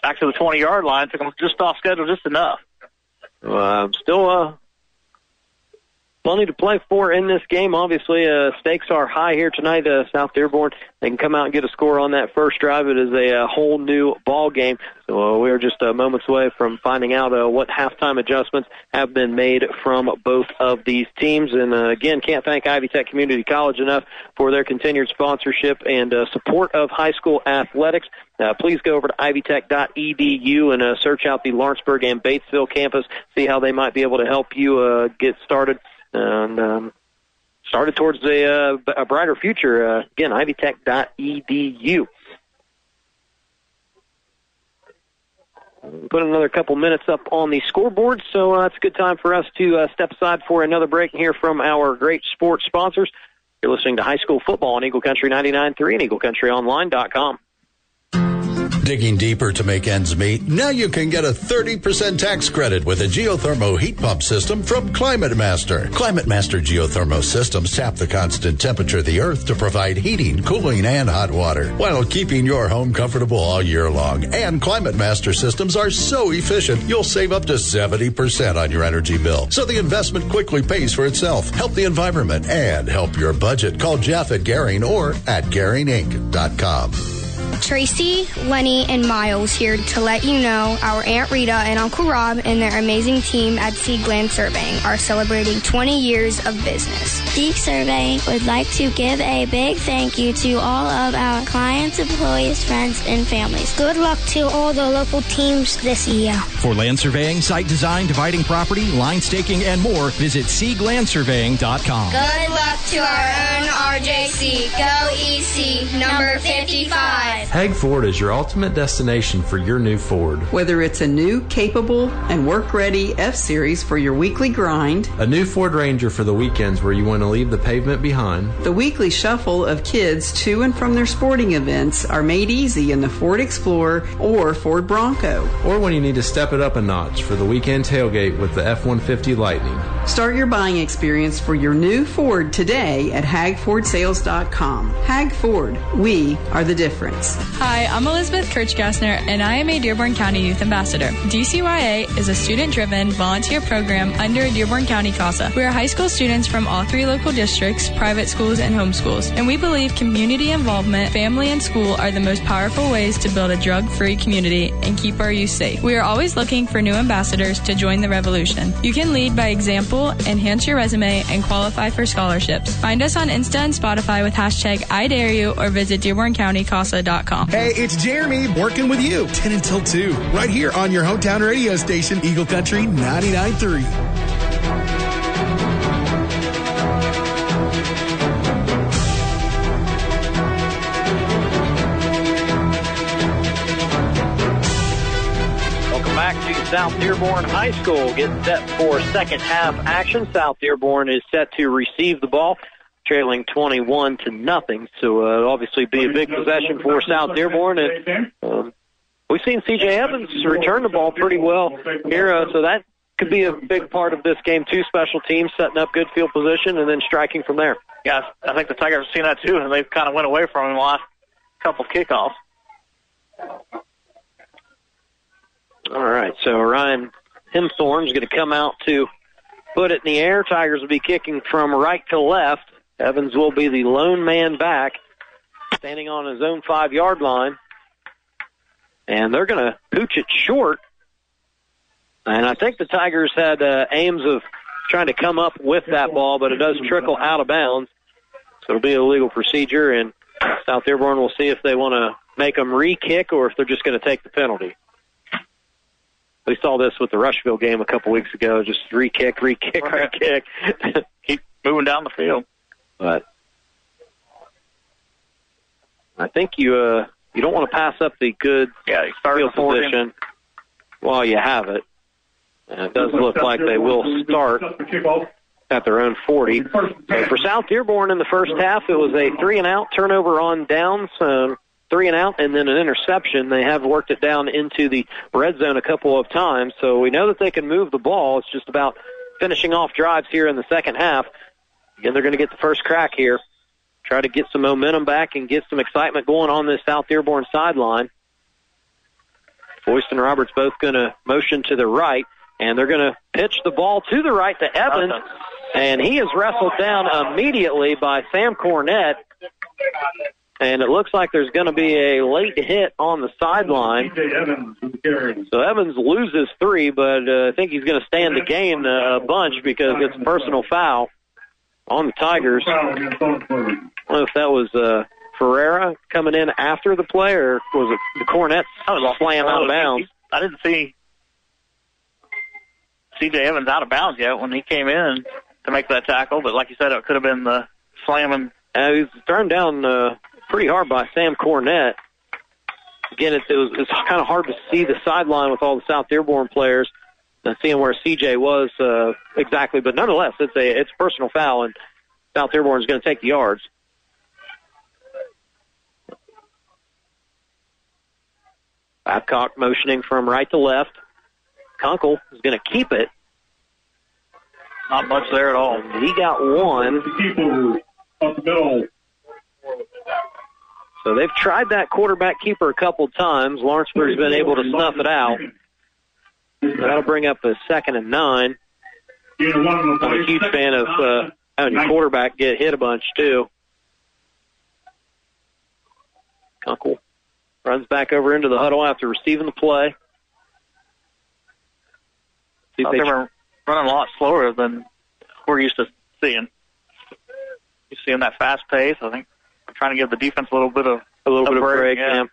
S3: back to the 20-yard line, took them just off schedule just enough.
S2: Uh, still, uh, plenty to play for in this game. Obviously, uh, stakes are high here tonight. Uh, South Dearborn, they can come out and get a score on that first drive. It is a, uh whole new ball game. So uh, we are just uh, moments away from finding out uh, what halftime adjustments have been made from both of these teams. And uh, again, can't thank Ivy Tech Community College enough for their continued sponsorship and uh, support of high school athletics. Uh, please go over to ivytech.edu and uh, search out the Lawrenceburg and Batesville campus, see how they might be able to help you uh, get started and um, started towards a, uh, a brighter future. Uh, again, ivytech.edu. Put another couple minutes up on the scoreboard, so uh, it's a good time for us to uh, step aside for another break and hear from our great sports sponsors. You're listening to High School Football on Eagle Country 99.3 and EagleCountryOnline.com.
S39: Digging deeper to make ends meet? Now you can get a 30% tax credit with a geothermal heat pump system from Climate Master. Climate Master geothermal systems tap the constant temperature of the earth to provide heating, cooling, and hot water while keeping your home comfortable all year long. And Climate Master systems are so efficient, you'll save up to 70% on your energy bill. So the investment quickly pays for itself. Help the environment and help your budget. Call Jeff at Garing or at GaringInc.com.
S26: Tracy, Lenny, and Miles here to let you know our Aunt Rita and Uncle Rob and their amazing team at Seig Land Surveying are celebrating 20 years of business.
S40: Seek Surveying would like to give a big thank you to all of our clients, employees, friends, and families.
S26: Good luck to all the local teams this year.
S1: For land surveying, site design, dividing property, line staking, and more, visit SeigLandSurveying.com.
S26: Good luck to our own RJC. Go EC, number 55.
S6: Hag Ford is your ultimate destination for your new Ford.
S7: Whether it's a new, capable, and work ready F Series for your weekly grind,
S6: A new Ford Ranger for the weekends where you want to leave the pavement behind,
S7: the weekly shuffle of kids to and from their sporting events are made easy in the Ford Explorer or Ford Bronco.
S6: or when you need to step it up a notch for the weekend tailgate with the F 150 Lightning.
S7: Start your buying experience for your new Ford today at hagfordsales.com. Hag Ford, we are the difference.
S21: Hi, I'm Elizabeth Kirchgassner, and I am a Dearborn County Youth Ambassador. DCYA is a student-driven volunteer program under Dearborn County CASA. We are high school students from all three local districts, private schools, and homeschools, and we believe community involvement, family, and school are the most powerful ways to build a drug-free community and keep our youth safe. We are always looking for new ambassadors to join the revolution. You can lead by example, enhance your resume, and qualify for scholarships. Find us on Insta and Spotify with hashtag I dare you or visit DearbornCountyCASA.com.
S19: Hey, it's Jeremy working with you 10 until 2, right here on your hometown radio station, Eagle Country 99.3.
S2: Welcome back to South Dearborn High School. Getting set for second half action. South Dearborn is set to receive the ball, trailing 21 to nothing. So uh, obviously be a big possession for South Dearborn. And um, we've seen C.J. Evans return the ball pretty well here, uh, so that could be a big part of this game too. Special teams setting up good field position and then striking from there.
S3: Yeah, I think the Tigers have seen that too, and they've kind of went away from him the last couple kickoffs.
S2: All right, so Ryan Henthorn's going to come out to put it in the air. Tigers will be kicking from right to left. Evans will be the lone man back, standing on his own five yard line. And they're going to pooch it short. And I think the Tigers had uh, aims of trying to come up with that ball, but it does trickle out of bounds. So it'll be a legal procedure, and South Dearborn will see if they want to make them re-kick or if they're just going to take the penalty. We saw this with the Rushville game a couple weeks ago. Just re-kick, re-kick, re-kick. <laughs>
S3: Keep moving down the field.
S2: But I think you uh you don't want to pass up the good
S3: yeah,
S2: field position while you have it. And it does look like they will start at their own 40. So for South Dearborn in the first half, it was a three and out turnover on downs, um, three and out, and then an interception. They have worked it down into the red zone a couple of times, so we know that they can move the ball. It's just about finishing off drives here in the second half. Again, they're going to get the first crack here. Try to get some momentum back and get some excitement going on this South Dearborn sideline. Boyce and Roberts both going to motion to the right, and they're going to pitch the ball to the right to Evans. And he is wrestled down immediately by Sam Cornett. And it looks like there's going to be a late hit on the sideline. So Evans loses three, but uh, I think he's going to stand the game a bunch because it's a personal foul on the Tigers. I don't know if that was uh, Ferreira coming in after the play, or was it the Cornett slam out of bounds?
S3: I didn't see C.J. Evans out of bounds yet when he came in to make that tackle, but like you said, it could have been the slamming.
S2: Uh, he was thrown down uh, pretty hard by Sam Cornett. Again, it, it was it's kind of hard to see the sideline with all the South Dearborn players seeing where CJ was uh, exactly, but nonetheless, it's a it's a personal foul, and South Dearborn is going to take the yards. Babcock motioning from right to left. Kunkel is going to keep it.
S3: Not much there at all.
S2: He got one.
S9: Up the middle.
S2: So they've tried that quarterback keeper a couple times. Lawrenceburg's been able to snuff it out. That'll bring up a second and nine. I'm a huge fan of uh, having your quarterback get hit a bunch too. Kunkel runs back over into the huddle after receiving the play. See they
S3: they were running a lot slower than we're used to seeing. You seeing that fast pace? I think trying to give the defense a little bit of
S2: a little bit of break.
S3: yeah.
S2: Yeah.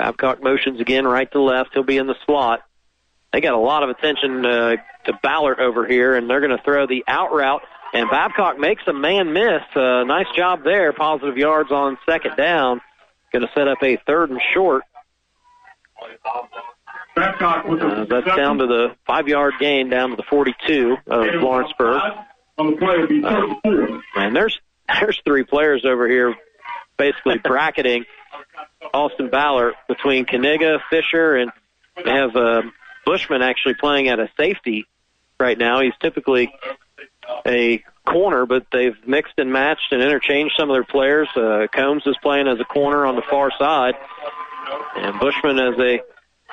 S2: Babcock motions again right to left. He'll be in the slot. They got a lot of attention uh, to Ballard over here, and they're going to throw the out route. And Babcock makes a man miss. Uh, nice job there. Positive yards on second down. Going to set up a third and short.
S9: Babcock with
S2: Uh, that's down to the five yard gain, down to the 42 of Lawrenceburg.
S9: on the play be third and
S2: there's <laughs> there's three players over here basically bracketing Austin Ballard between Kaniga, Fisher, and they have uh, Bushman actually playing at a safety right now. He's typically a corner, but they've mixed and matched and interchanged some of their players. Uh, Combs is playing as a corner on the far side, and Bushman as a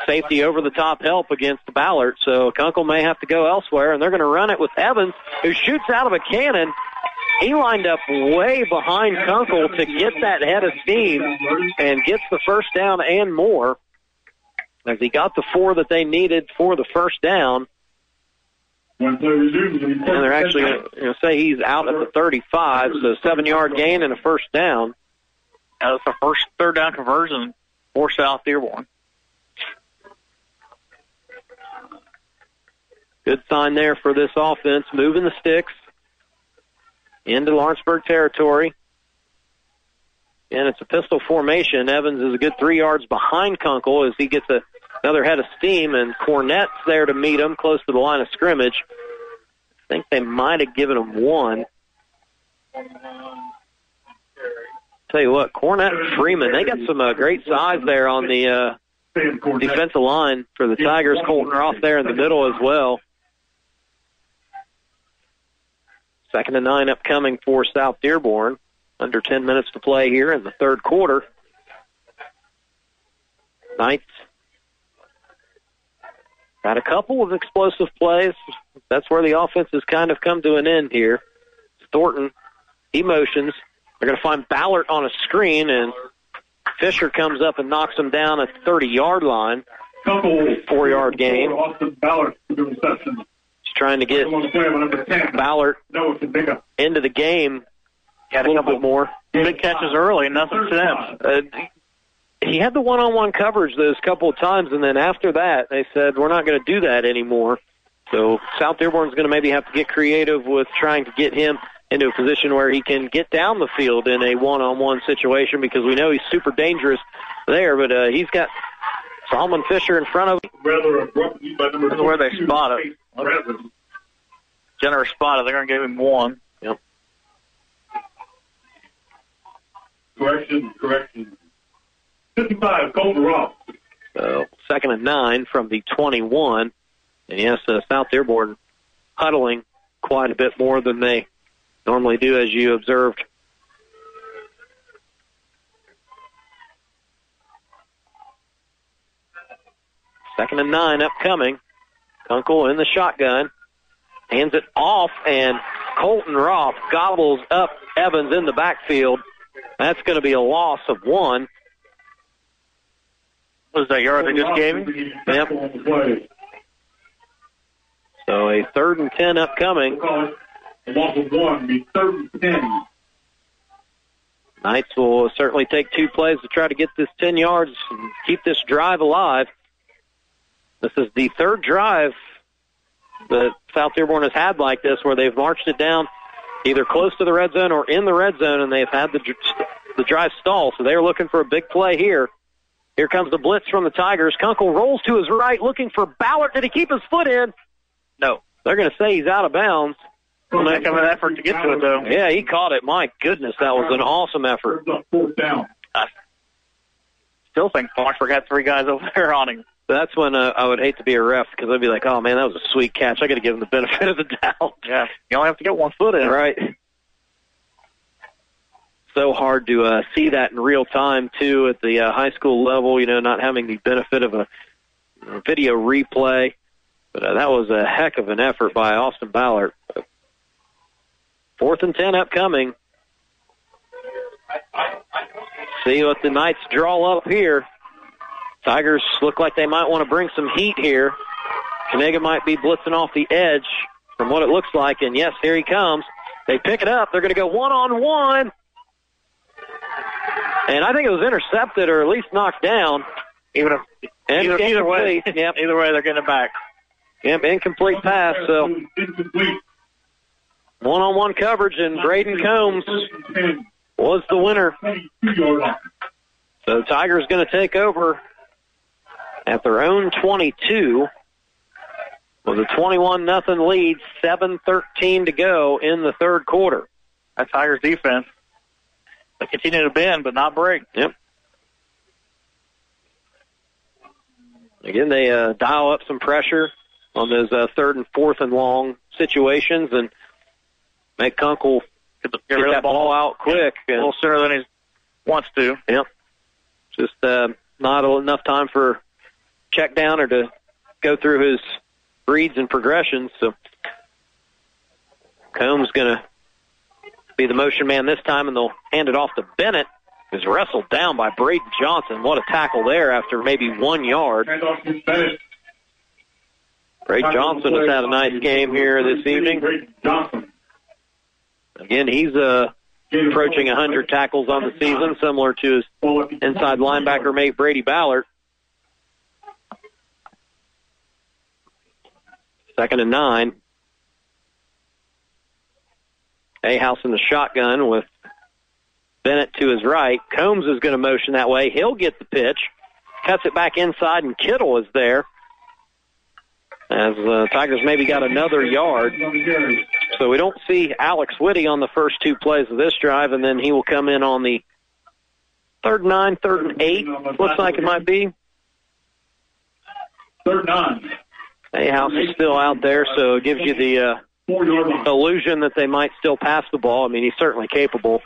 S2: safety over the top help against Ballard. So Kunkel may have to go elsewhere, and they're going to run it with Evans, who shoots out of a cannon. He lined up way behind Kunkel to get that head of steam and gets the first down and more. As he got the four that they needed for the first down,
S9: When play resumes, it'll be
S2: and they're actually going to say he's out at the 35, so seven yard gain and a first down.
S3: That's the first third down conversion for South Dearborn.
S2: Good sign there for this offense, moving the sticks into Lawrenceburg territory. And it's a pistol formation. Evans is a good three yards behind Kunkel as he gets a, another head of steam, and Cornett's there to meet him close to the line of scrimmage. I think they might have given him one. Tell you what, Cornett Freeman, they got some uh, great size there on the uh, defensive line for the Tigers. Colton Roth there in the middle as well. Second and nine upcoming for South Dearborn. Under 10 minutes to play here in the third quarter. Knights got a couple of explosive plays. That's where the offense has kind of come to an end here. Thornton, he motions. They're going to find Ballard on a screen, and Fisher comes up and knocks him down at the 30 yard line. Four yard gain.
S9: Austin Ballard for the reception.
S2: Just trying to get
S9: On the play by number 10.
S2: Ballard
S9: No, it's a big up.
S2: into the game
S3: Got
S2: a
S3: a
S2: little
S3: couple
S2: bit more.
S3: big catches early, nothing since.
S2: Uh, he had the one-on-one coverage those couple of times, and then after that, they said we're not going to do that anymore. So South Dearborn's going to maybe have to get creative with trying to get him into a position where he can get down the field in a one-on-one situation because we know he's super dangerous there. But uh, he's got Solomon Fisher in front of him.
S9: Rather abruptly by number
S3: That's where they spot it.
S9: Chase Bradley.
S3: Generous spot. They're going to give him one.
S2: Yep.
S9: Correction, correction. 55, Colton Roth.
S2: So second and nine from the 21. And yes, uh, South Dearborn huddling quite a bit more than they normally do, as you observed. Second and nine upcoming. Kunkel in the shotgun. hands it off, and Colton Roth gobbles up Evans in the backfield. That's going to be a loss of one.
S3: Was that yard they just gave him?
S2: Yep. So a third and ten upcoming.
S41: Loss of one, be third and ten.
S2: Knights will certainly take two plays to try to get this 10 yards and keep this drive alive. This is the third drive that South Dearborn has had like this where they've marched it down either close to the red zone or in the red zone and they've had the, the drive stall. So they're looking for a big play here. Here comes the blitz from the Tigers. Kunkel rolls to his right looking for Ballard. Did he keep his foot in? No. They're going to say he's out of bounds.
S3: Well, heck of an effort to get to it, though.
S2: Yeah, he caught it. My goodness, that was an awesome effort.
S41: Fourth down.
S3: I still think Lawrenceburg had three guys over there on him.
S2: That's when uh, I would hate to be a ref because I'd be like, "Oh man, that was a sweet catch. I got to give him the benefit of the doubt."
S3: Yeah, you only have to get one foot in.
S2: Right. So hard to uh, see that in real time too at the uh, high school level. You know, not having the benefit of a, a video replay, but uh, that was a heck of an effort by Austin Ballard. Fourth and ten upcoming. See what the Knights draw up here. Tigers look like they might want to bring some heat here. Kaniga might be blitzing off the edge from what it looks like. And yes, here he comes. They pick it up. They're going to go one on one. And I think it was intercepted or at least knocked down.
S3: Even if
S2: And
S3: either, either way.
S2: Yep.
S3: either way, they're getting it back.
S2: Yep, incomplete pass. So one on one coverage, and Braden Combs was the winner. So Tigers going to take over at their own 22 with a 21 nothing lead, 7:13 to go in the third quarter.
S3: That's Tigers defense. They continue to bend, but not break.
S2: Yep. Again, they uh, dial up some pressure on those uh, third and fourth and long situations and make Kunkel
S3: Get, the,
S2: get
S3: of
S2: that
S3: the
S2: ball out quick.
S3: a little sooner than he wants to.
S2: Yep. Just uh, not enough time for check down or to go through his reads and progressions. So Combs going to be the motion man this time, and they'll hand it off to Bennett. Is wrestled down by Braden Johnson. What a tackle there after maybe one yard. Braden Johnson has had a nice game here this evening. Again, he's uh, approaching 100 tackles on the season, similar to his inside linebacker mate Brady Ballard. Second and nine. Ahouse in the shotgun with Bennett to his right. Combs is going to motion that way. He'll get the pitch. Cuts it back inside, and Kittle is there. As uh, Tigers maybe got another yard. So we don't see Alex Whitty on the first two plays of this drive, and then he will come in on the third and nine, third and eight. Looks like it might be.
S41: Third nine.
S2: Ahouse is still out there, so it gives you the uh, illusion that they might still pass the ball. I mean, he's certainly capable,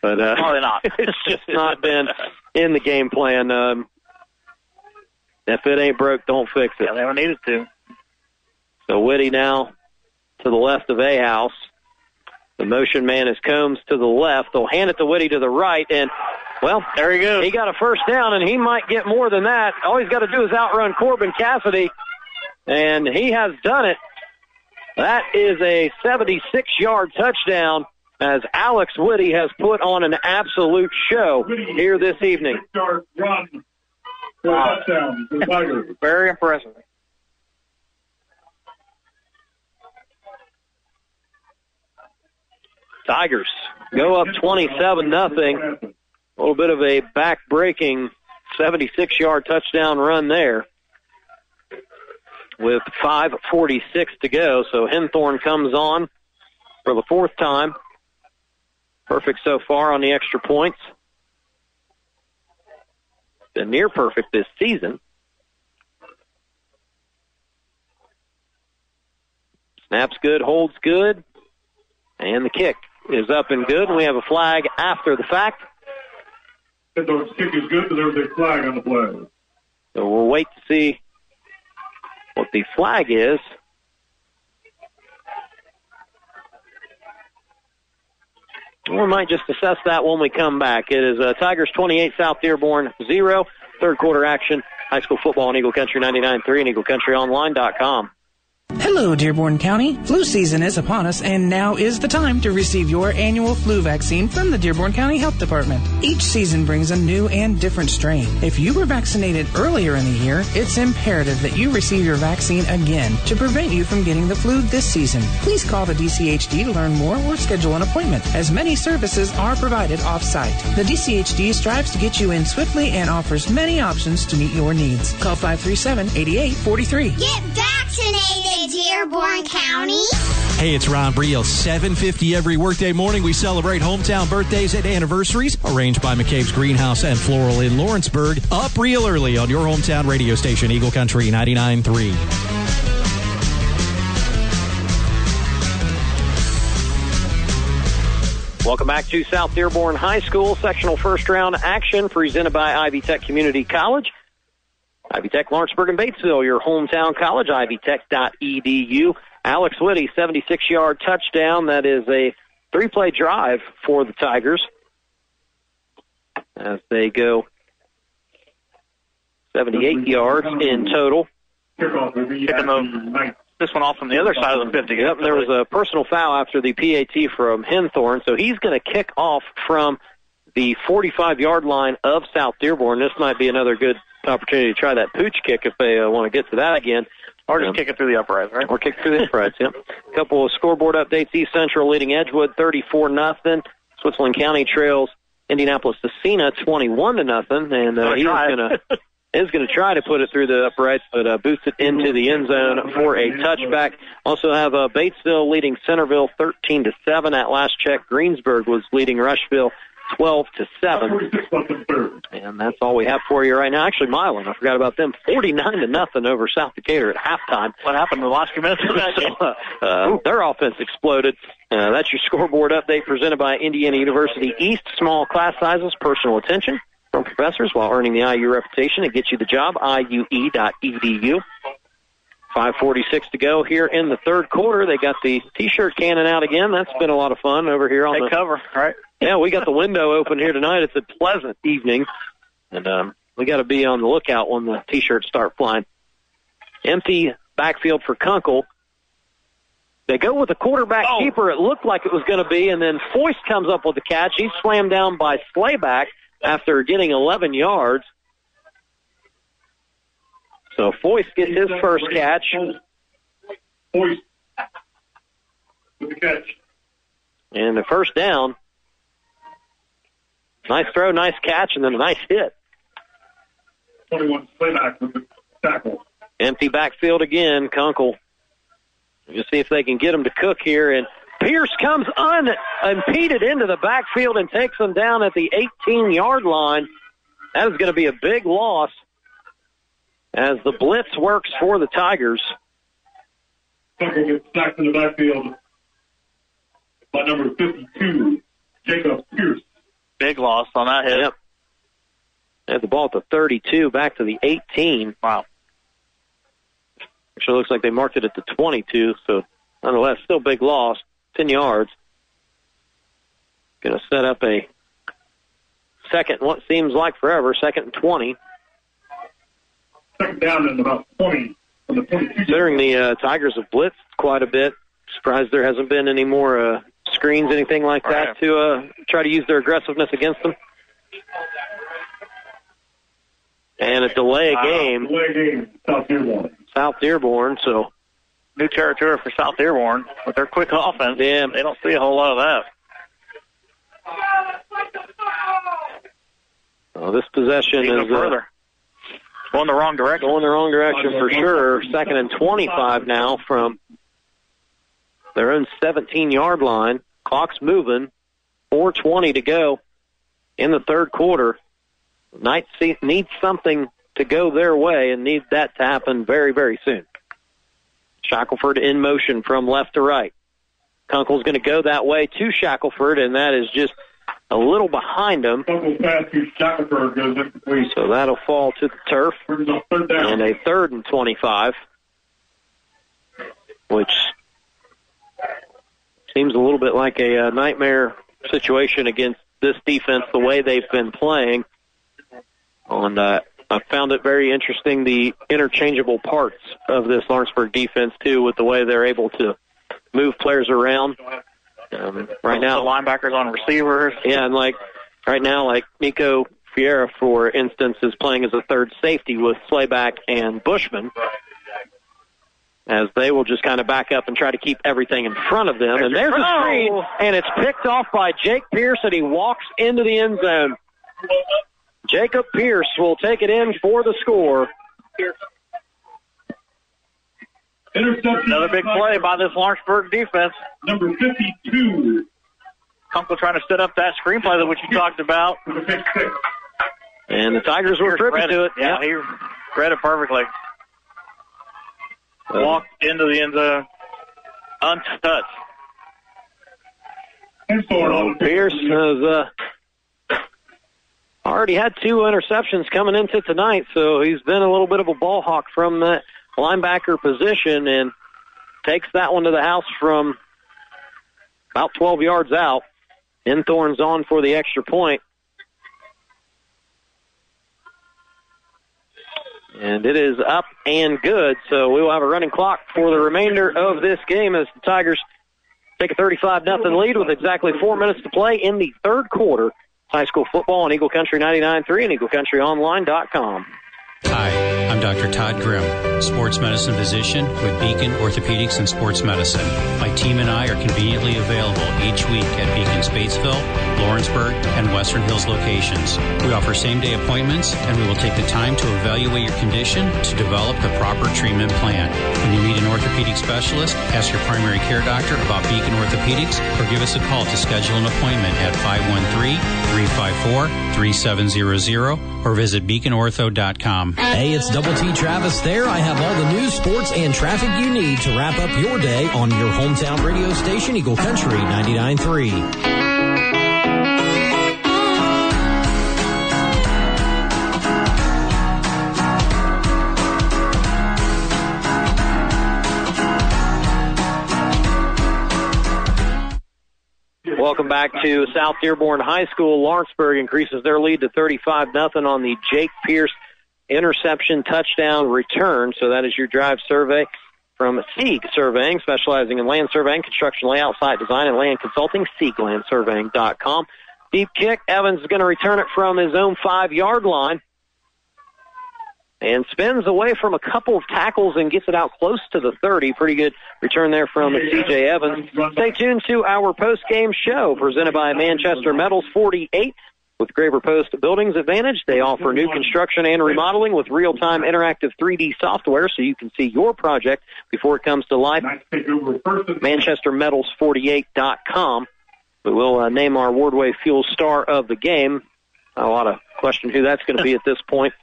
S2: but uh,
S3: Probably not. <laughs>
S2: it's just not been in the game plan. Um, if it ain't broke, don't fix it.
S3: Yeah, they don't need it to.
S2: So Whitty now to the left of Ahouse. The motion man is Combs to the left. They'll hand it to Whitty to the right, and well,
S3: there he goes.
S2: He got a first down, and he might get more than that. All he's got to do is outrun Corbin Cassidy, and he has done it. That is a 76-yard touchdown as Alex Whitty has put on an absolute show here this evening.
S41: Six-yard run touchdown Tigers.
S3: Very impressive.
S2: Tigers go up 27 nothing. A little bit of a back-breaking 76-yard touchdown run there with 5:46 to go. So Henthorn comes on for the fourth time. Perfect so far on the extra points. Been near perfect this season. Snaps good, holds good, and the kick is up and good. And we have a flag after the fact.
S41: The kick is good, but there's a flag on the play.
S2: So we'll wait to see what the flag is. We might just assess that when we come back. It is uh, Tigers 28, South Dearborn 0, third quarter action, high school football on Eagle Country 99.3 and EagleCountryOnline.com.
S5: Hello, Dearborn County. Flu season is upon us, and now is the time to receive your annual flu vaccine from the Dearborn County Health Department. Each season brings a new and different strain. If you were vaccinated earlier in the year, it's imperative that you receive your vaccine again to prevent you from getting the flu this season. Please call the DCHD to learn more or schedule an appointment, as many services are provided off-site. The DCHD strives to get you in swiftly and offers many options to meet your needs. Call 537-8843.
S42: Get vaccinated, Dearborn County.
S1: Hey, it's Ron Briel. 750 every workday morning. We celebrate hometown birthdays and anniversaries arranged by McCabe's Greenhouse and Floral in Lawrenceburg. Up real early on your hometown radio station, Eagle Country 99.3.
S2: Welcome back to South Dearborn High School sectional first round action presented by Ivy Tech Community College. Ivy Tech Lawrenceburg and Batesville, your hometown college, ivytech.edu. Alex Whitty, 76 yard touchdown. That is a three play drive for the Tigers as they go 78 yards in total.
S3: The, this one off from the other side of the 50.
S2: Yep, there was a personal foul after the PAT from Henthorn, so he's going to kick off from the 45 yard line of South Dearborn. This might be another good opportunity to try that pooch kick if they uh, want to get to that again.
S3: Or just kick it through the uprights, right?
S2: Or kick through the uprights, yep. A <laughs> couple of scoreboard updates. East Central leading Edgewood 34 nothing. Switzerland County trails Indianapolis Scecina 21 to nothing, and uh, he's going to is going <laughs> to try to put it through the uprights, but uh, boosts it into the end zone for a touchback. Also have uh, Batesville leading Centerville 13 to 7 at last check. Greensburg was leading Rushville 12 to 7. And that's all we have for you right now. Actually, Milan, I forgot about them. 49 to nothing over South Decatur at halftime.
S3: What happened in the last few minutes of that game? <laughs>
S2: So, uh, uh, their offense exploded. Uh, that's your scoreboard update presented by Indiana University East. Small class sizes, personal attention from professors while earning the IU reputation and get you the job. IUE.edu. 546 to go here in the third quarter. They got the t-shirt cannon out again. That's been a lot of fun over here on
S3: They
S2: the
S3: cover, right?
S2: Yeah, we got the window open here tonight. It's a pleasant evening, and um, we got to be on the lookout when the t-shirts start flying. Empty backfield for Kunkel. They go with a quarterback keeper. It looked like it was going to be, and then Foyce comes up with the catch. He's slammed down by Slayback after getting 11 yards. So Foyce gets his first catch.
S41: With the catch.
S2: And the first down. Nice throw, nice catch, and then a nice hit.
S41: 21 Slayback with the tackle.
S2: Empty backfield again. Kunkel. Just see if they can get him to cook here. And Pierce comes unimpeded into the backfield and takes him down at the 18 yard line. That is going to be a big loss as the blitz works for the Tigers.
S41: Tackle gets sacked in the backfield by number 52, Jacob Pierce.
S3: Big loss on that hit.
S2: Yep. Had the ball at the 32, back to the 18.
S3: Wow.
S2: Actually, looks like they marked it at the 22, so nonetheless, still big loss. 10 yards. Going to set up a second, what seems like forever, second and 20.
S41: Second down and about 20 from the 22.
S2: Considering the uh, Tigers have blitzed quite a bit, surprised there hasn't been any more uh, screens, anything like that, to uh, try to use their aggressiveness against them. And a delay
S41: Wow,
S2: game.
S41: Delay game, South Dearborn.
S2: South Dearborn, so
S3: New territory for South Dearborn with their quick offense.
S2: Yeah.
S3: They don't see a whole lot of that.
S2: uh, this possession
S3: Even
S2: is uh.
S3: Going the wrong direction.
S2: going the wrong direction for sure. Second and 25 now from their own 17 yard line. Clock's moving. 420 to go in the third quarter. Knights need something to go their way and need that to happen very, very soon. Shackelford in motion from left to right. Kunkel's going to go that way to Shackelford, and that is just a little behind him.
S41: Kunkel pass to Shackelford goes incomplete.
S2: So that'll fall to the turf.
S41: Brings up third down.
S2: And a third and 25, which seems a little bit like a uh, nightmare situation against this defense the way they've been playing. And uh, I found it very interesting the interchangeable parts of this Lawrenceburg defense too, with the way they're able to move players around. Um, right now,
S3: the linebackers on receivers.
S2: Yeah, and like right now, like Nico Fiera, for instance, is playing as a third safety with Slayback and Bushman. As they will just kind of back up and try to keep everything in front of them. And there's a oh! screen, and it's picked off by Jake Pierce, and he walks into the end zone. Jacob Pierce will take it in for the score.
S3: Another big play by this Lawrenceburg defense.
S41: Number 52.
S3: Kunkel trying to set up that screenplay that which you talked about.
S2: And the Tigers were privy to it.
S3: Yeah, he read it perfectly. Walked into the end zone untouched.
S2: So Pierce has uh, already had two interceptions coming into tonight, so he's been a little bit of a ball hawk from that linebacker position and takes that one to the house from about 12 yards out. Henthorn's on for the extra point. And it is up and good, so we will have a running clock for the remainder of this game as the Tigers take a 35 nothing lead with exactly four minutes to play in the third quarter. High school football on Eagle Country 99.3 and EagleCountryOnline.com.
S43: Hi, Dr. Todd Grimm, sports medicine physician with Beacon Orthopedics and Sports Medicine. My team and I are conveniently available each week at Beacon's Batesville, Lawrenceburg, and Western Hills locations. We offer same day appointments and we will take the time to evaluate your condition to develop the proper treatment plan. When you meet an orthopedic specialist, ask your primary care doctor about Beacon Orthopedics or give us a call to schedule an appointment at 513 354 3700 or visit beaconortho.com.
S1: Hey, it's Double T Travis there. I have all the news, sports, and traffic you need to wrap up your day on your hometown radio station, Eagle Country 99.3.
S2: Welcome back to South Dearborn High School. Lawrenceburg increases their lead to 35 nothing on the Jake Pierce interception touchdown return. So that is your drive survey from Seig Surveying, specializing in land surveying, construction layout, site design, and land consulting. SeigLandSurveying.com. Deep kick. Evans is going to return it from his own five yard line and spins away from a couple of tackles and gets it out close to the 30. Pretty good return there from CJ Evans. Stay tuned to our post-game show presented by Manchester Metals 48 with Graber Post Buildings Advantage. They offer new construction and remodeling with real-time interactive 3D software so you can see your project before it comes to life. ManchesterMetals48.com. We will uh, name our Wardway Fuel Star of the game. A lot of question who that's going to be at this point.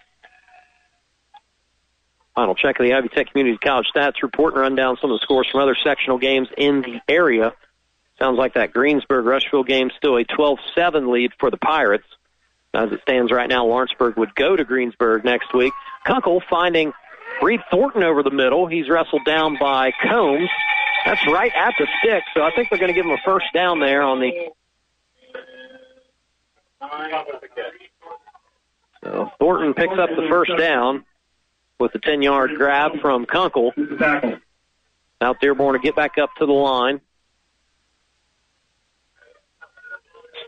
S2: Final check of the Ivy Tech Community College stats report and run down some of the scores from other sectional games in the area. Sounds like that Greensburg Rushville game still a 12-7 lead for the Pirates. As it stands right now, Lawrenceburg would go to Greensburg next week. Kunkel finding Reed Thornton over the middle. He's wrestled down by Combs. That's right at the stick, so I think they're going to give him a first down there on the. So Thornton picks up the first down with the 10 yard grab from Kunkel. South Dearborn to get back up to the line.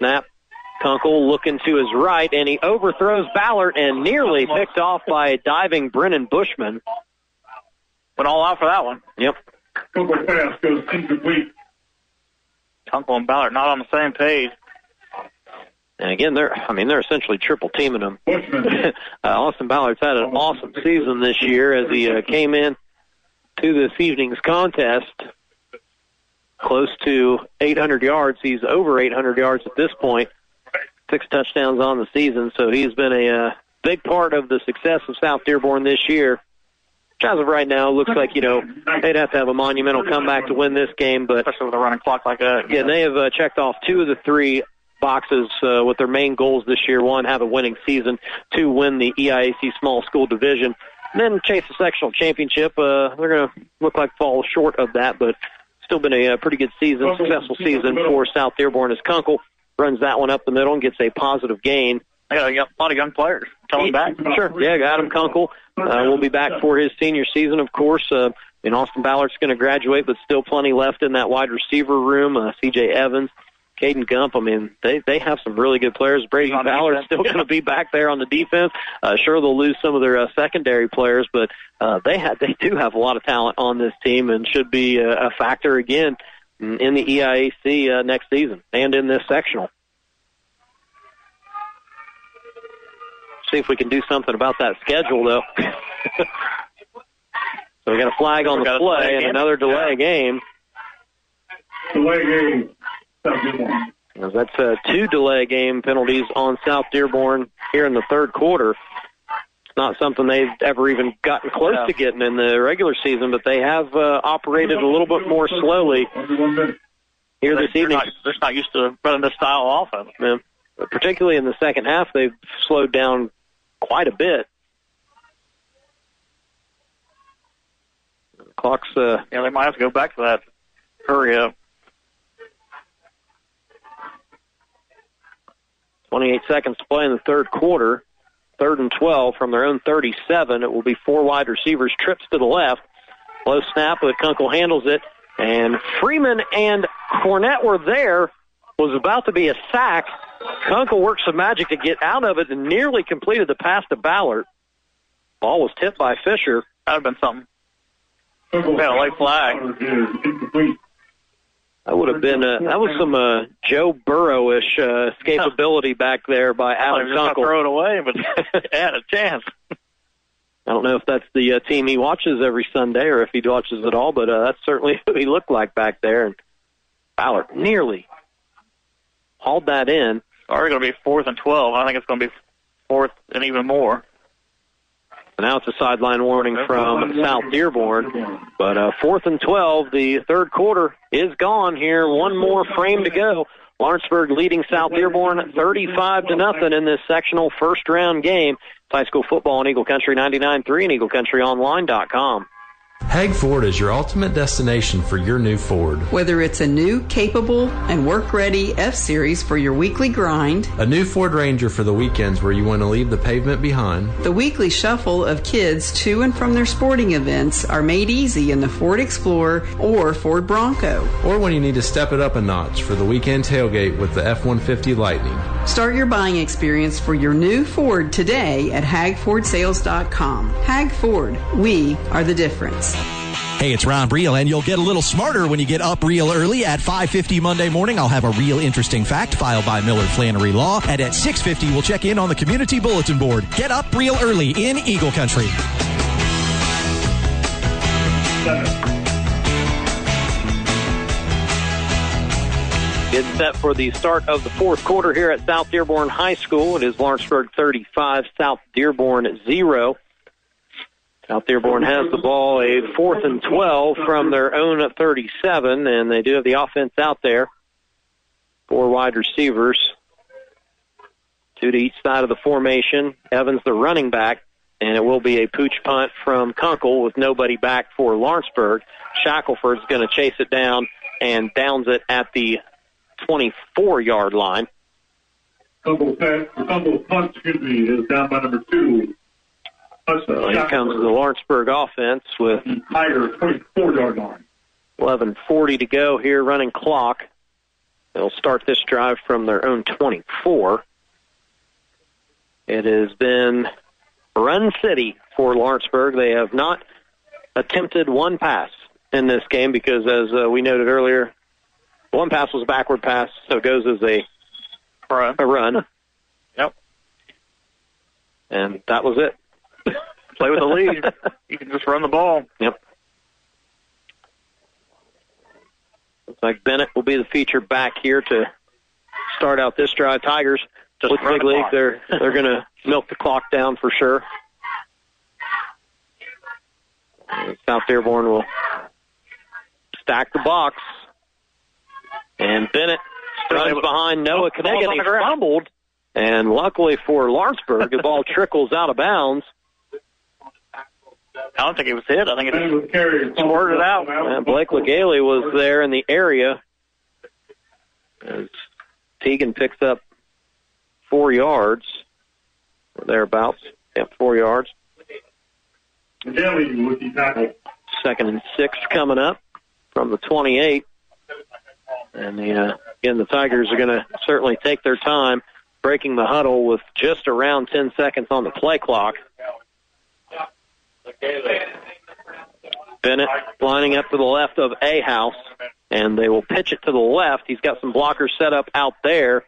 S2: Snap. Kunkel looking to his right, and he overthrows Ballard and nearly picked off by diving Brennan Bushman.
S3: Went all out for that one.
S2: Yep.
S41: Kunkel pass goes incomplete.
S3: Kunkel and Ballard not on the same page.
S2: And again, they're, I mean, they're essentially triple teaming him. <laughs> uh, Austin Ballard's had an awesome season this year as he uh, came in to this evening's contest close to 800 yards. He's over 800 yards at this point. Six touchdowns on the season, so he's been a uh, big part of the success of South Dearborn this year. As of right now, looks like you know they'd have to have a monumental comeback to win this game, but
S3: especially with a running clock like that.
S2: Yeah, they have uh, checked off two of the three boxes uh, with their main goals this year. One, have a winning season. Two, win the EIAC small school division. And then chase the sectional championship. Uh, they're going to look like fall short of that, but still been a, uh pretty good season, successful season for South Dearborn as Kunkel runs that one up the middle and gets a positive gain.
S3: They got a lot of young players coming back.
S2: Sure. Yeah, Adam Kunkel uh, will be back for his senior season, of course. Uh, and Austin Ballard's going to graduate, but still plenty left in that wide receiver room. Uh, C.J. Evans, Caden Gump. I mean, they they have some really good players. Brady
S3: On
S2: Ballard's
S3: defense.
S2: still going to be back there on the defense. Uh, sure, they'll lose some of their uh, secondary players, but uh, they have they do have a lot of talent on this team and should be a, a factor again in in the EIAC uh, next season and in this sectional. See if we can do something about that schedule, though. <laughs> so we got a flag on the
S3: Got
S2: play and another delay game.
S41: Delay game, South Dearborn.
S2: As That's uh, two delay game penalties on South Dearborn here in the third quarter. It's not something they've ever even gotten close
S3: Yeah.
S2: to getting in the regular season, but they have uh, operated a little bit more slowly here this
S3: They're
S2: evening.
S3: not, they're not used to running this style of offense.
S2: Yeah. But particularly in the second half, they've slowed down quite a bit. Clock's uh,
S3: Yeah, they might have to go back to that. Hurry up.
S2: 28 seconds to play in the third quarter. Third and 12 from their own 37. It will be four wide receivers, trips to the left. Low snap, but Kunkel handles it. And Freeman and Cornett were there. Was about to be a sack. Kunkel worked some magic to get out of it and nearly completed the pass to Ballard. Ball was tipped by Fisher.
S3: That would have been something. We had a late flag.
S2: That would have been uh, that was some uh, Joe Burrow-ish uh, <laughs> escapability back there by
S3: I thought he
S2: Adam
S3: was going to
S2: Kunkel.
S3: throw it away, but <laughs> had a chance.
S2: I don't know if that's the uh, team he watches every Sunday or if he watches it all, but uh, that's certainly <laughs> who he looked like back there. And Ballard nearly hauled that in.
S3: Already going to be fourth and 12. I think it's going to be fourth and even more.
S2: And now it's a sideline warning from South Dearborn. But uh, fourth and 12, the third quarter is gone here. One more frame to go. Lawrenceburg leading South Dearborn 35 to nothing in this sectional first round game. It's high school football on Eagle Country 99.3 and EagleCountryOnline.com.
S6: Hag Ford is your ultimate destination for your new Ford.
S7: Whether it's a new, capable, and work ready F Series for your weekly grind,
S6: A new Ford Ranger for the weekends where you want to leave the pavement behind.
S7: the weekly shuffle of kids to and from their sporting events are made easy in the Ford Explorer or Ford Bronco.
S6: Or when you need to step it up a notch for the weekend tailgate with the F 150 Lightning.
S7: Start your buying experience for your new Ford today at hagfordsales.com. Hag Ford, we are the difference.
S1: Hey, it's Ron Breel, and you'll get a little smarter when you get up real early. At 5.50 Monday morning, I'll have a real interesting fact filed by Miller Flannery Law. And at 6.50, we'll check in on the community bulletin board. Get up real early in Eagle Country.
S2: It's set for the start of the fourth quarter here at South Dearborn High School. It is Lawrenceburg 35, South Dearborn 0. South Dearborn has the ball a fourth and 12 from their own 37, and they do have the offense out there. Four wide receivers, two to each side of the formation. Evans, the running back, and it will be a pooch punt from Kunkel with nobody back for Lawrenceburg. Shackelford's going to chase it down and downs it at the 24 yard line.
S41: Fumble punt, excuse me, is down by number two.
S2: So here comes the Lawrenceburg offense with
S41: Tiger, 24 yard line.
S2: 11:40 to go here, running clock. They'll start this drive from their own 24. It has been run city for Lawrenceburg. They have not attempted one pass in this game because, as uh, we noted earlier, one pass was a backward pass, so it goes as a
S3: run.
S2: A run.
S3: Yep.
S2: And that was it.
S3: Play with the lead. <laughs> you can just run the ball.
S2: Yep. Looks like Bennett will be the feature back here to start out this drive. Tigers
S3: Just
S2: with big
S3: the
S2: league, they're <laughs> they're going to milk the clock down for sure. South Dearborn will stack the box, and Bennett runs behind Noah
S3: on
S2: He fumbled, and luckily for Lawrenceburg, the ball <laughs> trickles out of bounds.
S3: I don't think it was hit. I think it
S41: And with
S3: squirted out.
S2: And Blake Legale was there in the area. As Tegan picks up four yards, or thereabouts. Yep, four yards.
S41: Daly with the.
S2: Second and six coming up from the 28. And the, uh, again, the Tigers are going to certainly take their time breaking the huddle with just around 10 seconds on the play clock. Bennett lining up to the left of Ahouse, and they will pitch it to the left. He's got some blockers set up out there.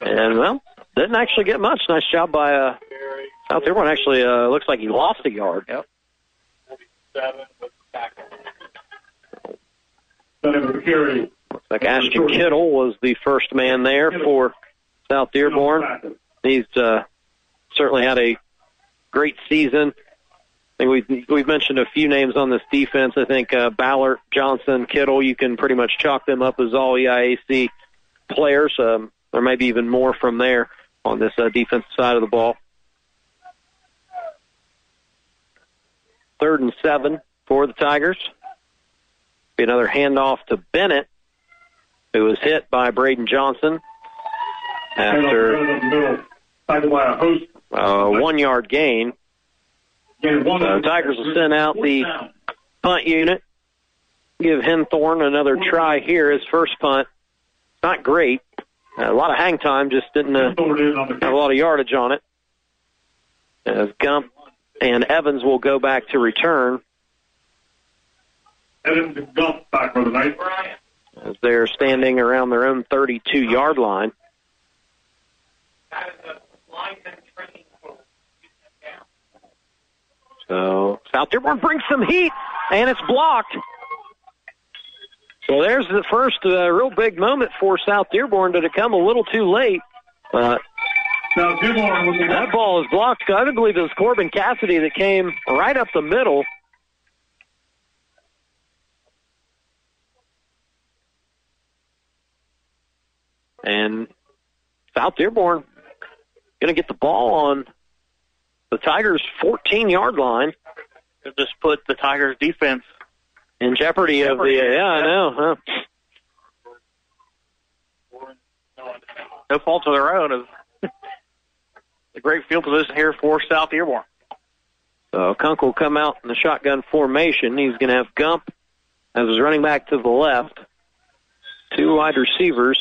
S2: And, well, didn't actually get much. Nice job by uh, South Dearborn. Actually, uh, looks like he lost a yard. Yep. Looks Like Ashton Kittle was the first man there for South Dearborn. He's uh, certainly had a great season. Think we've, we've mentioned a few names on this defense. I think uh, Ballard, Johnson, Kittle, you can pretty much chalk them up as all EIAC players. Um, there may be even more from there on this uh, defensive side of the ball. Third and seven for the Tigers. Be another handoff to Bennett, who was hit by Braden Johnson after a one yard gain. So Tigers will send out the punt unit. Give Henthorn another try here. His first punt, not great. A lot of hang time, just didn't uh, have a lot of yardage on it. As Gump and Evans will go back to return.
S41: Evans and Gump back for the night.
S2: As they're standing around their own 32 yard line. So South Dearborn brings some heat, and it's blocked. So there's the first uh, real big moment for South Dearborn. Did it come a little too late? But that ball is blocked. I don't believe it was Corbin Cassidy that came right up the middle. And South Dearborn going to get the ball on the Tigers' 14 yard line.
S3: Could just put the Tigers' defense
S2: in jeopardy,
S3: Jeopardy,
S2: of the. Yeah, I know. Huh?
S3: no fault of their own. Of the great field position here for South Dearborn.
S2: So Kunk will come out in the shotgun formation. He's going to have Gump as his running back to the left. Two wide receivers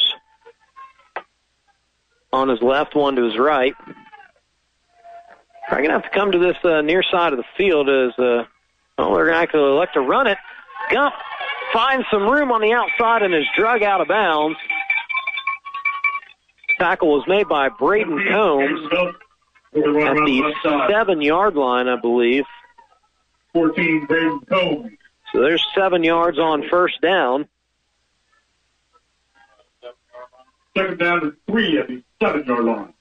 S2: on his left, one to his right. Probably going to have to come to this uh, near side of the field as, uh, well, they're going to actually elect to run it. Gump finds some room on the outside and is drug out of bounds. Tackle was made by Braden Combs at the seven yard line, I believe.
S41: 14, Braden Combs.
S2: So there's seven yards on first down.
S41: Second down is three at the seven yard line.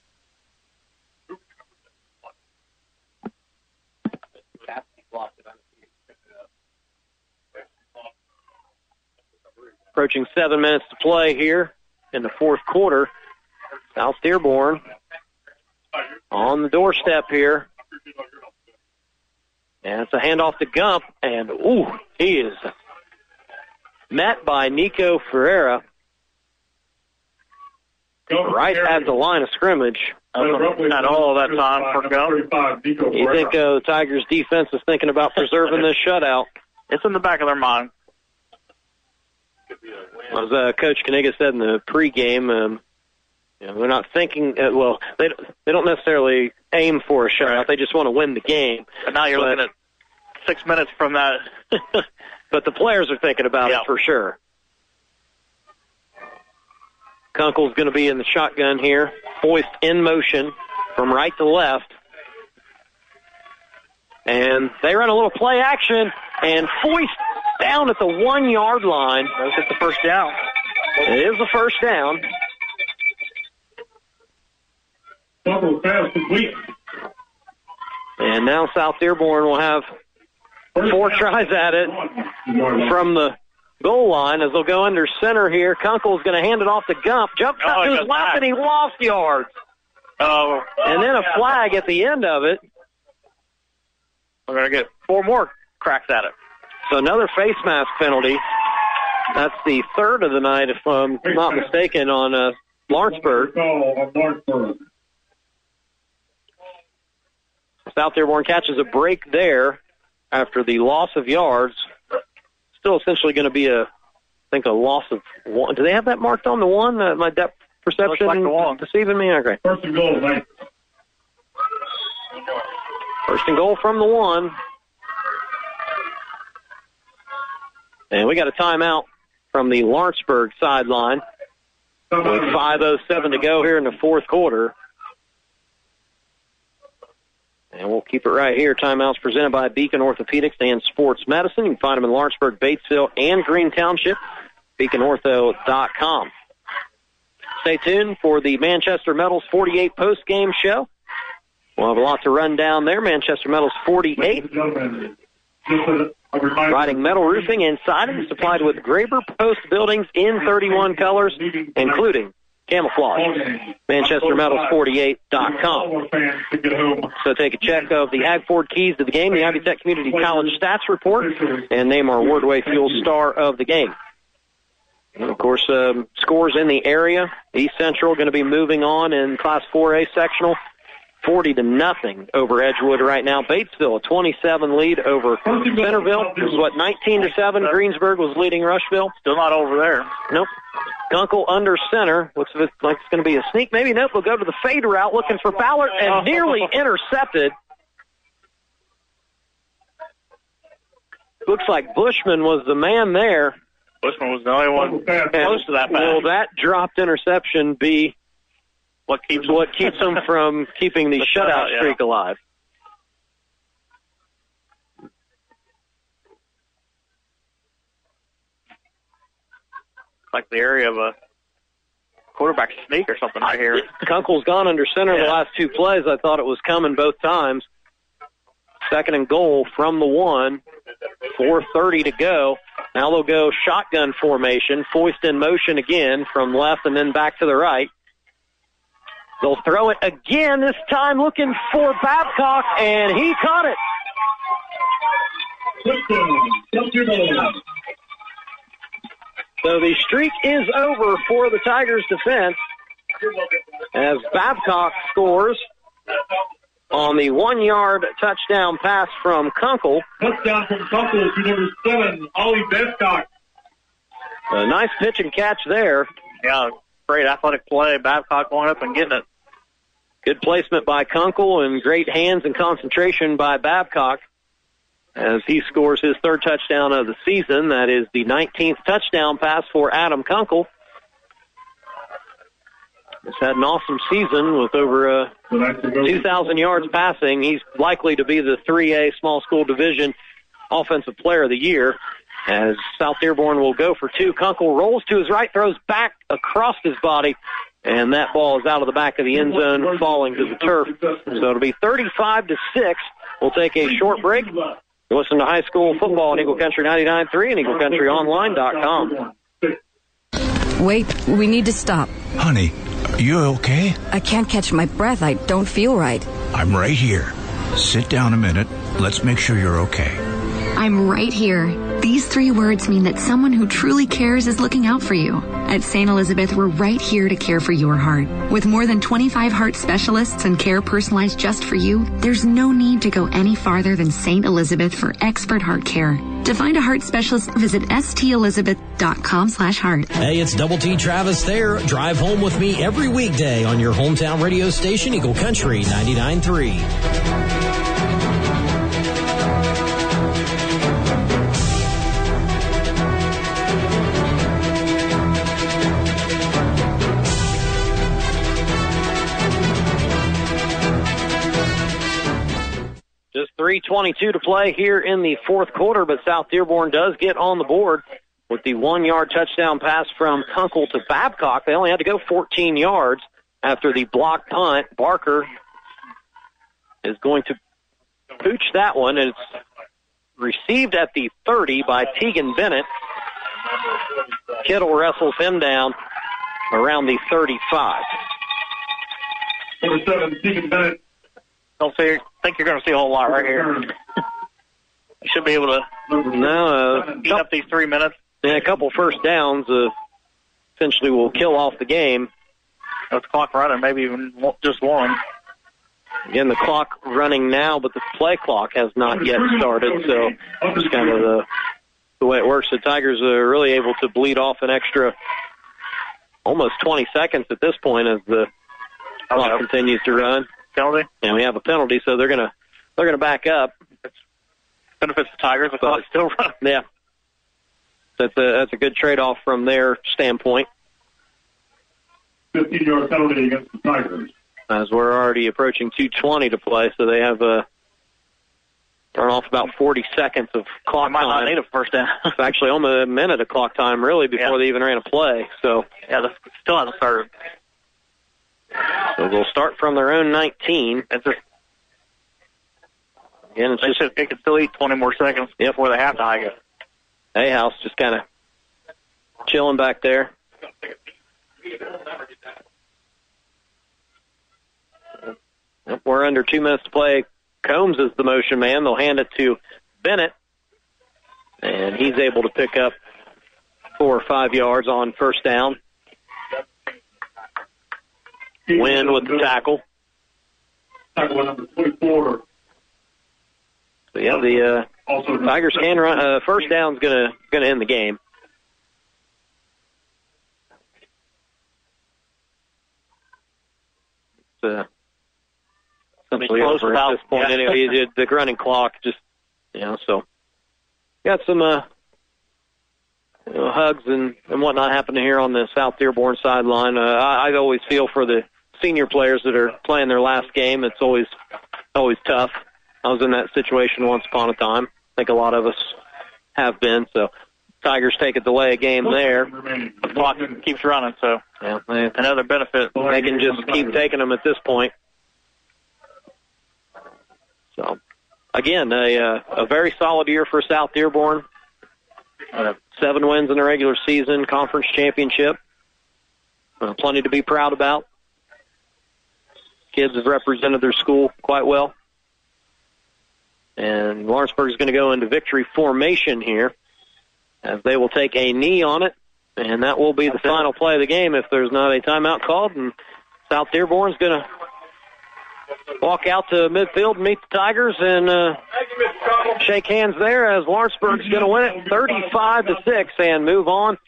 S2: Approaching seven minutes to play here in the fourth quarter. South Dearborn on the doorstep here. And it's a handoff to Gump, and ooh, he is met by Nico Ferreira right at the line of scrimmage.
S3: Not all that time for Gump.
S2: You think uh, the Tigers' defense is thinking about preserving this shutout?
S3: It's in the back of their mind.
S2: As uh, Coach Kaniga said in the pregame, um, you know, they're not thinking. Uh, well, they they don't necessarily aim for a shutout. They just want to win the game.
S3: But now you're
S2: But-
S3: looking at six minutes from that. <laughs>
S2: but the players are thinking about
S3: Yeah.
S2: it for sure. Kunkel's going to be in the shotgun here. Foist in motion from right to left. And they run a little play action, and Foist down at the one yard line.
S3: Let's get the first down.
S2: It is the first down.
S41: Double pass complete.
S2: And now South Dearborn will have four tries at it from the goal line as they'll go under center here. Kunkel's going to hand it off to Gump. Jumps
S3: Oh,
S2: to his left
S3: back.
S2: and he lost yards.
S3: Oh,
S2: And then a flag at the end of it.
S3: we're gonna get four more cracks at it.
S2: So another face mask penalty. That's the third of the night, if I'm not mistaken, on uh, Lawrenceburg. South Dearborn catches a break there after the loss of yards. Still essentially going to be a, I think, a loss of one. Do they have that marked on the one? Uh, my depth perception
S3: like the one.
S2: deceiving me? Okay.
S41: First and goal, mate.
S2: First and goal from the one. And we got a timeout from the Lawrenceburg sideline with 5.07 to go here in the fourth quarter. And we'll keep it right here. Timeouts presented by Beacon Orthopedics and Sports Medicine. You can find them in Lawrenceburg, Batesville, and Green Township. BeaconOrtho.com. Stay tuned for the Manchester Metals 48 post-game show. We'll have a lot to run down there. Manchester Metals 48. Riding metal roofing and siding supplied with Graber Post buildings in 31 colors, including camouflage. ManchesterMetals48.com. So take a check of the Hag Ford keys to the game, the Ivy Tech Community College stats report, and name our Wardway Fuel star of the game. And of course, um, scores in the area. East Central going to be moving on in Class 4A sectional. 40 to nothing over Edgewood right now. Batesville, a 27 lead over Centerville. It was what, 19 to 7? Greensburg was leading Rushville.
S3: Still not over there.
S2: Nope. Kunkel under center. Looks like it's going to be a sneak. Maybe nope. We'll go to the fade route looking for Ballard and nearly <laughs> intercepted. Looks like Bushman was the man there.
S3: Bushman was the only one close to that pass.
S2: Will that dropped interception be
S3: what keeps
S2: what keeps them <laughs> from keeping the,
S3: The
S2: shutout
S3: shutout, yeah.
S2: streak alive?
S3: like the area of a quarterback sneak or something right here. <laughs>
S2: Kunkel's gone under center the last two plays. I thought it was coming both times. Second and goal from the one. 4.30 to go. Now they'll go shotgun formation. Foist in motion again from left and then back to the right. They'll throw it again, this time looking for Babcock, and he caught it. So the streak is over for the Tigers defense as Babcock scores on the one yard touchdown pass from Kunkel.
S41: Touchdown from Kunkel to number seven, Ollie Babcock.
S2: A nice pitch and catch there.
S3: Yeah, great athletic play. Babcock going up and getting it.
S2: Good placement by Kunkel and great hands and concentration by Babcock as he scores his third touchdown of the season. That is the 19th touchdown pass for Adam Kunkel. He's had an awesome season with over uh, 2,000 yards passing. He's likely to be the 3A small school division offensive player of the year. As South Dearborn will go for two. Kunkel rolls to his right, throws back across his body, and that ball is out of the back of the end zone, falling to the turf. So it'll be 35 to 6. We'll take a short break. You listen to high school football on Eagle Country 99.3 and EagleCountryOnline.com.
S44: Wait, we need to stop.
S45: Honey, are you okay?
S44: I can't catch my breath. I don't feel right.
S45: I'm right here. Sit down a minute. Let's make sure you're okay.
S32: I'm right here. These three words mean that someone who truly cares is looking out for you. At St. Elizabeth, we're right here to care for your heart. With more than 25 heart specialists and care personalized just for you, there's no need to go any farther than St. Elizabeth for expert heart care. To find a heart specialist, visit stelizabeth.com slash heart.
S46: Hey, it's Double T Travis there. Drive home with me every weekday on your hometown radio station, Eagle Country 99.3.
S2: 3.22 to play here in the fourth quarter, but South Dearborn does get on the board with the one yard touchdown pass from Kunkel to Babcock. They only had to go 14 yards after the block punt. Barker is going to pooch that one, and it's received at the 30 by Tegan Bennett. Kittle wrestles him down around the 35.
S41: Number seven, Stephen Bennett.
S3: Don't see, think you're going to see a whole lot right here. You should be able to
S2: No, uh,
S3: eat up these three minutes.
S2: and a couple first downs uh, essentially will kill off the game.
S3: That's clock running, maybe even just one.
S2: Again, the clock running now, but the play clock has not yet started, so it's kind of the the way it works. The Tigers are really able to bleed off an extra almost 20 seconds at this point as the clock continues to run.
S3: Penalty?
S2: And we have a penalty, so they're gonna they're gonna back up.
S3: Benefits the Tigers. The clock's still running. <laughs>
S2: Yeah, that's a that's a good trade off from their standpoint.
S41: 15 yard penalty against the Tigers.
S2: As we're already approaching 2:20 to play, so they have a turn off about 40 seconds of clock
S3: might
S2: time.
S3: not need a first down. <laughs>
S2: It's actually almost a minute of clock time, really, before they even ran a play. So
S3: yeah, they still hasn't started.
S2: So they'll start from their own 19.
S3: It's just,
S2: Again, it's
S3: they
S2: just
S3: should they could still eat 20 more seconds yep. before they have to hike it.
S2: Ahouse just kind of chilling back there. Yep, We're under two minutes to play. Combs is the motion man. They'll hand it to Bennett, and he's able to pick up four or five yards on first down. Win with the tackle.
S41: Tackle number 24.
S2: So yeah, the uh, Tigers can run. Uh, first down's gonna gonna end the game. It's, uh, essentially
S3: close
S2: over
S3: without-
S2: at this point.
S3: yeah.
S2: Anyway, you the running clock just you know so got some uh you know, hugs and and whatnot happening here on the South Dearborn sideline. Uh, I, I always feel for the senior players that are playing their last game. It's always always tough. I was in that situation once upon a time. I think a lot of us have been. So Tigers take a delay a game there.
S3: The clock keeps running, so
S2: Yeah, they,
S3: another benefit.
S2: they can just keep taking them at this point. So again, a uh, a very solid year for South Dearborn. Uh, seven wins in the regular season, conference championship. Uh, plenty to be proud about. Kids have represented their school quite well. And Lawrenceburg is going to go into victory formation here as they will take a knee on it. And that will be the final play of the game if there's not a timeout called. And South Dearborn's going to walk out to midfield and meet the Tigers and uh, shake hands there as Lawrenceburg's going to win it 35 to 6 and move on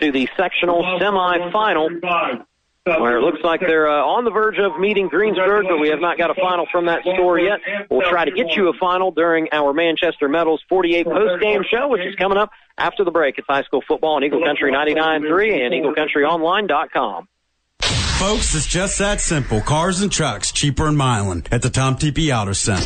S2: to the sectional semifinal where it looks like they're uh, on the verge of meeting Greensburg, but we have not got a final from that score yet. We'll try to get you a final during our Manchester Metals 48 post-game show, which is coming up after the break. It's high school football on Eagle Country 99.3 and EagleCountryOnline.com.
S47: Folks, it's just that simple. Cars and trucks, cheaper in Milan at the Tom Tepe Auto Center.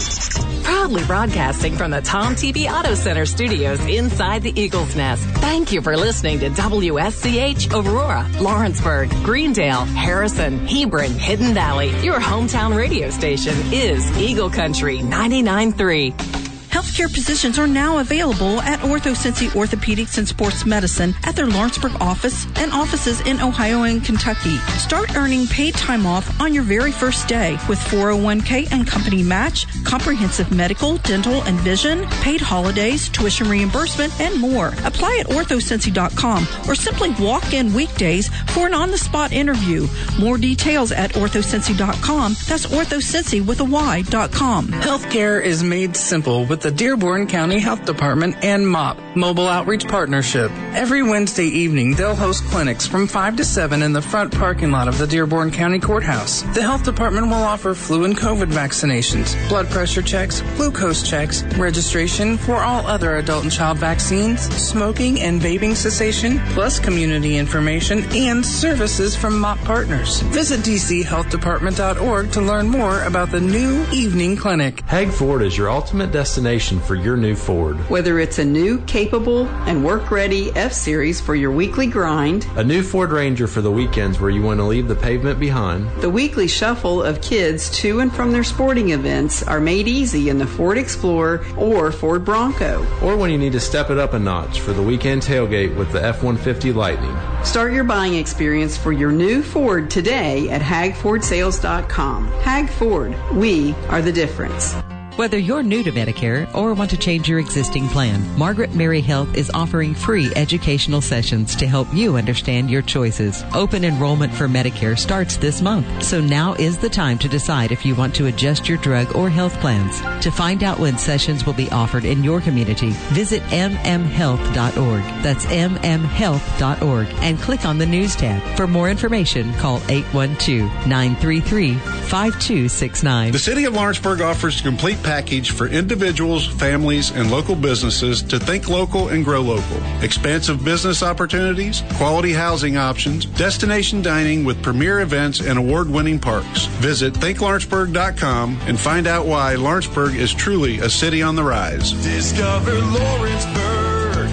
S48: Proudly broadcasting from the Tom Tepe Auto Center studios inside the Eagles Nest. Thank you for listening to WSCH Aurora, Lawrenceburg, Greendale, Harrison, Hebron, Hidden Valley. Your hometown radio station is Eagle Country 99.3.
S34: Healthcare positions are now available at OrthoCincy Orthopedics and Sports Medicine at their Lawrenceburg office and offices in Ohio and Kentucky. Start earning paid time off on your very first day with 401k and company match, comprehensive medical, dental, and vision, paid holidays, tuition reimbursement, and more. Apply at orthocincy.com or simply walk in weekdays for an on-the-spot interview. More details at orthocincy.com. That's orthocincy with a Y.com.
S5: Healthcare is made simple with the Dearborn County Health Department and MOP, Mobile Outreach Partnership. Every Wednesday evening, they'll host clinics from 5 to 7 in the front parking lot of the Dearborn County Courthouse. The health department will offer flu and COVID vaccinations, blood pressure checks, glucose checks, registration for all other adult and child vaccines, smoking and vaping cessation, plus community information and services from MOP partners. Visit dchealthdepartment.org to learn more about the new evening clinic.
S6: Hag Ford is your ultimate destination for your new Ford.
S7: Whether it's a new, capable, and work ready F Series for your weekly grind,
S6: A new Ford Ranger for the weekends where you want to leave the pavement behind.
S7: the weekly shuffle of kids to and from their sporting events are made easy in the Ford Explorer or Ford Bronco.
S6: Or when you need to step it up a notch for the weekend tailgate with the F 150 Lightning.
S7: Start your buying experience for your new Ford today at hagfordsales.com. Hag Ford, we are the difference.
S8: Whether you're new to Medicare or want to change your existing plan, Margaret Mary Health is offering free educational sessions to help you understand your choices. Open enrollment for Medicare starts this month, so now is the time to decide if you want to adjust your drug or health plans. To find out when sessions will be offered in your community, visit mmhealth.org. That's mmhealth.org and click on the news tab. For more information, call 812-933-5269.
S9: The City of Lawrenceburg offers complete package for individuals, families, and local businesses to think local and grow local. Expansive business opportunities, quality housing options, destination dining with premier events and award-winning parks. Visit thinklawrenceburg.com and find out why Lawrenceburg is truly a city on the rise.
S10: Discover Lawrenceburg,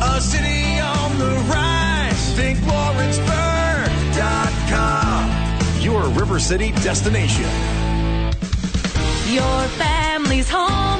S10: a city on the rise. Think Lawrenceburg.com, your River City destination.
S37: Your family's hometown pharmacy,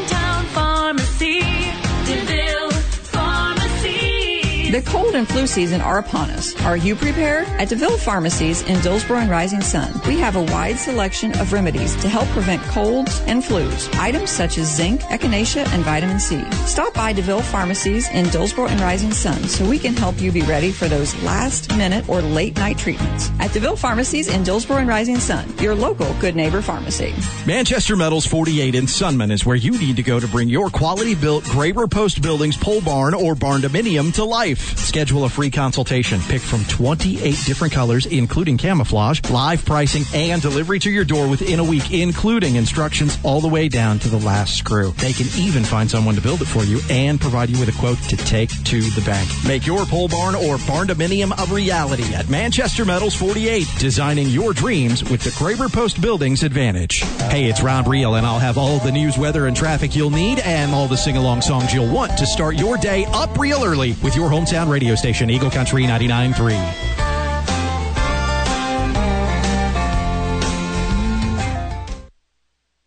S14: The cold and flu season are upon us. Are you prepared? At DeVille Pharmacies in Dillsboro and Rising Sun, we have a wide selection of remedies to help prevent colds and flus. Items such as zinc, echinacea, and vitamin C. Stop by DeVille Pharmacies in Dillsboro and Rising Sun so we can help you be ready for those last minute or late night treatments. At DeVille Pharmacies in Dillsboro and Rising Sun, your local good neighbor pharmacy.
S1: Manchester Metals 48 in Sunman is where you need to go to bring your quality built Graber Post Buildings pole barn or barn dominium to life. Schedule a free consultation. Pick from 28 different colors, including camouflage, live pricing, and delivery to your door within a week, including instructions all the way down to the last screw. They can even find someone to build it for you and provide you with a quote to take to the bank. Make your pole barn or barn dominium a reality at Manchester Metals 48, designing your dreams with the Graber Post Buildings advantage. Hey, it's Ron Real, and I'll have all the news, weather, and traffic you'll need and all the sing along songs you'll want to start your day up real early with your hometown radio station, Eagle Country 99.3.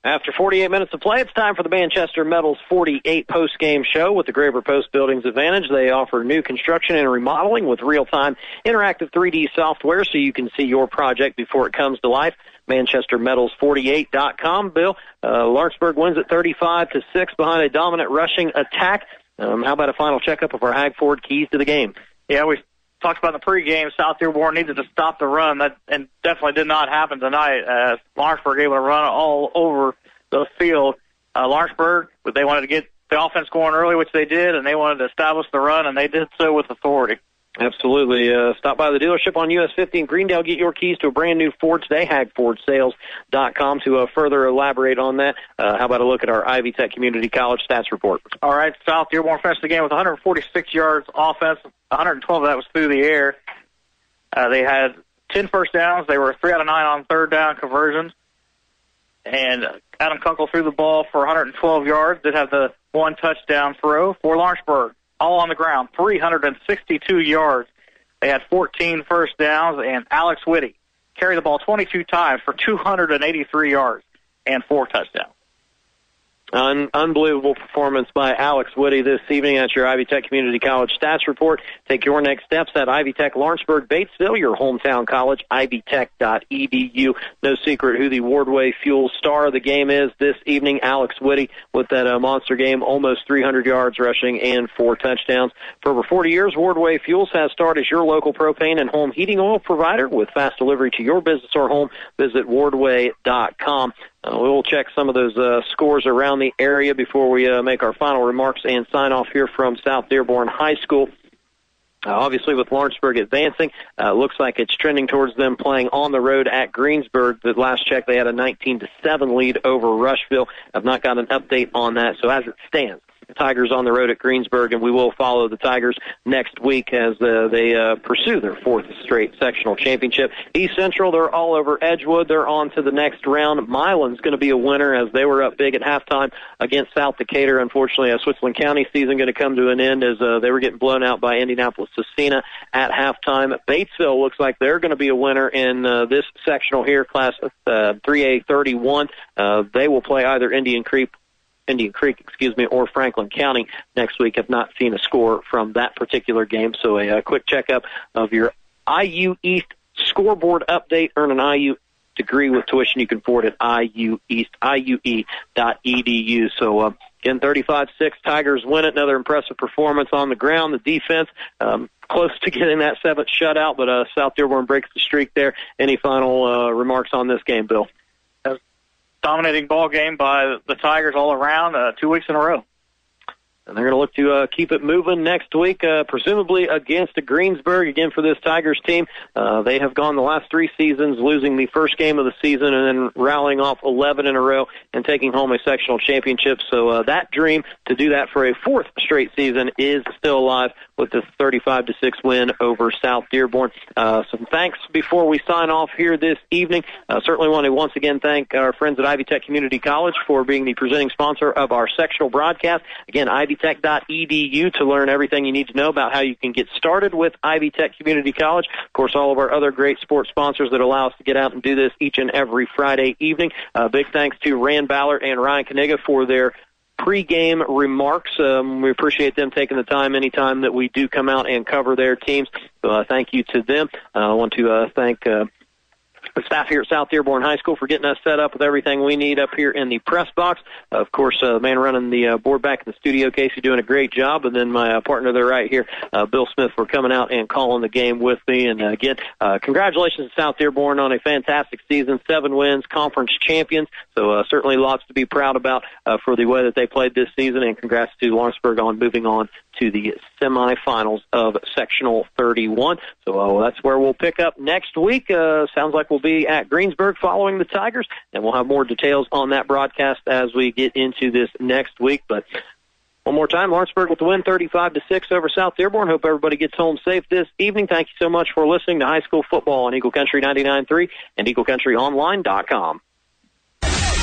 S2: After 48 minutes of play, it's time for the Manchester Metals 48 post-game show with the Graber Post Buildings Advantage. They offer new construction and remodeling with real-time interactive 3D software so you can see your project before it comes to life. ManchesterMetals48.com. Bill, uh, Lawrenceburg wins at 35 to 6 behind a dominant rushing attack. Um, how about a final checkup of our Hag Ford keys to the game?
S3: Yeah, we talked about in the pregame. South Dearborn needed to stop the run. That and definitely did not happen tonight. As Lawrenceburg able to run all over the field. Uh, Lawrenceburg, but they wanted to get the offense going early, which they did, and they wanted to establish the run, and they did so with authority.
S2: Absolutely. Uh, stop by the dealership on US 50 in Greendale. Get your keys to a brand new Ford today. HagFordSales.com to uh, further elaborate on that. Uh, how about a look at our Ivy Tech Community College stats report?
S3: All right, South Dearborn finished the game with 146 yards offense. 112 of that was through the air. Uh, they had 10 first downs. They were 3 out of 9 on third down conversions. And Adam Kunkel threw the ball for 112 yards. Did have the one touchdown throw for Lawrenceburg. All on the ground, 362 yards. They had 14 first downs, and Alex Whitty carried the ball 22 times for 283 yards and four touchdowns.
S2: Un- unbelievable performance by Alex Whitty this evening. at your Ivy Tech Community College stats report. Take your next steps at Ivy Tech Lawrenceburg, Batesville, your hometown college, ivytech.edu. No secret who the Wardway Fuel star of the game is this evening. Alex Whitty with that uh, monster game, almost 300 yards rushing and four touchdowns. For over 40 years, Wardway Fuels has started as your local propane and home heating oil provider with fast delivery to your business or home. Visit wardway.com. Uh, we'll check some of those uh, scores around the area before we uh, make our final remarks and sign off here from South Dearborn High School. Uh, obviously, with Lawrenceburg advancing, uh, looks like it's trending towards them playing on the road at Greensburg. The last check, they had a 19 to 7 lead over Rushville. I've not got an update on that. So as it stands, Tigers on the road at Greensburg, and we will follow the Tigers next week as uh, they uh, pursue their fourth straight sectional championship. East Central, they're all over Edgewood. They're on to the next round. Milan's going to be a winner as they were up big at halftime against South Decatur. Unfortunately, uh, Switzerland County season going to come to an end as uh, they were getting blown out by Indianapolis Scecina at halftime. Batesville looks like they're going to be a winner in uh, this sectional here, class uh, 3A 31. Uh, they will play either Indian Creek Indian Creek, excuse me, or Franklin County next week. Have not seen a score from that particular game, so a, a quick checkup of your IU East scoreboard update. Earn an IU degree with tuition you can afford at IU East, IUE.edu. So, uh, Again, 35-6, Tigers win it. Another impressive performance on the ground. The defense, um, close to getting that seventh shutout, but uh, South Dearborn breaks the streak there. Any final uh, remarks on this game, Bill?
S3: Dominating ball game by the Tigers all around, uh, two weeks in a row.
S2: And they're going to look to uh, keep it moving next week, uh, presumably against Greensburg again for this Tigers team. Uh, they have gone the last three seasons, losing the first game of the season and then rallying off 11 in a row and taking home a sectional championship. So uh, that dream to do that for a fourth straight season is still alive with the 35 to six win over South Dearborn. Uh, some thanks before we sign off here this evening. Uh, certainly want to once again thank our friends at Ivy Tech Community College for being the presenting sponsor of our sectional broadcast. Again, Ivy ivytech.edu to learn everything you need to know about how you can get started with Ivy Tech Community College. Of course, all of our other great sports sponsors that allow us to get out and do this each and every Friday evening. Uh, big thanks to Rand Ballard and Ryan Kaniga for their pre-game remarks. Um, we appreciate them taking the time anytime that we do come out and cover their teams. So uh, thank you to them. Uh, I want to uh, thank uh, the staff here at South Dearborn High School for getting us set up with everything we need up here in the press box. Of course, uh, the man running the uh, board back in the studio, Casey, doing a great job. And then my uh, partner there right here, uh, Bill Smith, for coming out and calling the game with me. And uh, again, uh, congratulations to South Dearborn on a fantastic season, seven wins, conference champions. So uh, certainly lots to be proud about uh, for the way that they played this season. And congrats to Lawrenceburg on moving on to the semifinals of sectional 31. So uh, that's where we'll pick up next week. Uh, sounds like we'll be at Greensburg following the Tigers, and we'll have more details on that broadcast as we get into this next week. But one more time, Lawrenceburg with the win, 35 to six over South Dearborn. Hope everybody gets home safe this evening. Thank you so much for listening to High School Football on Eagle Country 99.3 and EagleCountryOnline.com.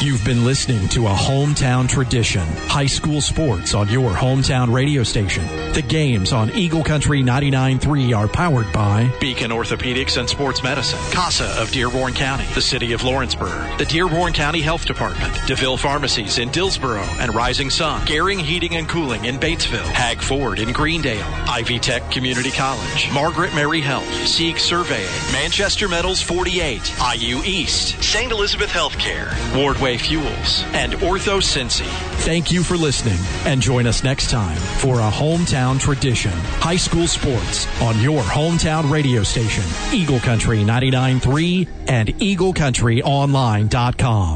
S1: You've been listening to a hometown tradition. High school sports on your hometown radio station. The games on Eagle Country 99.3 are powered by Beacon Orthopedics and Sports Medicine, CASA of Dearborn County, the City of Lawrenceburg, the Dearborn County Health Department, DeVille Pharmacies in Dillsboro and Rising Sun, Garing Heating and Cooling in Batesville, Hag Ford in Greendale, Ivy Tech Community College, Margaret Mary Health, Seig Surveying, Manchester Metals 48, IU East, St. Elizabeth Healthcare, Fuels, and OrthoCincy. Thank you for listening and join us next time for a hometown tradition. High school sports on your hometown radio station, Eagle Country 99.3 and EagleCountryOnline.com.